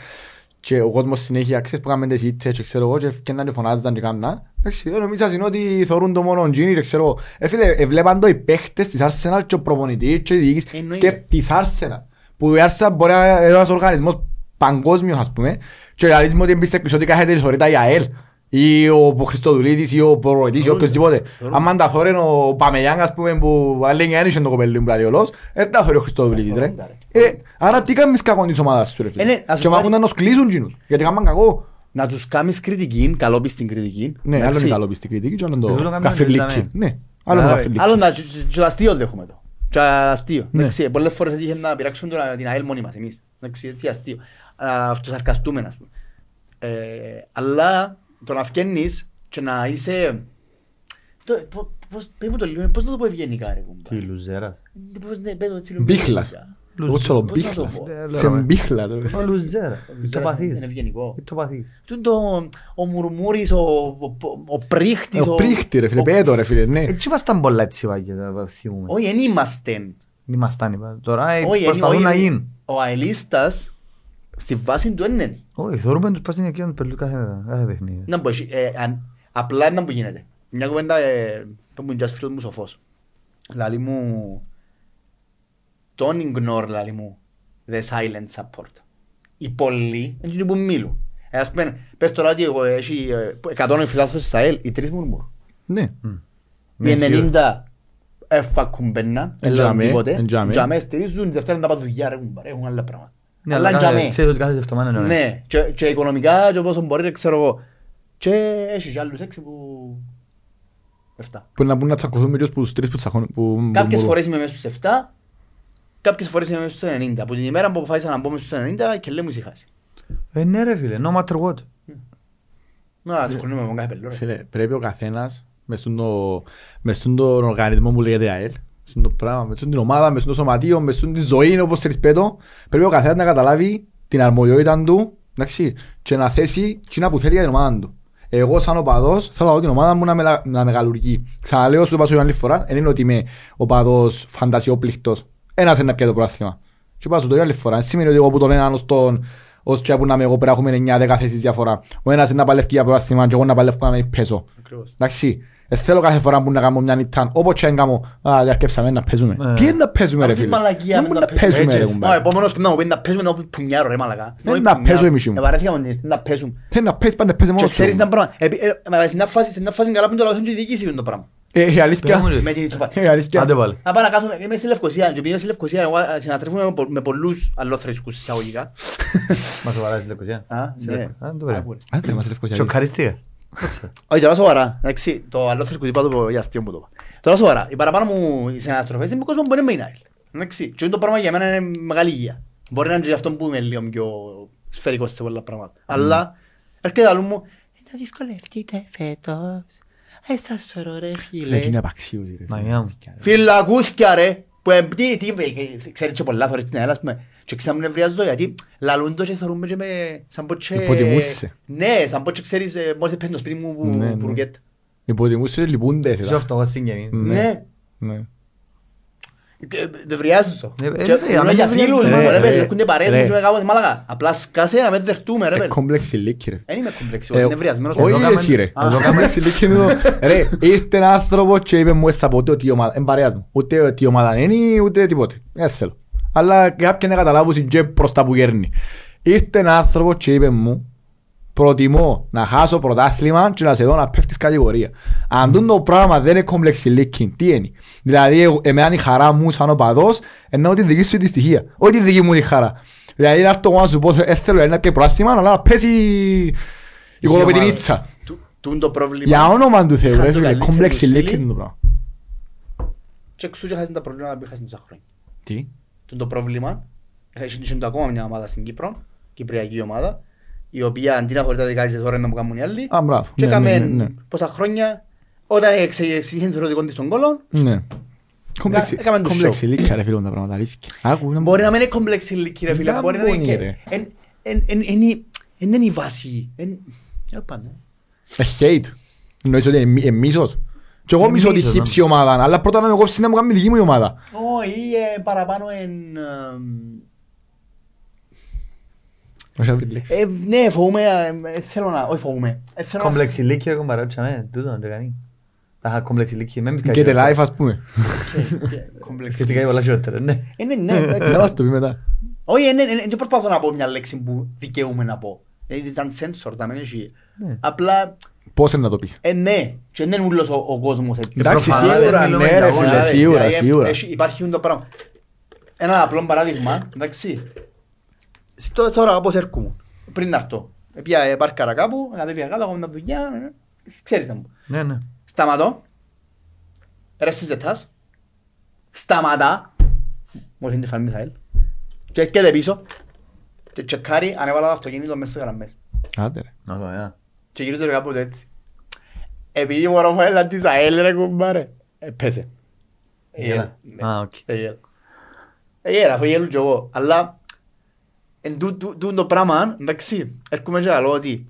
Και ο κόσμος συνέχεια ξέρεις που κάνουμε τις ήττες και ξέρω εγώ και ευκαιναν και φωνάζαν και κάμναν. Εντάξει, δεν νομίζας είναι ότι θωρούν το μόνο Gini και ξέρω εγώ. Ε, φίλε, ε, βλέπαν το οι παίχτες της Arsenal και ο προπονητής και η διοίκηση Εννοείται. σκέφ- της Arsenal. Που η Arsenal μπορεί να είναι ένας οργανισμός παγκόσμιος ας πούμε και να λες μου ότι εμπιστεύεις ότι κάθεται η θωρείται η ΑΕΛ ή ο Χριστοδουλίδης ή ο προπονητής ή οποιοςδήποτε. Αν τα θωρεί ο Παμεγιάνγκ ας πούμε που λέει δεν είχε το κοπέλι μου πλατιολός, δεν τα θωρεί ο Χριστοδουλίδης ρε. Θωρούντα, Ε, Άρα τι κάνεις κακό της ομάδας σου ρε Ε, ναι, φίλε. ας σου Και πω- μάχουν να τους κλείσουν κοινούς. Γιατί κάνουν κακό. Να τους κάνεις κριτική, καλόπιστη κριτική. Ναι, άλλο εντάξει. είναι καλό πιστή κριτική και άλλο είναι Ε, το τούτο κάνουμε καφελίκι. εμείς, Ναι, άλλο είναι το Άλλο καφελίκι. να και το αστείο δέχομαι το. Και αστείο. Ναι. Εντάξει, πολλές φορές έτυχε να πειράξουν τώρα την ΑΕΛ μόνοι μας εμείς. Εντάξει, έτσι αστείο. Α, Αυτοσαρκαστούμενα ας πούμε. Ε, Αλλά το να φκένεις και να είσαι... το- πο- πώς- πες μου το λίγο, πώς να το πω ευγενικά ρε κουμπά. Τι λουζέρας. Πώς να πες το έτσι λίγο Μπίχλας. ευγενικά. Εγώ θέλω Πώς να το μπίχλας. πω; Ε, Σε λέω, ρε. μπίχλα. το- Ο λουζέρας. Το Ξέρεις, παθείς. Είναι ευγενικό. Ε, Το παθείς. Τούν το, ο μουρμούρης, ο, ο, ο πρίχτης, Ο πρίχτη ρε φίλε, ο- πέτω ρε φίλε, ναι. Έτσι ήμασταν πολλά έτσι βάγια, τα θυμούμε. Όχι, εν είμαστε. Ήμασταν, είπα. Τώρα ε, Όχι, εν- προσπαθούν να όχι, γίνουν. Ο αελίστας στη βάση του είναι. Όχι, θεωρούμε τους πας στην εκεί πελού κάθε κάθε παιχνίδι. Να πω, εσύ, ε, αν- απλά είναι που γίνεται. Μια κουβέντα, ε, το μου είναι φίλος μου σοφός. Λαλή μου, don't ignore, λαλή μου, the silent support. Οι πολλοί, είναι εκείνοι που μιλούν. Ε, ας πούμε, πες τώρα ότι εγώ έχει ε, 100 φιλάθλους της ΑΕΛ, οι τρεις μουρμουρούν. Ναι. Οι Ναι, 90 έφακουν πένα, Εν δεν τζαμέ, τίποτε. εν τζαμέ. Τζαμέ στηρίζουν, η Δευτέρα να πάνε δουλειά, ρε, κουμπάρε, έχουν άλλα πράγματα. Ναι, Αλλά αλλά τζαμέ. κάθε- ξέρεις ότι κάθε εβδομάδα είναι ωραία. Ναι, και, και οικονομικά και πόσο μπορεί, ξέρω εγώ. Και έχει και άλλους έξι που... Εφτά. Που να μπουν να τσακωθούν με τους που τους τρεις που τσακώνουν. που- Κάποιες μπορούν. φορές είμαι μέσα στους εφτά, κάποιες φορές είμαι μέσα στους 90. Από την ημέρα που αποφάσισα να μπω μέσα στους 90 και λέμε ησυχάσει. Ε, ναι ρε φίλε, no matter what. Να ασχολούμαι με κάθε πελό, ρε. Φίλε, πρέπει ο καθένας μες στον το- μες στον τον οργανισμό που λέγεται ΑΕΛ, μες στον το πράγμα, μες στον την ομάδα, μες στον το σωματείο, μες στον τη ζωή, όπως θέλεις πέτω, πρέπει ο καθένας να καταλάβει την αρμοδιότητα του, εντάξει, και να θέσει εκείνα που θέλει για την ομάδα του. Εγώ σαν οπαδός θέλω να δω την ομάδα μου να, μελα- να μεγαλουργεί. Ξαναλέω σου το είπα σου άλλη φορά, δεν είναι ότι είμαι οπαδός φαντασιόπληκτος. ένας είναι να πιάει το πρόθυμα. Και πάω σου το για άλλη φορά. Δεν σημαίνει ότι εγώ που τον έναν ως τον ως και που να με εγώ πέρα έχουμε 9-10 θέσεις διαφορά. Ο ένας είναι να παλεύει για πρόθυμα και εγώ να παλεύω να με παίζω. Ακριβώς. Εντάξει. Δεν θέλω κάθε φορά που να κάνω μια νύχτα, όπως και να κάνω, α, διαρκέψαμε να παίζουμε. Ναι. Τι είναι να παίζουμε ρε Αυτή φίλε; μαλακία Δεν με μπορεί να να παίζουμε παίζουμε. ρε Έτσι. Ο κουμπάρε. επόμενος που να μου πεις να παίζουμε να πουνιάρω ρε μαλακά. Δεν Όχι να πουνιάρω. παίζω η μισή μου. Ε, βαρέθηκα με την- να παίζουμε. Θέλει να παίζεις, πάντα παίζει Και μόνος ξέρεις σου. ένα πράγμα. Επί- ε, μα σε μια φάση- σε μια φάση καλά που είναι το λαό και η διοίκηση είναι το πράγμα. Ε, η αλήθεια. Πες μου, ρε. Με την τσοπα. Ε, η αλήθεια. Άντε πάλι. Να πάω να κάθομαι, είμαι στη Λευκοσία και επειδή είμαι στη Λευκοσία εγώ ε, συναντρέφομαι με πο- με πολλούς αλλοθρησκούς εισαγωγικά. Μας σοβαρά στη Λευκοσία. Α, Στη ναι. Λευκοσία. Α, δεν το πήρα. Άκου, ρε. Άντε, μας Λευκοσία. Σοκαριστήκα. Όχι, τώρα σοβαρά. Εντάξει, το αλλοθρησκούς είπα το για αστείο μου το είπα. Τώρα σοβαρά, οι παραπάνω μου οι συναναστροφές είναι με κόσμος που είναι με η Nile. Εντάξει, και το πράγμα για μένα είναι μεγάλη υγεία. Μπορεί να είναι και γι' αυτό που είμαι λίγο πιο σφαιρικός σε πολλά πράγματα. Αλλά έρχεται άλλο μου, «Ε, να δυσκολευτείτε φέτος. Ε, σας σωρώ ρε φίλε. Είναι απαξίωση ρε. Μαγιά μου. Φυλακούθκια ρε. Που ε, τι, τι, ε, ξέρεις και πολλά φορές στην Ελλάδα, ας πούμε. Και ξαμνευριάζω γιατί λαλούν το και θεωρούμε και με σαν πω και... Υποτιμούσε. Ναι, σαν πω και ξέρεις ε, μόλις πες στο σπίτι μου που- Ναι, ναι. που ρουκέται. Υποτιμούσες λυπούνται σε Είσαι τα. φτωχός συγγενής. Ναι. Ναι. Ε, Δεν βριάζω. Ε, ε, Και ε, μιλώ άμα για δεν φίλους, βριάζεται, μα, ρε ρε, παιδί, ρε, έρχονται παρέες ρε. μου και με κάπως μάλακα. Απλά σκάσε να με δεχτούμε ρε Ε, παιδί. κόμπλεξη λύκη ρε. Δεν είμαι κομπλεξι, Ε, είναι ευριασμένος. Όχι Εδώ ρε κάμε- εσύ ρε. Α. Εδώ κόμπλεξη λύκη είναι εδώ. Ρε, ήρθε ένα άνθρωπο και είπε μου «Ε, θα πω ούτε ότι η ομάδα, είναι παρέας μου. Ούτε τι ομάδα είναι ούτε τίποτε. Δεν θέλω. Αλλά κάποιοι να καταλάβουν και προς τα που γέρνει. Ήρθε ένα άνθρωπο και είπε μου προτιμώ να χάσω πρωτάθλημα και να σε δω να πέφτεις κατηγορία. Αν τούτο το πράγμα δεν είναι κόμπλεξη λύκη, τι είναι; Δηλαδή εγώ- εμένα η χαρά μου σαν οπαδός ενώ τη δική σου τη στοιχεία. Όχι τη δική μου τη χαρά. Δηλαδή είναι αυτό που να σου πω, ε, θέλω να και πρωτάθλημα αλλά να πέσει η κολοπετινίτσα. Του- τούν το πρόβλημα. Για όνομα του Θεού Είχαν ρε το φίλε, καλύτερο κόμπλεξη τους λύκη φίλοι. είναι το πράγμα. Και εξού και χάσουν τα προβλήματα που είχαν τόσα χρόνια. Τι; Τούν το πρόβλημα, έχει είχε το ακόμα μια ομάδα στην Κύπρο, κυπριακή ομάδα, η οποία αντί να χωρεί τα δικά της ώρα να μου κάνουν οι άλλοι, Α, μπράβο. και Ναι, ναι, έκαμε ναι, ναι. πόσα χρόνια, όταν εξηγήθηκε το ερωτικό της των κόλων, Ναι. Κόμπλεξη- έκαμε το Κόμπλεξη λύκη ρε φίλε τα πράγματα, αλήθεια. Άκου, είναι- μπορεί να μην είναι κομπλέξη ηλικία ρε φίλε, Να μπορεί να είναι μπορεί, και... ρε. εν- εν- εν- εν- εν είναι η βάση. εν- Ε, πάντα. Ε, hate. Εννοείς ότι είναι μι- είναι μίσος. Και εγώ Είναι μισώ τη μίσος, χύψη ομάδα, αλλά πρώτα να με κόψει να μου κάνει δική μου η ομάδα. Όχι, ε, παραπάνω εν... εμ, Όχι αυτή τη λέξη. ε, Ναι, φοβούμαι, ε, ε, θέλω να... Όχι φοβούμαι. ε, θέλω να- Κόμπλεξη λύκη ρε κομπαράτσα με. Τούτο δεν το κάνει. Τα είχα κόμπλεξη λύκη. Με Και τε life ας πούμε. Και- κομπλέξη. Και τι κάνει πολλά χειρότερα, ναι. Ε, ναι, ναι, εντάξει. Θα μας το πει μετά. Όχι, ναι, ναι, ναι, δεν προσπαθώ να πω μια λέξη που δικαιούμαι να πω. Είναι σαν sensor, τα μένει εκεί. Ναι. Απλά, Πώς είναι να το πεις. ε, ναι, και δεν είναι ούλος ο, ο κόσμος έτσι. Εντάξει, προφανώς, σίγουρα, δεν μιλούμε ναι για ρε όλα, φίλε, Δηλαδή, σίγουρα, δηλαδή, σίγουρα. έχει- Υπάρχει το πράγμα. Ένα απλό παράδειγμα, εντάξει. Στο τώρα κάπως έρχομαι. Πριν να έρθω. Πια ε, πάρκαρα κάπου, κατέβηκα κάτω, έχω μια δουλειά. ε, Ξέρεις να μου. Ναι, ναι. Σταματώ. Ρε στις ζετάς. Σταματά. Μόλις είναι φανεί Μιχαήλ. Και έρχεται πίσω. Και τσεκάρει αν έβαλα το αυτοκίνητο μέσα σε γραμμές. Άντε ρε. Να το, ε. Και γυρίζω κάποτε έτσι. Επειδή μπορώ να φάω της ΑΕΛ ρε κουμπάρε. Ε, πέσε. Γέλα. Ναι. Α, οκ. Εγέλα. Εγέλα, αφού γέλουν κι εγώ. Αλλά εν τού- τού- τούτο το πράγμα, εντάξει, έρχομαι και λέω ότι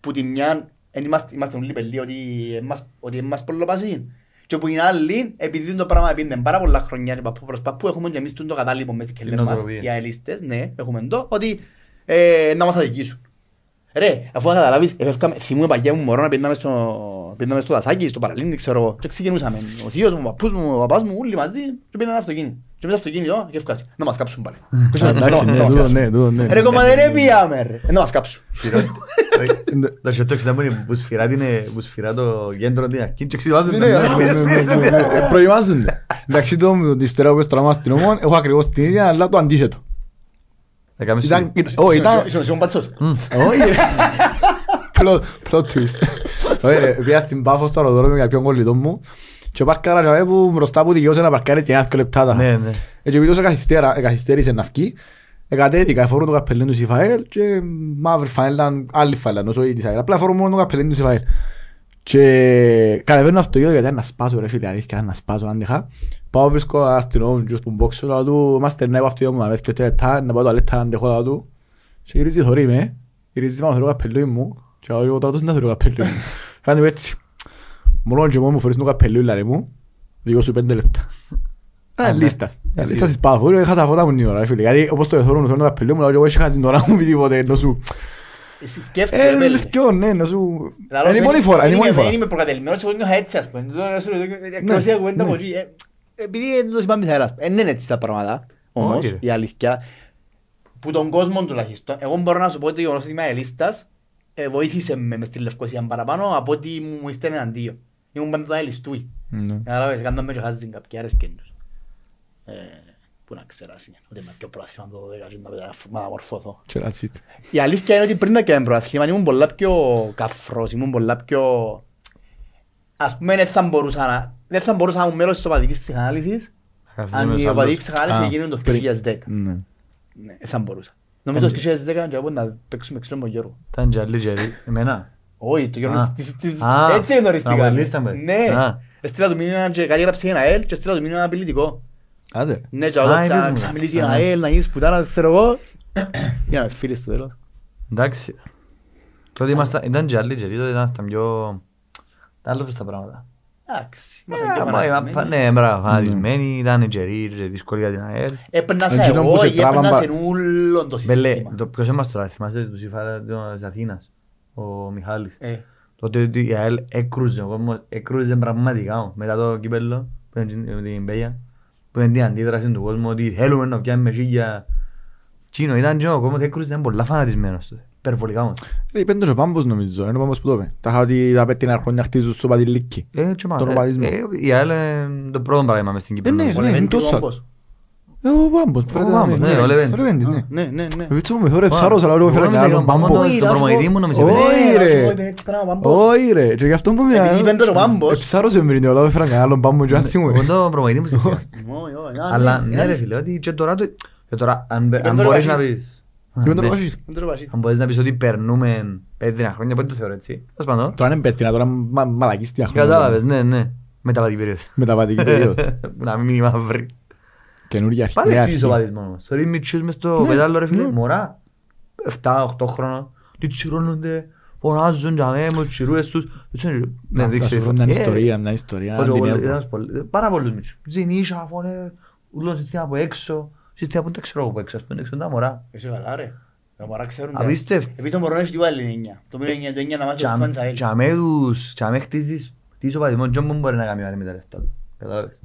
που τη μια εν είμαστε, είμαστε όλοι πελλοί ότι εμάς, ότι εμάς πολλοπασίν. Και που είναι άλλοι, επειδή το πράγμα πήγαινε πάρα πολλά χρόνια και παππού προς παππού, έχουμε και εμείς το κατάλοιπο μέσα στην Την κελέ μας, νοοτροπία. οι αελίστες, ναι, έχουμε το, ότι ε, να μας αδικήσουν. Ρε, αφού θα καταλάβεις, εφεύκαμε, θυμούμαι παγιά μου μωρό να πήγαμε στο, πήγαμε στο δασάκι, στο παραλίμνη, ξέρω εγώ. Και ξεκινούσαμε, ο θείος μου, ο παππούς μου, ο παπάς μου, όλοι μαζί, και πήγαμε αυτοκίνητο. Και μέσα στο αυτοκίνητο, και ευκάσει. Να μας κάψουν πάλι. Εντάξει, ναι, Να μας τούτο κάψουν. ναι, τούτο ναι. Ρε κομμάτι ρε πήγαμε ρε. Ε, Να μας κάψουν. Τα σιωτό ξεδά μου είναι που σφυρά την- που σφυρά το κέντρο την αρχή και ξεδάζουν Ναι, τα ναι, νέα. Ναι, ναι, ναι, ναι. Ε, Προετοιμάζονται. Εντάξει, το με την ιστορία που πες τώρα μας στην ομόν, έχω ακριβώς την ίδια, αλλά το αντίθετο. Θα κάνεις Ήταν, σου. ήταν- όχι, ήταν, Ήσουν εσύ ο Μπατσός. όχι ρε. Plot- Plot twist. Όχι ρε, πήγα στην Πάφος στο αεροδρόμιο για ποιον κολλητό μου και πάρκαρα για μένα που μπροστά που δικαιούσε να παρκάρει και ένα δυο λεπτάτα. Ναι, ναι. Έτσι επειδή όσο καθυστέρα- καθυστέρησε να βγει, εκατέβηκα, φορούν το καπελέν του Σιφαέλ και μαύρη φανέλα, άλλη φανέλα, όσο η της ΑΕΛ. Απλά φορούν μόνο το καπελέν του Σιφαέλ. Και κατεβαίνω αυτοκίνητο γιατί ήταν να σπάσω ρε φίλε, αλήθεια, ήταν να σπάσω αν είχα. Πάω βρίσκω ένα αστυνόμο και στον μπόξο, λέω του, μας τερνάει από αυτοκίνητο μου, να και τρία λεπτά, να πάω το αλέτα να αντέχω λέω του. Και γυρίζει θωρεί με, γυρίζει πάνω στο καπελούι μου και εγώ τώρα τους να θωρεί το καπελούι μου. Κάνει μου έτσι. Μόνο και μόνος μου φορείς το καπελούι λαρί μου, δικό σου πέντε λεπτά. Α, ναι. λίστας. Εσύ. Λίστας της Πάφου, έχασα φώτα μου την ώρα, ρε φίλε. Γιατί όπως το εθώρουν, θέλω να τα πελίου μου, λέω εγώ έχει χάσει την ώρα μου, μη τίποτε, ενώ σου... Εσύ σκέφτεσαι, Ε, ρε, πέλε. λευκό, ναι, ενώ σου... Λαλό, Είναι η δεν- μόνη φορά, είναι η δεν μόνη είμαι- φορά. Δεν είμαι προκατελημένος και εγώ νιώθω έτσι, ας πούμε. Τώρα σου λέω, εκκλησία κουβέντα ναι. από εκεί. Ε, Επειδή δεν το συμπάνει της αέρας. Δεν είναι έτσι τα πράγματα, όμως, Όχι, ρε. η αλήθεια, που τον κόσμο τουλάχιστον, εγώ μπορώ να σου πω ότι ο γεγονός ότι είμαι αελίστας, ε, βοήθησε με μες στη Λευκοσία παραπάνω από ότι μου ήρθε εναντίον. Ήμουν πάντα αελιστούι. Ναι. Κατάλαβες, κάνταν με και χάζιν κάποιοι άρεσκεν τους. Ε, Πού να ξέρασαι, ότι είμαι πιο πρόθυμα το 12 και να μετα- μεταμορφωθώ. Και that's it. Η αλήθεια είναι ότι πριν να κάνω προαθλήμα ήμουν πολλά πιο καφρός, ήμουν πολλά πιο... Ας πούμε δεν θα μπορούσα να... Δεν θα μπορούσα να ήμουν μέλος της οπαδικής ψυχανάλυσης αν η οπαδική ψυχανάλυσης Α, έγινε το πριν. 2010. Ναι. Ναι, δεν θα μπορούσα. Νομίζω το 2010 και από να παίξουμε ξύλο με τον Γιώργο. Ήταν και άλλοι γεροί. Εμένα. Όχι, το Γιώργο Α. της- της- Α, έτσι γνωριστήκα. να απολύσταμε. Ναι, Α. έστειλα του μήνυμα και κάτι έγραψε για ένα ΑΕΛ και έστειλα του μήνυμα απειλητικό. Άντε. Ναι, και Α, εγώ είπες ξα- μου. ξαμιλήσει για Α. ένα ΑΕΛ, να γίνεις πουτάνας, ξέρω εγώ. Για να με φίλεις στο τέλος. Εντάξει. Τότε ήμασταν, ήταν και άλλοι γεροί, τότε ήμασταν πιο... Τα άλλο στα πράγματα. Εντάξει, Ε, ήμασταν πιο μα- φανατισμένοι. Ναι, μπράβο, φανατισμένοι, ήταν γεροί, και δύσκολοι για την ΑΕΛ. Έπαιρνα σε Εκείνο που εγώ σε ή έπαιρνα τράβαν σε ούλον το Μπελέ, σύστημα. το ποιος είμαστε τώρα, θυμάστε τους Σιφάρα της Αθήνας, ο Μιχάλης. Ε, Τότε ότι η ΑΕΛ έκρουζε, ο κόσμος έκρουζε πραγματικά όμως, μετά το κύπελλο, που ήταν με την Πέγια, που ήταν την αντίδραση του κόσμου ότι θέλουμε να πιάμε χίλια. Τσίνο, ήταν και ο κόσμος έκρουζε, ήταν πολλά φανατισμένος τότε, υπερβολικά όμως. Ρε, είπε το και ο Πάμπος νομίζω, είναι ο Πάμπος που το είπε. Τα είχα ότι τα πέτει να χρόνια χτίζουν στο Παδηλίκι. Ε, και μα, Τον ε, ρομαδισμό. ε, Η ΑΕΛ είναι το πρώτο πράγμα μες στην Κύπρο. Ε, ναι, νομίζω. ο ναι, Λεβέντης είναι τόσος. Κόμπος. Ε, ο Πάμπος, φέρετε να Πάμπος, με. ναι, ο Λεβέντης. Ο Λεβέντης, Α, ναι. Ναι, ναι, ναι. Ε, βίτσο μου, με θωρέ ψάρος, αλλά εγώ Εγώ έφερα νόμιζα κανέναν για τον Πάμπο. Πάμπος, Όχι, το να σου προμηθευτή πω- μου νόμιζε, Όχι, παιδί. να σου ρε. πω, είπε έτσι πράγμα, Πάμπος. Όχι ρε, και γι' αυτό που Επειδή είπε το ο Πάμπος. Εψάρωσε με την όλα, έφερα κανέναν Πάμπος και Εγώ άθιμο. το προμηθευτή μου στη Όχι, όχι, α, Αλλά ναι, ναι είναι ρε αλήθεια. φίλε, ότι και τώρα το... Και τώρα αν, μπε- Είπε αν το μπορείς να Ρεβασίς. πεις... Είπαν το Ναι. ρεβασίς. Δεν το βάζεις. Αν μπορείς να πεις ότι περνούμε πέτρινα χρόνια, πότε το θεωρώ έτσι. Τέλος πάντων. Τώρα είναι πέτεινα, τώρα μα- μαλακίστια χρόνια. Κατάλαβες, ναι, ναι. Μεταβατική περίοδος. Μεταβατική περίοδος. Να μην μείνει μαύρη. Καινούργια αρχή. Πάλι νέα χτίζεις ο αρχή. πατισμός μας. Τώρα οι μητσούς μες στο Ναι, πετάλλο ρε φίλε, ναι. μωρά. 7-8 χρόνια. Τι τσιρώνονται, φωνάζουν για μέ, με τους τσιρούες τους. Έτσι είναι, Να, Ναι, δεν θα σου ξέρω. πω μια Ε, ιστορία, μια ιστορία. Πόσο την πολύ- έχω. ένας πολύ- Πάρα πολλούς μητσούς. Ζηνίσια, φωνέ, ούλον συστήμα από έξω. Συστήμα που δεν ξέρω εγώ από έξω, ας πούμε, έξω τα μωρά. Είσαι καλά ρε. Τα μωρά ξέρουν τα- Απίστευτο. Επειδή το μωρό έχει τίποτα άλλη εννιά. Το μήνυμα εννιά, το εννιά να μάθεις ο Στεφάνης ΑΕΛ. Και αμέ τους, και αμέ χτίζεις, χτίζεις ο πατημός, και όμως μπορεί να κάνει άλλη με τα λεφτά του. Κατάλαβες.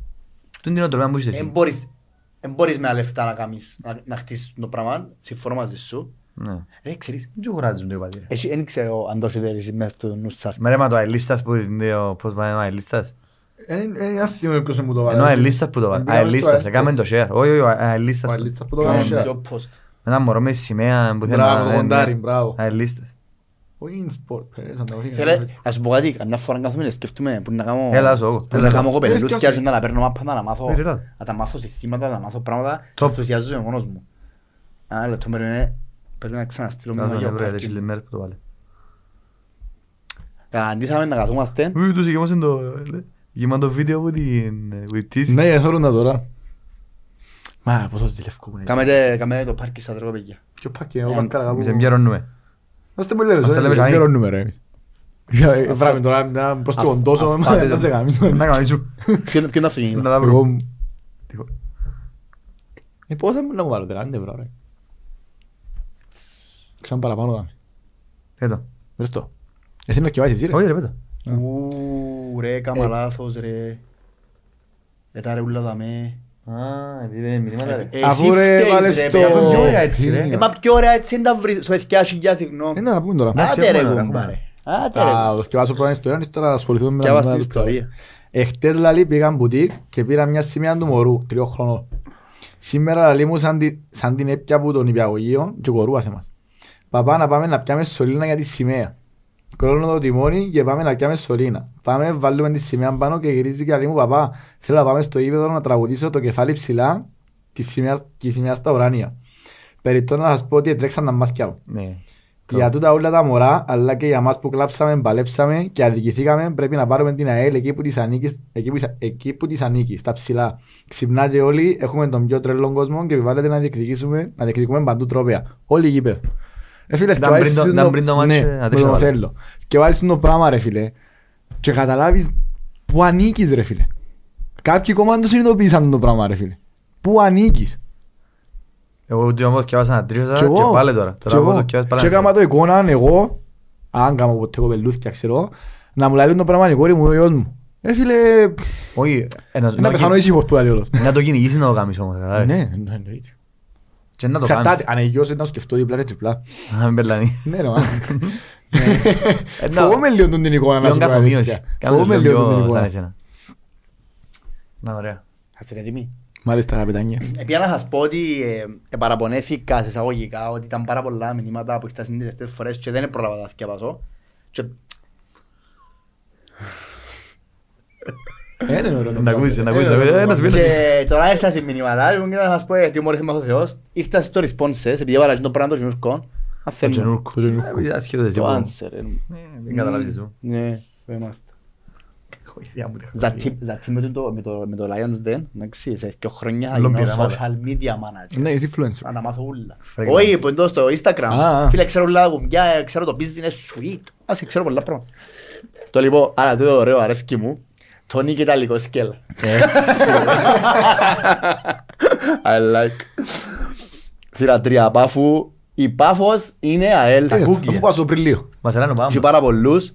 Τούν την οτροπία που είσαι Εν εσύ. μπορείς- εν μπορείς με τα λεφτά να κάνεις- να- να χτίσεις το πράγμα. Συμφωνώ μαζί σου. Ναι. Ρε, ξέρεις, Δεν κουράζουν το πατήρ. εσύ δεν ξέρω αν το έχετε εσείς μέσα στο νους σας. Με ρε μα το αελίστας που είναι ο, πώς πάει ο αελίστας. Ε, ε, άθιμο ποιος μου το βάλε. Ενώ ο αελίστας που το βάλει. Μπήκαμε στο Αελίστας, ΑΕΛ. έκαμε το share. Όχι, όχι, ο αελίστας. Ο αελίστας που το Ναι, βάλε ναι. share. Το post. Ένα μωρό με σημαία που θέλει Μπράβο, να- το κοντάρι, ναι. μπράβο. Αελίστας. Όχι είναι σπορτ, πες, ανταγωγή. Θέλε, να σου πω κάτι, καμιά φορά καθόμουν σκέφτομαι που να κάνω... Έλα, σου, εγώ. που να Έλα. κάνω κοπελούς Έλα, και σκέφτομαι. άρχισα να παίρνω μάπα να μάθω, Ε, ρελά. να τα μάθω συστήματα, να μάθω πράγματα και Top. ενθουσιάζομαι μόνος μου. Ένα λεπτό περίμενε, πρέπει να ξαναστείλω Να μήνυμα τον για έβρε, πάρκινγκ. τις μέρες που το βάλε. Καταντήσαμε να καθόμαστε, Ουι, τους γεμάσαν το... Γεμάσαν το βίντεο από την ε, Wiptease. Ναι, θέλουν τα τώρα. Μα, πόσο ζηλεύκω που είναι. κάμετε κάμετε το πάρκι στα τρόπο παιδιά. Ποιο πάκι, εγώ Ε, παρκάρα κάπου. Εμείς εμπιερώνουμε. Είμαστε πολύ λεπτό, Αυτά λέμε δεν σαν πληρώνουμε ρε. Για- ε, Βράμε τώρα, να προς το Αφ- κοντόσο, αφάτε να το. σε γαμίσω. Να κάνεις σου. Ποιο ποιο είναι το Να αυτοκίνητο. τα βρω. Εγώ... Ε, πόσα μου να μου βάλω, 30 ευρώ ρε. Ξαν παραπάνω δάμε. Έτω. Βρες το. Εσύ να σκευάσεις εσύ ρε. Όχι ρε πέτω. Ου, ρε, κάμα λάθος ρε. Ε, τα ρε ούλα δαμέ. Α, επειδή είναι μηνύματα ρε. Ε, Αφού εσύ ρε φταίεις, βάλες ρε, το... παιδιά, αφού είναι πιο ωραία έτσι, ρε. Ε, μα πιο ωραία έτσι δεν τα βρεις, σου παιδιά χιλιά συγγνώμη. Ε, να πούμε τώρα. Εντάξει, Άτε ρε έχουμε, κουμπάρε. έχουμε. Άτε ρε Α, κουμπάρε. το σκευάσω πρώτα ιστορία, ύστερα ασχοληθούμε με Και τα βάζει μετά την του ιστορία. Εχτες λαλή πήγαν μπουτίκ και πήρα μια σημαία του μωρού, τριών χρονών. Σήμερα λαλή μου σαν, τη- σαν την έπια από τον υπηαγωγείο και κορούασε μας. Παπά να πάμε να πιάμε σωλήνα για τη σημαία. Κρώνω το τιμόνι και πάμε να πιάμε σωλήνα. Πάμε, βάλουμε τη σημαία πάνω και γυρίζει και λέει μου παπά θέλω να πάμε στο ύπεδο να τραγουδήσω το κεφάλι ψηλά τη σημαία, και η σημαία στα ουράνια. Περιττώ να σας πω ότι τρέξαν τα μάτια μου. Ναι. Για τούτα όλα τα μωρά, αλλά και για μας που κλάψαμε, παλέψαμε και αδικηθήκαμε, πρέπει να πάρουμε την ΑΕΛ εκεί που της ανήκει, εκεί που, εκεί που της ανήκει, στα ψηλά. Ξυπνάτε όλοι, έχουμε τον πιο τρελό κόσμο και επιβάλλεται να διεκδικήσουμε, να διεκδικούμε παντού τρόπια. Όλοι γήπεδο. Ε, φίλε, Ήταν και βάζεις πριν το- το- ήταν πριν το μάτς, ναι, ε, με αντέχει το να βάλει. θέλω. Και βάζεις το πράγμα ρε φίλε και καταλάβεις που ανήκεις ρε φίλε. Κάποιοι κομμάτια το συνειδητοποίησαν το πράγμα ρε φίλε. Πού ανήκεις. Εγώ την όμως διάβασα ένα τρίο Κι εγώ. και πάλι τώρα. Κι Τώρα εγώ. που το διάβασα πάλι Και ένα έκανα το εικόνα εγώ, αν κάμα ποτέ κοπελούθηκια ξέρω, να μου λέει το πράγμα η κόρη μου ο γιος μου. Ε φίλε, Όχι, ε, να- να να πεθάνω κυ- ήσυχος που λέει όλος. να το κυνηγήσεις να το κάνεις όμως. καταλάβες. Ναι, εννοείται. Και να το Εξαρτάται, κάνεις. αν εγγυώσαι να σκεφτώ διπλά και τριπλά. Να μην περλανεί. Ναι ρε μα. Ε, να- Φοβούμαι λίγο τον την εικόνα να Λίγο σου πω καθομοίωση. αλήθεια. Κάμε το Φοβούμαι λίγο λίγο τον την πιο σαν εικόνα. εσένα. Να, ωραία. Είστε έτοιμοι. Μάλιστα αγαπητάνια. Επειδή να σας πω ότι ε, ε, παραπονέθηκα σε εισαγωγικά ότι ήταν πάρα πολλά μηνύματα που ήρθαν στις τελευταίες φορές και δεν πρόλαβα να τα θυκευάσω. Και Ε, είναι ωραίο. Να ακούσεις, να ακούσεις, Ε, να ακούσεις. ωραίο. Ένας μήνας. Και τώρα ήρθα σε μηνύματα, λοιπόν, και να σας πω γιατί μόλις είμαι ο Θεός. Ήρθα στο responses, επειδή έβαλα το πράγμα των Γιούρκων. Αν Το θέλουν. Τζενούρκο. Το Τζενούρκο. Ε, άσχετο εσύ Το που- answer. ε, Ε, Δεν καταλάβεις εσύ. Ναι, που είμαστε. Έχω ιδέα μου, δεν έχω Ζατί ιδέα. ζατί με το- με το- με το Lions Den, εντάξει, σε δύο χρόνια Λόγω είναι ο πειράματα. social media manager. Ναι, είσαι influencer. Να τα μάθω ούλα. Fragrance. Όχι, που εντός στο Instagram. Α, α. Φίλε, ξέρω ούλα τα κουμπιά, ε, ξέρω το business suite. Ας ξέρω πολλά πράγματα. Το λοιπόν, άρα τούτο ωραίο, αρέσκει μου. Το νίκη ιταλικό σκέλ. I like. Θύρα τρία πάφου. Η πάφος είναι ΑΕΛ. Ε, Αφού πάω στο Πριλίο. Μας ελάνε πάμε. Έχει πάρα πολλούς.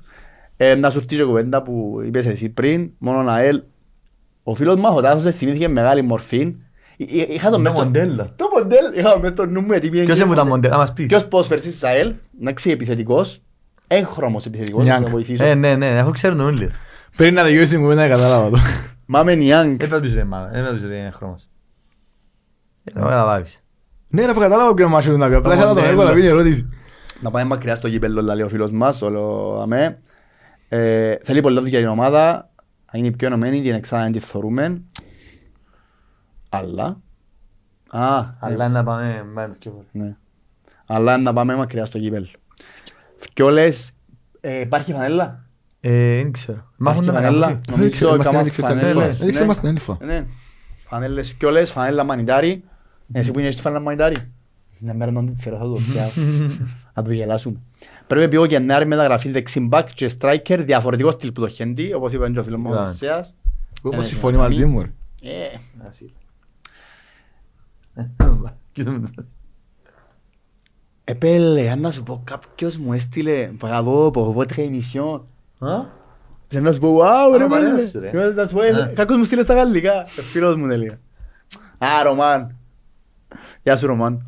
Ε, να σου έρθει και κουβέντα που είπες εσύ πριν, μόνο ΑΕΛ. Ο φίλος μου Αχωτάσος δεν θυμήθηκε μεγάλη μορφή. Εί- εί- Είχα το Το μες στο... μοντέλο. Το μοντέλ, είχα το μες στο νου μου γιατί πήγαινε Ποιος και- είναι που τα μοντέλα, να μας πει. Ποιος ποδοσφαιριστής της ΑΕΛ, εντάξει επιθετικός, έγχρωμος επιθετικός, Νιάνγκ. να βοηθήσω. Ε, ναι, ναι, έχω ξέρουν τον όλοι. Πριν να τελειώσει την κουβέντα κατάλαβα το. Μάμε Νιάνγκ. Δεν πρέπει να είναι μάλλον, δεν πρέπει να είναι χρώμος. Ε, να καταλάβεις. Ναι ρε, αφού κατάλαβα ποιο μάσο να πει. Απλά ήθελα να τον μοντέλο. έβαλα πει ερώτηση. Να πάμε μακριά στο γήπεδο, λέει ο φίλος μας, όλο αμέ. Ε, Θέλει πολλά δουλειά η ομάδα, να είναι πιο ενωμένη, την εξάδα να τη θωρούμε. Αλλά... Α, Αλλά να πάμε με το πιο ναι. Αλλά να πάμε μακριά στο γήπεδο. Φκιόλες, ε, υπάρχει φανέλα; Ε, δεν ξέρω. Μάχουν Υπάρχει τα φανέλα. φανέλα. Νομίζω Είμαστε κάμα ένδειξη στην φανέλες, Ένιφα. Ένδειξη ναι. μας στην Ένιφα. Ναι. Φανέλες φκιόλες, φανέλα μανιτάρι. Εσύ που είναι στη φανέλα μανιτάρι. Μια μέρα να την ξέρω, θα το πιάω. Θα το γελάσουμε. Πρέπει πιο Γενάρη μεταγραφή δεξιμπάκ και striker διαφορετικός στυλ που το χέντι, όπως είπε και ο φίλος μου ο Είδαμε. Οδυσσέας. Όπως Ε, συμφωνεί ναι. μαζί μου. ρε. Ε, Επέλε, αν να σου πω κάποιος μου έστειλε παραβώ από votre émission. Και να σου πω, wow ρε Α, πέλε. παρέα σου, ρε. Και να σου πω, «Ε, Α. κάποιος μου στείλες στα γαλλικά. Ο φίλος μου τελείω. Α, Ρωμάν. Γεια σου Ρωμάν.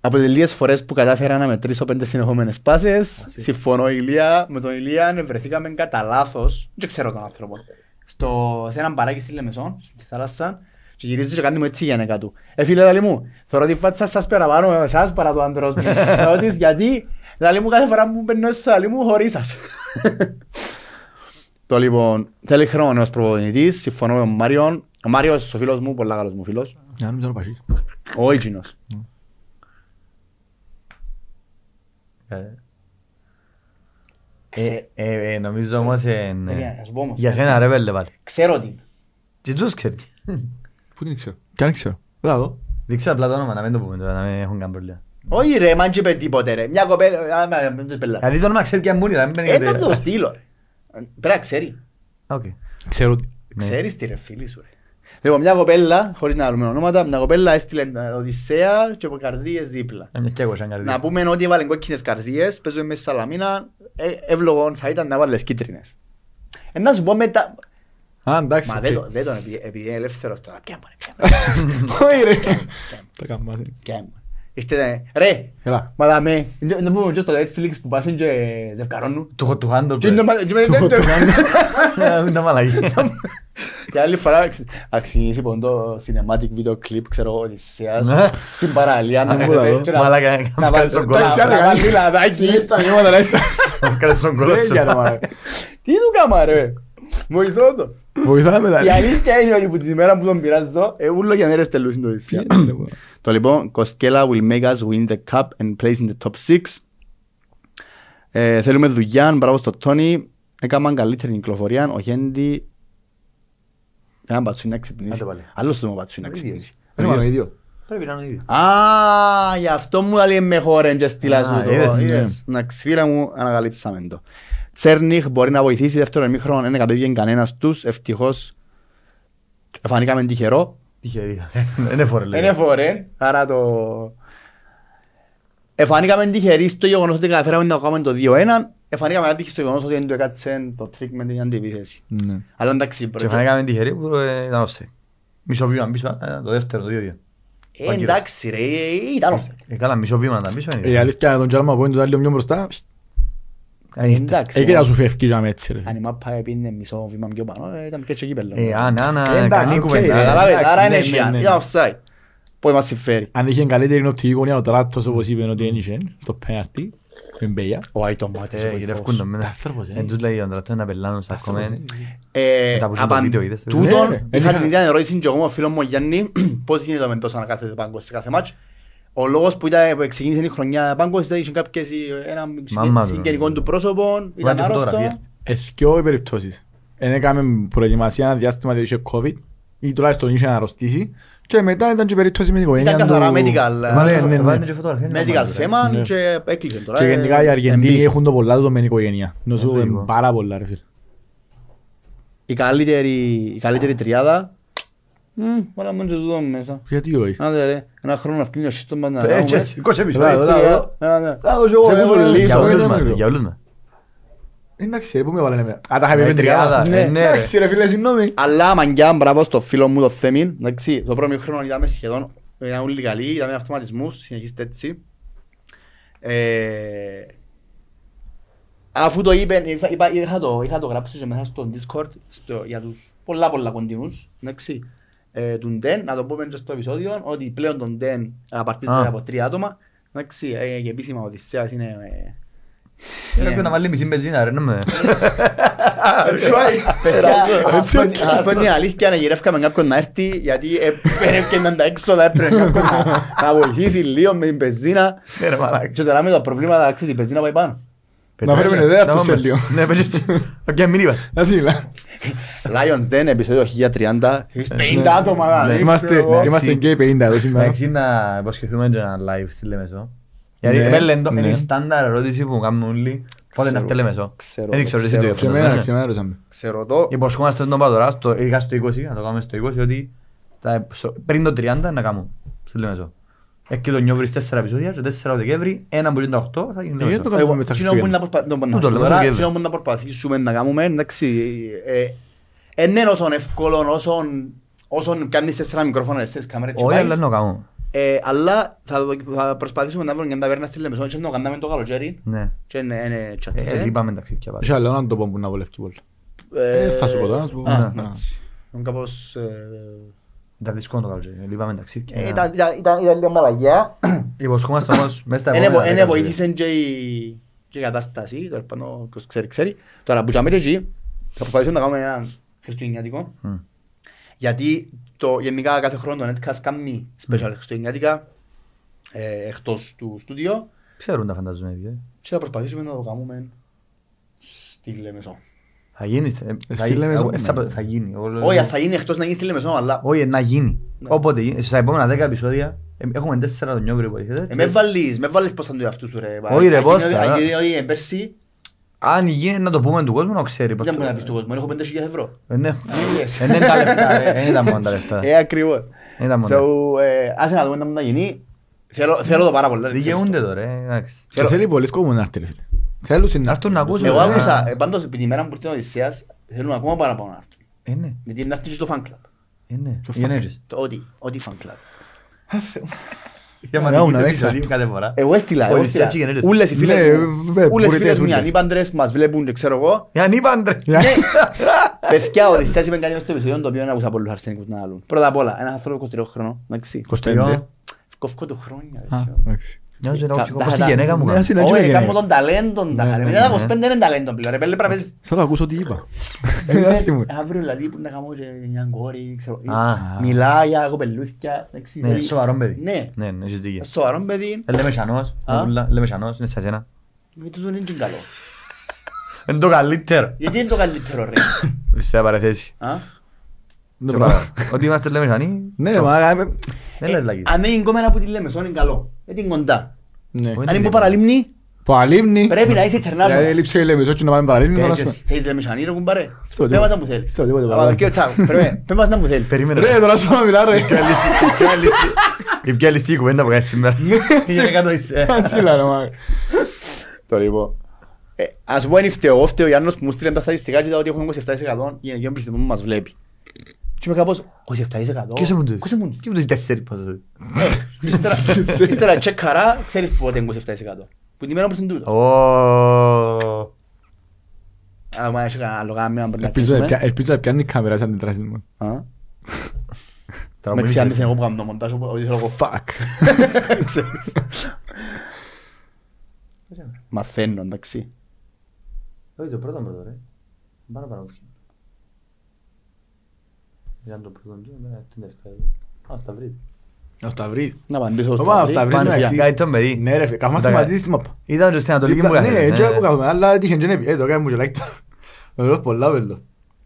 Από τις λίγες φορές που κατάφερα να μετρήσω πέντε συνεχόμενες πάσες, συμφωνώ Ηλία, με τον Ηλία βρεθήκαμε κατά λάθος, δεν ξέρω τον άνθρωπο, στο, σε έναν παράκι στη Λεμεσόν, στη θάλασσα, και γυρίζει και κάνει μου έτσι η γενέκα του. Ε, φίλε, λαλή μου, θωρώ τη φάτσα σας παραπάνω με εσάς παρά το άντρος μου. Ρωτής, γιατί, λαλή μου κάθε φορά που μπαίνω στο λαλή μου χωρίς σας. Το λοιπόν, θέλει χρόνο νέος προπονητής, συμφωνώ με τον Μάριον. Ο Μάριος, ο φίλος μου, πολλά καλός μου φίλος. Να μην τον πασίς. Ο Ίγινος. Ξε- Ε, ε, νομίζω όμως ε, Περίμενε, να σου πω όμως. για σένα ρε πέλε πάλι. Ξέρω την. Τι τους ξέρεις. Πού την ξέρω. Κι αν ξέρω. Έλα εδώ. Δεν ξέρω απλά το όνομα, να μην το πούμε τώρα, να μην έχουν καν προβλήμα. Όχι ρε, μαν και είπε τίποτε ρε. Μια κοπέλα, α, μα, μην το πελά. Γιατί το όνομα ξέρει και αν μούνι, να μην παίρνει Ε, και να το στείλω ρε. Πρέπει να ξέρει. Οκ. Ξέρω ότι. Ναι. Ξέρεις τι ρε φίλη σου ρε. Λοιπόν, μια κοπέλα, χωρίς να λέμε ονόματα, μια κοπέλα έστειλε ε, Οδυσσέα και από καρδίες δίπλα. Ε, μια και εγώ σαν καρδιά. Να πούμε ότι έβαλε κόκκινες καρδίες, παίζουμε μέσα στη Σαλαμίνα, ε, εύλογο θα ήταν να βάλεις κίτρινες. Ε, να σου πω μετά... Α, εντάξει. Μα οκ. δεν το- δεν τον, επειδή- επειδή είναι ελεύθερος τώρα, πιάμε ρε, πιάμε Όχι ρε. ρε, Τα καμπάς. ρε. πιάμε. Ήρθε, ρε, Έλα. μα δαμε, να πούμε και στο Netflix που πάσουν και ζευκαρώνουν. Του χω- του χάντο Και είναι μα- και με- Του- δεν- Να μην τα μαλαγεί. Και άλλη φορά αξι- αξιίζει πον το cinematic video clip, ξέρω εγώ, Οδυσσέας, Ναι. στην παραλία να πού να κάθεται δω. και να- Μαλάκα, να να βάλει- βγάλεις τον να- κόλλο σου. να βάλει λαδάκι. Στα νιώματα να είσαι. Να βγάλεις τον κόλλο σου. Δεν για ρε, μαλάκα. Τι του κάμα ρε, βοηθώ το. Βοηθάμε τα Η αλήθεια είναι ότι που την ημέρα που τον πειράζω, ε, ούλο για νέρες τελούσιν το Οδυσσέα. Το λοιπόν, Koskela will make us win the cup and place in the top 6. Ε, θέλουμε δουλειά, μπράβο στο Τόνι. Έκαναν καλύτερη κυκλοφορία, ο Γέντι... Έναν πατσούι να ξυπνήσει. Άντε πάλι. Άλλος το μου πατσούι να ξυπνήσει. Δεν είναι ο ίδιος. Πρέπει να είναι ο ίδιος. Α, γι' αυτό μου λέει με χώρεν και στείλα Α, σου το. είδες, Είδες. Να ξεφύρα μου, ανακαλύψαμε το. Τσέρνιχ μπορεί να βοηθήσει δεύτερο εμίχρονο, δεν κατέβηκε κανένας τους, ευτυχώς Εφανήκαμε τυχεροί. Τυχερή. Δεν έφορε Δεν λέει. εφορέ, άρα το... Εφανήκαμε τυχεροί στο γεγονός ότι καταφέραμε να κάνουμε το 2-1. Εφανήκαμε άτυχοι στο γεγονός ότι δεν το έκατσε το τρίκ με την αντιπίθεση. Ναι. Αλλά εντάξει, Και φανήκαμε τυχεροί που ε, ήταν offside. Μισό βήμα πίσω, ε, το δεύτερο, το 2-2. Ε, εντάξει ρε, ήταν offside. Ε, καλά, μισό βήμα ήταν πίσω. είναι. Η αλήθεια είναι τον Τζάλμα που είναι το άλλο πιο μπροστά. Ε, Εντάξει. Εκεί να σου φεύγεις για έτσι ρε. Αν η μάπα έπινε μισό βήμα πιο πάνω, ε, ήταν και έτσι κύπελλο. Ε, α, ναι, ναι, εντάξει, κανεί οκ, κουβέντα. ρε, Καταλάβες, εντάξει, άρα ναι, είναι ναι, σιά, ναι. είναι offside. Πώς μας συμφέρει. Αν είχε καλύτερη οπτική γωνία ο Τράτος όπως είπε ότι ένιξε στο πέναρτι. Με μπέια. Ο Άιτο Μάτης Ε, βοηθός. γυρεύκουν το μένα. Άνθρωπος, ε. Εν τους λέει ο Αντράτος να πελάνουν στα comments. Ε, Μετά που είσαι το απαν- βίντεο, είδες το τούτον, βίντεο; Ναι, ρε. είχα Είχα- την ίδια ερώτηση και εγώ με ο φίλος μου ο Γιάννη, πώς γίνεται με τόσο να κάθεται πάγκος σε κάθε μάτς. Ο λόγος που, ήταν, που ξεκίνησε η χρονιά πάγκος ήταν είχε κάποιες, ένα Μάμα του. συγγενικό του πρόσωπο, ήταν Βγάλε άρρωστο. φωτογραφία. Εθκιό οι περιπτώσεις. Εν έκαμε προετοιμασία ένα διάστημα ότι είχε COVID ή τουλάχιστον είχε να αρρωστήσει και μετά ήταν και η περίπτωση με την οικογένεια Ήταν καθαρά του. medical, Ναι, Έβαλε- ναι, ναι. έβαλε και φωτογραφία, είναι medical μάλλον, θέμα Ναι. και έκλεισε τώρα. Και ε, γενικά οι Αργεντίνοι εμπίσω. έχουν το πολλά του με την οικογένεια. Νομίζω Ε, είναι λίγο. πάρα πολλά ρε φίλε. Η καλύτερη, η καλύτερη τριάδα, μμ, μπορεί να μην και τούτο μέσα. Γιατί όχι. Άντε ρε, ένα χρόνο να βγει ο σύστο μας να Ε, κάνουμε. έτσι, έτσι, κόσε πίσω. Έλα, ε. έλα, έλα. Ένα, ναι. Θα δω κι εγώ, Σε ρε, πού το ρε, λύσω, Για ρε, όλους ρε, μας, ρε. για όλους μας. Εντάξει ρε, πού με βάλανε με. Α, τα είχαμε Με με τριάδα. τριάδα, Ναι, ε, ναι, ρε. εντάξει ρε φίλε, συγγνώμη. Αλλά μαγκιά, μπράβο στο φίλο μου το Θέμιν. Εντάξει, το πρώτο χρόνο είδαμε σχεδόν, ήταν όλοι καλοί, είδαμε αυτοματισμούς, συνεχίστε έτσι. Ε, αφού το είπε, είπα- είπα- είχα το, είχα το γράψει και μέσα στο Discord στο, για τους πολλά πολλά κοντινούς, εντάξει. Ε, του Ντεν, να το πούμε και στο επεισόδιο, ότι πλέον τον Ντεν απαρτίζεται Α. από τρία άτομα. Εντάξει, ε, και επίσημα ο Οδυσσέας είναι... ε, Ε, Πρέπει να βάλει μισή μπενζίνα ρε, ναι με. Έτσι πάει. Ας πω- Ας πω την αλήθεια, να γυρεύκαμε κάποιον να έρθει, γιατί έπαιρνε να τα έξοδα, έπαιρνε κάποιον να- να βοηθήσει λίγο με την πεζίνα. Ναι, ρε, μαλάκα. Και τώρα με τα προβλήματα, ξέρεις, η πεζίνα πάει πάνω. Να φέρουμε ιδέα Να αυτούς σε πάμε. λίγο. Ναι, πες έτσι. Οκ, μην είπας. Να σίλα. Lions Den, επεισόδιο 1030. Έχεις 50 άτομα, Ναι. δηλαδή, Είμαστε ξέρω εγώ. είμαστε γκέι 50 εδώ σήμερα. Εντάξει, να υποσχεθούμε και ένα live στη Λεμεσό. Γιατί Ναι, εμένα λένε το- ναι. είναι η στάνταρ ερώτηση που κάνουν όλοι. Πότε να Ξέρω. έρθει η Λεμεσό. Ξέρω, Δεν ξέρω εσύ ξέρω. το Και ίδιο. εμένα, και εμένα ρωτήσαμε. Ξέρω το. Υποσχόμαστε τον Πατορά, στο- ειδικά στο 20, να το κάνουμε στο 20, ότι στα- στο- πριν το 30 να κάνουμε στη Λεμεσό. Έχει και το νιόβρις 4 επεισόδια και 4 Δεκέμβρη, ένα που είναι τα 8 θα γίνει Ε, γιατί το Λεμεσό. κάνουμε Εγώ, μετά εκείνο που Χριστούγεννα. να προσπα- το- να Τούτο σου λέμε, τώρα, στο Κέβρι. εκείνο που να προσπαθήσουμε να κάνουμε, εντάξει, ε, ε, εν είναι όσον εύκολο, όσον όσον κάνεις τέσσερα μικρόφωνα, τέσσερις κάμερες και Όχι, πάεις. αλλά να το κάνουμε. Ε, αλλά θα, δοκι- θα προσπαθήσουμε να βρούμε μια ταβέρνα στη Λεμεσό και να το κάνουμε το καλοκαίρι Ναι. και είναι είναι Ε, τσατζέ. λείπαμε ταξίδια πάλι. Έχει άλλο έναν τόπο που να βολεύει πολύ. Ε, θα σου πω τώρα, να σου πω. Α, Ναι. εντάξει. Είναι κάπως... Ήταν δύσκολο το καλοκαίρι, λείπαμε ταξίδια. Ε, ήταν λίγο μαλαγιά. Υποσχόμαστε όμως μέσα στα επόμενα. Ένα βοήθησε και η κατάσταση, τώρα πάνω ξέρει, ξέρει. Τώρα που και εκεί, θα προσπαθήσω να κάνουμε ένα χριστουγεννιάτικο. Γιατί το, γενικά κάθε χρόνο το Netcast κάνει special χριστουγεννιάτικα ε, εκτός του στούντιο. Ξέρουν τα φαντάζομαι. Ε, και θα προσπαθήσουμε να το κάνουμε στη Λεμεσό. Θα γίνει. ε, θα στη γίνει, Λεμεσό, ε, θα- ναι. Θα γίνει. Εγώ λέω- Όχι, θα γίνει εκτός να γίνει στη Λεμεσό, αλλά Όχι, να γίνει. Ναι. Όποτε γίνει. Στα επόμενα 10 επεισόδια ε, έχουμε 4 τον Νιόβρη που έχετε. ε, μες βάλεις, μες βάλεις πώς θα το εαυτού σου ρε. Όχι, ρε, πώς Αγίνει- θα, αγίνει- Όχι, ε, πέρσι, Αν γίνει να το πούμε του κόσμου να ξέρει. πώς δεν το- μπορεί να πεις του κόσμου, έχω 5.000 ευρώ. Ε, ναι. Αγγλίες. Ε, Δεν είναι τα λεφτά, ρε. Δεν ήταν μόνο τα λεφτά. Ε, ακριβώς. Δεν ήταν μόνο. So, ε, άσε να δούμε να γίνει. Θέλω θέλω το πάρα πολύ. ρε, ξέρεις Δικαιούνται το. τώρα, ε, εντάξει. Και θέλει πολλές κόμμα να έρθει ρε φίλε. Θέλουν Να έρθουν να ακούσουν. Εγώ Ε, άκουσα, ε, πάντως επί τη μέρα που ήρθε ο Οδυσσέας, θέλουν ακόμα παραπάνω να έρθουν. Ε, ναι. Γιατί να έρθει και στο fan club. Ε, ναι. Το Οι ενέργειες. Το ό,τι, ό,τι fan club. Για Να μα κάνουν, το να επεισόδιο δείξουν. κάθε φορά. Εγώ έστειλα, εγώ Οδυσσέας έστειλα. και γεννήτες. Ούλες οι φίλες Ναι, μου, βέβαια, ούλες οι πουριτές, φίλες μου οι ούλες. ανήπαντρες μας βλέπουν και ξέρω εγώ. Για ανήπαντρες. Παιδιά, ο Οδυσσέας είπε κάτι μες στο επεισόδιο το οποίο δεν άκουσα πολλούς αρσενικούς να λαλούν. Πρώτα απ' όλα, ένας άνθρωπος 23 χρονών, εντάξει. 25. Κόφκω του χρόνια. Α, ρε, εντάξει. Νιώζω να Κα- έχω τα- όπως τη τα- γενέκα μου Ναι, κάνω. ας είναι έτσι Όχι, με κάνω γενναία. τον ταλέντον τα Ναι, χαρέ. ναι, Μετά τα ναι. 25 δεν είναι ταλέντον πλέον. ρε, πέλε, πρέπει να παίζεις. Θέλω να ακούσω τι είπα. Ε, Δάστε μου. Αύριο δηλαδή που να κάνω και μια κόρη, ξέρω. Α. Μιλά για κοπελούθια. εντάξει, Ναι, θέλει- σοβαρό παιδί. Ναι, Ναι, ναι, έχεις δίκιο. σοβαρό παιδί. Ε, Λέμε σανός, Α. ούλα, λέμε σανός, είναι σε σένα. Γιατί τούτο είναι και καλό. Είναι το καλύτερο. Γιατί είναι το καλύτερο ρε; Σε παραθέσει. Α? Δεν Σε πράγμα. παρα- Ότι είμαστε λέμε σανοί, Ναι, μα... ε, δεν λες λαγί. Αν είναι κομμένα που τη λέμε, σώνει καλό. Δεν είναι κοντά. Ναι. Όχι. Αν είναι που παραλίμνη, Παραλίμνη. Πρέπει να είσαι Δηλαδή international. έλειψε η Λεμεσό και να πάμε παραλίμνη. Και τώρα έτσι. ας πούμε. Θέλεις λεμεσανή ρε κουμπάρε; Στο Πες μας τίποτα. να μου θέλεις. Στο τίποτα, Αλλά, παράδειγμα. και τσάου, πρέπει- Πες μας να μου θέλεις. Περίμενε. Ρε τώρα σου να μιλά ρε. Η πιο αλυστη- η πιο αλυστη- Η πιο αλυστη κουβέντα που κάνεις σήμερα. Είναι κάτω είσαι. Σύλλα ρε μα. Το λοιπόν. Ε, Ας σου πω είναι φταίω, εγώ φταίω ο Γιάννος που μου στείλε τα στατιστικά και είδα ότι έχουμε 27% γυναικείων πληθυσμών που μας βλέπει. Και είμαι κάπως, 27%. Ποιος ήμουν τότε; Ποιος ήμουν. Και μου το τέσσερι πας τότε. Ύστερα- Ύστερα τσεκαρά, ξέρεις πότε είναι 27%. Που την μέρα που είναι τούτο. Ω. Άμα έχει κανένα άλλο γάμι να μπορεί να Ελπίζω να κλείσουμε. πια- Ελπίζω να πιάνει η κάμερα σαν αντιδράσεις μου. Α. Τώρα Με μου ξιάνεις ήρθε. εγώ που κάνω το μοντάζ, οπότε θέλω εγώ. Fuck. Ξέρεις. Μαθαίνω, εντάξει. Όχι, το πρώτο πρώτο, ρε. Πάρα πάρα πολύ. Ήταν το πρώτο του, εμένα την δεύτερη. Α, στα βρει. Να τα βρεις. Να απαντήσω στο Πάμε, παιδί. στα βρει, Πάνε, εντάξει. φιλιά. Κάτι το παιδί. Ναι ρε φίλε, καθόμαστε Τα- μαζί στη μαπα. Ήταν και στην Ανατολική μου Δίπλα- Ναι, κάθεται, έτσι ναι. που κάθομαι, αλλά έτυχε και να πει, ε, το κάνει μου και like τώρα. Με λέω πολλά βέλο.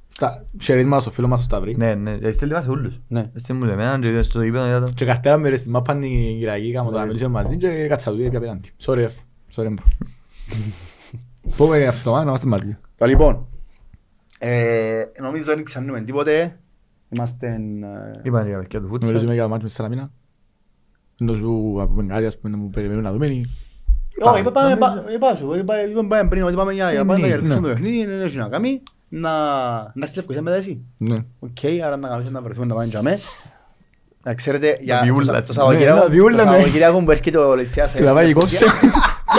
Στα χαιρετίσματα στο φίλος μας στο Σταυρί. Ναι, ναι, ε, στέλνει μας σε όλους. Ναι. Στέλνει μου εμένα και στο γήπεδο για το... Και καρτέρα με ρε στη μάπα την Κυριακή, κάμω το να μιλήσουμε μαζί και κάτσα του πια πέναντι. Sorry, ρε. Sorry, μπρο. Πούμε αυτό, να είμαστε μαζί. Το λοιπόν, ε, νομίζω δεν ξέρουμε τίποτε. Είμαστε... ε, Είπαν για παιδιά του Νομίζω φούτσα. είμαι για το μάτι με Σαλαμίνα. Ενώ σου πούμε κάτι, ας πούμε, να μου περιμένουν να δούμε. Όχι, είπα- πάμε, πα- είπα σου, είπα- είπα πάμε πριν ότι πάμε για για πάντα Ναι, για να ναι. το παιχνίδι, δεν έχει να κάνει. Να να έρθει λευκοσία μετά εσύ. Ναι. Οκ, άρα να κάνουμε να βρεθούμε να πάμε για μέ. Να ξέρετε, για Τα το βιούλα. Σα- το Ναι, Σαββατοκύριακο τα βιούλα, το ναι. Σαββατοκύριακο που έρχεται ο Λεσιάς Και λαβάει κόψε.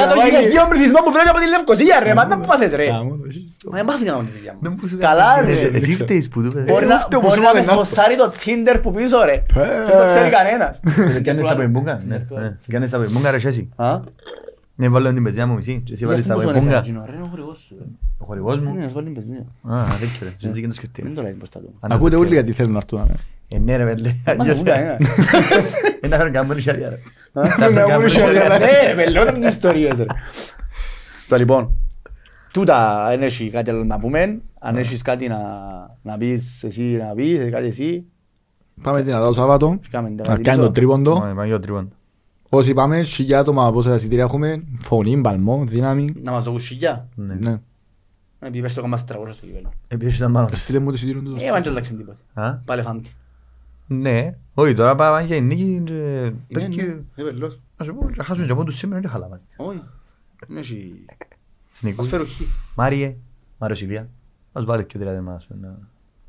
Για το γυναικείο πληθυσμό που βρέει από τη Λευκοσία ρε, μα να που πάθες ρε. Κάμω το σύστο. Μα δεν πάθει να κάνουμε τη δουλειά Δεν μου. μου σου Καλά κάνεις, ρε. ε, Εσύ φταίεις που του πες. Μπορεί να, αυτό που μπορεί σου να βάλε με να έρθω. σποσάρει το Tinder που πίσω ρε. Δεν το ξέρει κανένας. Κάνεις τα πεμπούγκα, ναι. ναι. Κάνεις τα πεμπούγκα ρε και εσύ. Α, Ναι, βάλω την πεζιά μου μισή και εσύ βάλεις τα πώς με πεμπούγκα. έφερε, ρε, είναι ο χορηγός σου, ρε. Ο χορηγός μου. Ναι, ας βάλει μπενζίνη. Α, δεν ξέρω. Σε δίκαιο το σκεφτεί. Δεν το λέει μπροστά του. Ακούτε όλοι γιατί θέλουν να έρθουν. Ναι. Ε, ναι ρε πέλε. Μα δεν ακούτε κανένα. Δεν θα φέρουν καμπόνι σιάρια ρε. Α, Θα φέρουν να καμπόνι βρουν σιάρια, σιάρια, ρε. Ναι ρε, με λέω τις ιστορίες ρε. Το λοιπόν, τούτα αν έχεις κάτι άλλο να πούμε, αν έχεις κάτι να, να πεις εσύ να πεις, κάτι εσύ, Πάμε δυνατά το Σάββατο. φύγαμε την Να τετάρτη κάνει το πίσω. τρίποντο. Πάμε, πάμε για το τρίπον. Όσοι πάμε, χιλιά άτομα πόσα εισιτήρια έχουμε. Φωνή, μπαλμό, δύναμη. Να μας δώσουν σιγιά. Ναι. Ναι. Επειδή πες το κομμάτι 400 στο κύπελο. Επειδή ήταν πάνω του. Στείλε μου το εισιτήριο του. Ε, δεν αλλάξαν τίποτα. Α, Πάλι φάντη. Ναι. Όχι, τώρα πάμε για η νίκη και Ναι, πες και- ναι, ε, βελός. Να σου πω, και χάσουν και από τους σήμερα και χαλάμε. Όχι. Δεν έχει... Εθνικούς. Ας φέρω χ. Μάριε, Μάριο Σιλία. Ας βάλεις και τρία δεμάς.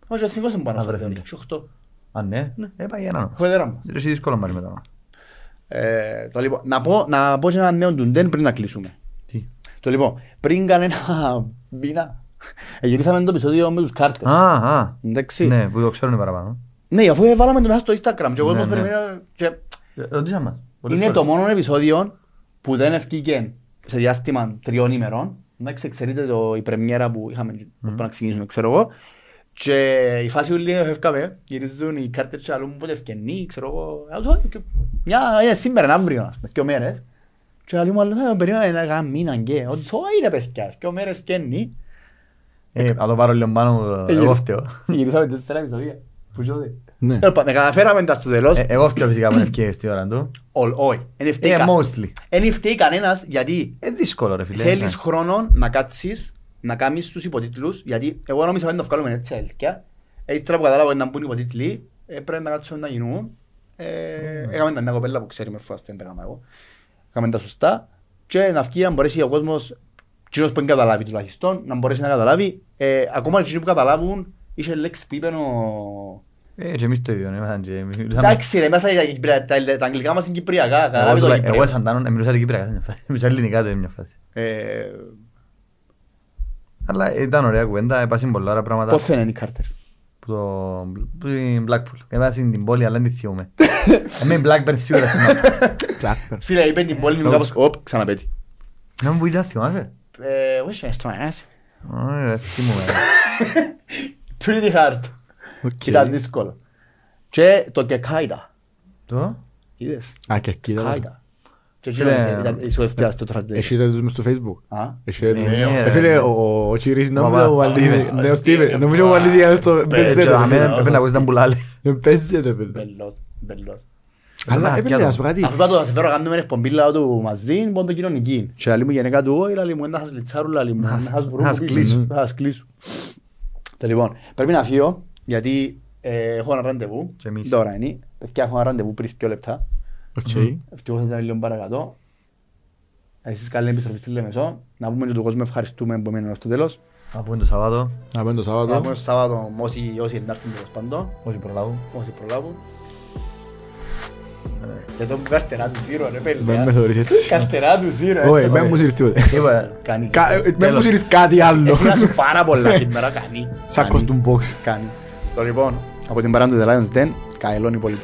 Όχι, ο εθνικός είναι πάνω Να στο βρεθούν. τέλος. Έχει οχτώ. Α, ναι. Ε, πάει έναν. Έχω έδερα μου. Εσύ δύσκολο μάρει μετά. Ε, το λοιπόν, να πω, να πω και ένα νέο του Ντεν πριν να κλείσουμε. Τι; Το λοιπόν, πριν κανένα μήνα, ε, γυρίσαμε το επεισόδιο με τους κάρτες. Α, α. Εντάξει. Ναι, που το ξέρουν παραπάνω. Ναι, αφού βάλαμε το μέσα στο Instagram και ο Ναι, κόσμος ναι. περιμένει και Ε, Ρωτήσαμε μας. Πολλές είναι φορές. το μόνο επεισόδιο που δεν ευκήκε σε διάστημα τριών ημερών. Εντάξει, ξέρετε το, η πρεμιέρα που είχαμε mm. να ξεκινήσουμε, ξέρω εγώ. Και η φάση ούλη έφευκαμε, γυρίζουν οι κάρτες και αλλού πότε ευκαινεί, ξέρω εγώ. Α, το- και Μια, είναι σήμερα, είναι αύριο, ας πούμε, δύο μέρες. Και αλλού μου άλλο, «Ε, περίμενε να κάνω μήνα και, ότι σώα είναι παιδιά, δύο μέρες φκαινεί. Ε, να το πάρω λίγο πάνω μου, Ε, εγώ φταίω. Γυρίσαμε τέσσερα επεισόδια. Που τότε. Ναι. Τέλος πάντων, καταφέραμε τα στο τέλος. Ε, Εγώ φταίω φυσικά που είναι ευκαιρίες στη ώρα του. Ολ- Όχι, δεν φταίει Ε, κα- mostly. δεν φταίει κανένας γιατί Ε, δύσκολο ρε φίλε. Θέλεις Ναι. χρόνο να κάτσεις, να κάνεις τους υποτίτλους, γιατί εγώ νόμιζα να το βγάλουμε έτσι αλήθεια. Έτσι τώρα που κατάλαβα ότι να μπουν υποτίτλοι, ε, πρέπει να κάτσουμε να γίνουν. Ε, Έκαμε τα μια κοπέλα που ξέρει με φουαστέ, δεν έκανα εγώ. Έκαμε τα σωστά και να βγει να μπορέσει ο κόσμος, κοινός που δεν καταλάβει τουλάχιστον, να μπορέσει να καταλάβει. Ε, ακόμα και εκείνοι που καταλάβουν, είχε λέξη που είπε ο... Ε, και εμείς το ίδιο, ναι, ήμασταν και εμείς μιλούσαμε- Εντάξει ρε, μέσα τα, Κυπρια- τα, τα αγγλικά μας είναι κυπριακά, Εγώ καταλάβει το τουλά- Εγώ κυπριακό. σαν Τάνον, ε, μιλούσα και κυπριακά σε μια φάση. Μιλούσα ελληνικά σε μια φάση. Ε, Αλλά ήταν ωραία κουβέντα, έπασαν πολλά ωραία πράγματα. Πώς φαίνεται οι κάρτες. Που το... που την Blackpool. Έβασαν την πόλη, αλλά δεν τη θυμούμε. Εμείς Blackburn σίγουρα θυμάμαι. Blackbird. Φίλε, είπε την πόλη μου Λόγος. κάπως, οπ, ξαναπέτει. Να μου πεις να θυμάσαι; Ε, όχι φαίνεται στο ένας. Ωραία, θυμούμαι. Pretty hard. Οκ. Ήταν δύσκολο. Και το και κάιτα. Το; Είδες; Α, και κοίτα. Κάιτα. Και εκεί Φίλε, ήταν- ήταν η Σουεφτιά στο translation. Έχετε τους μες στο facebook. Α, Έχετε τους. ναι, Ε, ρε. Φίλε, ο- ο Τσίρις Παπά, νομίζω ο Βαλής- Steven. ναι, ο Steven. Steven, Νομίζω ο Βαλής για στο... Πέτσα, Παίζεται, Αμέ, φίλε. ναι. πρέπει να ακούσεις τα μπουλάλη. Δεν παίζεται, φίλε. μπελός, μπελός. Αλλά Μακιάτο. έπαιρνε να σου πω κάτι. Αφού είπα το να σε φέρω να κάνουμε εκπομπή λαό του μαζί, μόνο το κοινωνική. Και λέει μου η γενικά του, όχι, λέει μου, να σας λιτσάρουν, λέει μου, να σας βρουν να σας πίσω, κλείσουν. Λοιπόν, πρέπει να φύγω, γιατί ε, έχω ένα ραντεβού, Και εμείς. τώρα είναι, παιδιά έχω ένα ραντεβού πριν δύο λεπτά, Οκ. ευτυχώς ήταν λίγο παρακατώ. Εσείς καλή επιστροφή στη Λεμεσό, να πούμε και του κόσμου ευχαριστούμε που έμειναν στο τέλος. Να πούμε το Σαββάτο, Να πάμε το Να Σάββατο. πούμε στο Σάββατο όσοι όσοι εντάρθουν τέλος πάντων, όσοι προλάβουν. όσοι προλάβουν. Και το που καρτερά του Ζήρο, ρε Δεν με παιδιά. θεωρείς έτσι. Καρτερά του Ζήρο. Όχι, ε. δεν μου σύρεις τίποτε. Είπα, Κάνει. Κα- ε, Δεν μου Τέλος. σύρεις κάτι άλλο. Εσύ να σου πάρα πολλά σήμερα, κάνει. Σαν Κάνει. costume box. Κάνει. Το λοιπόν, από την παρά του The Lions Den, καελών υπόλοιπο.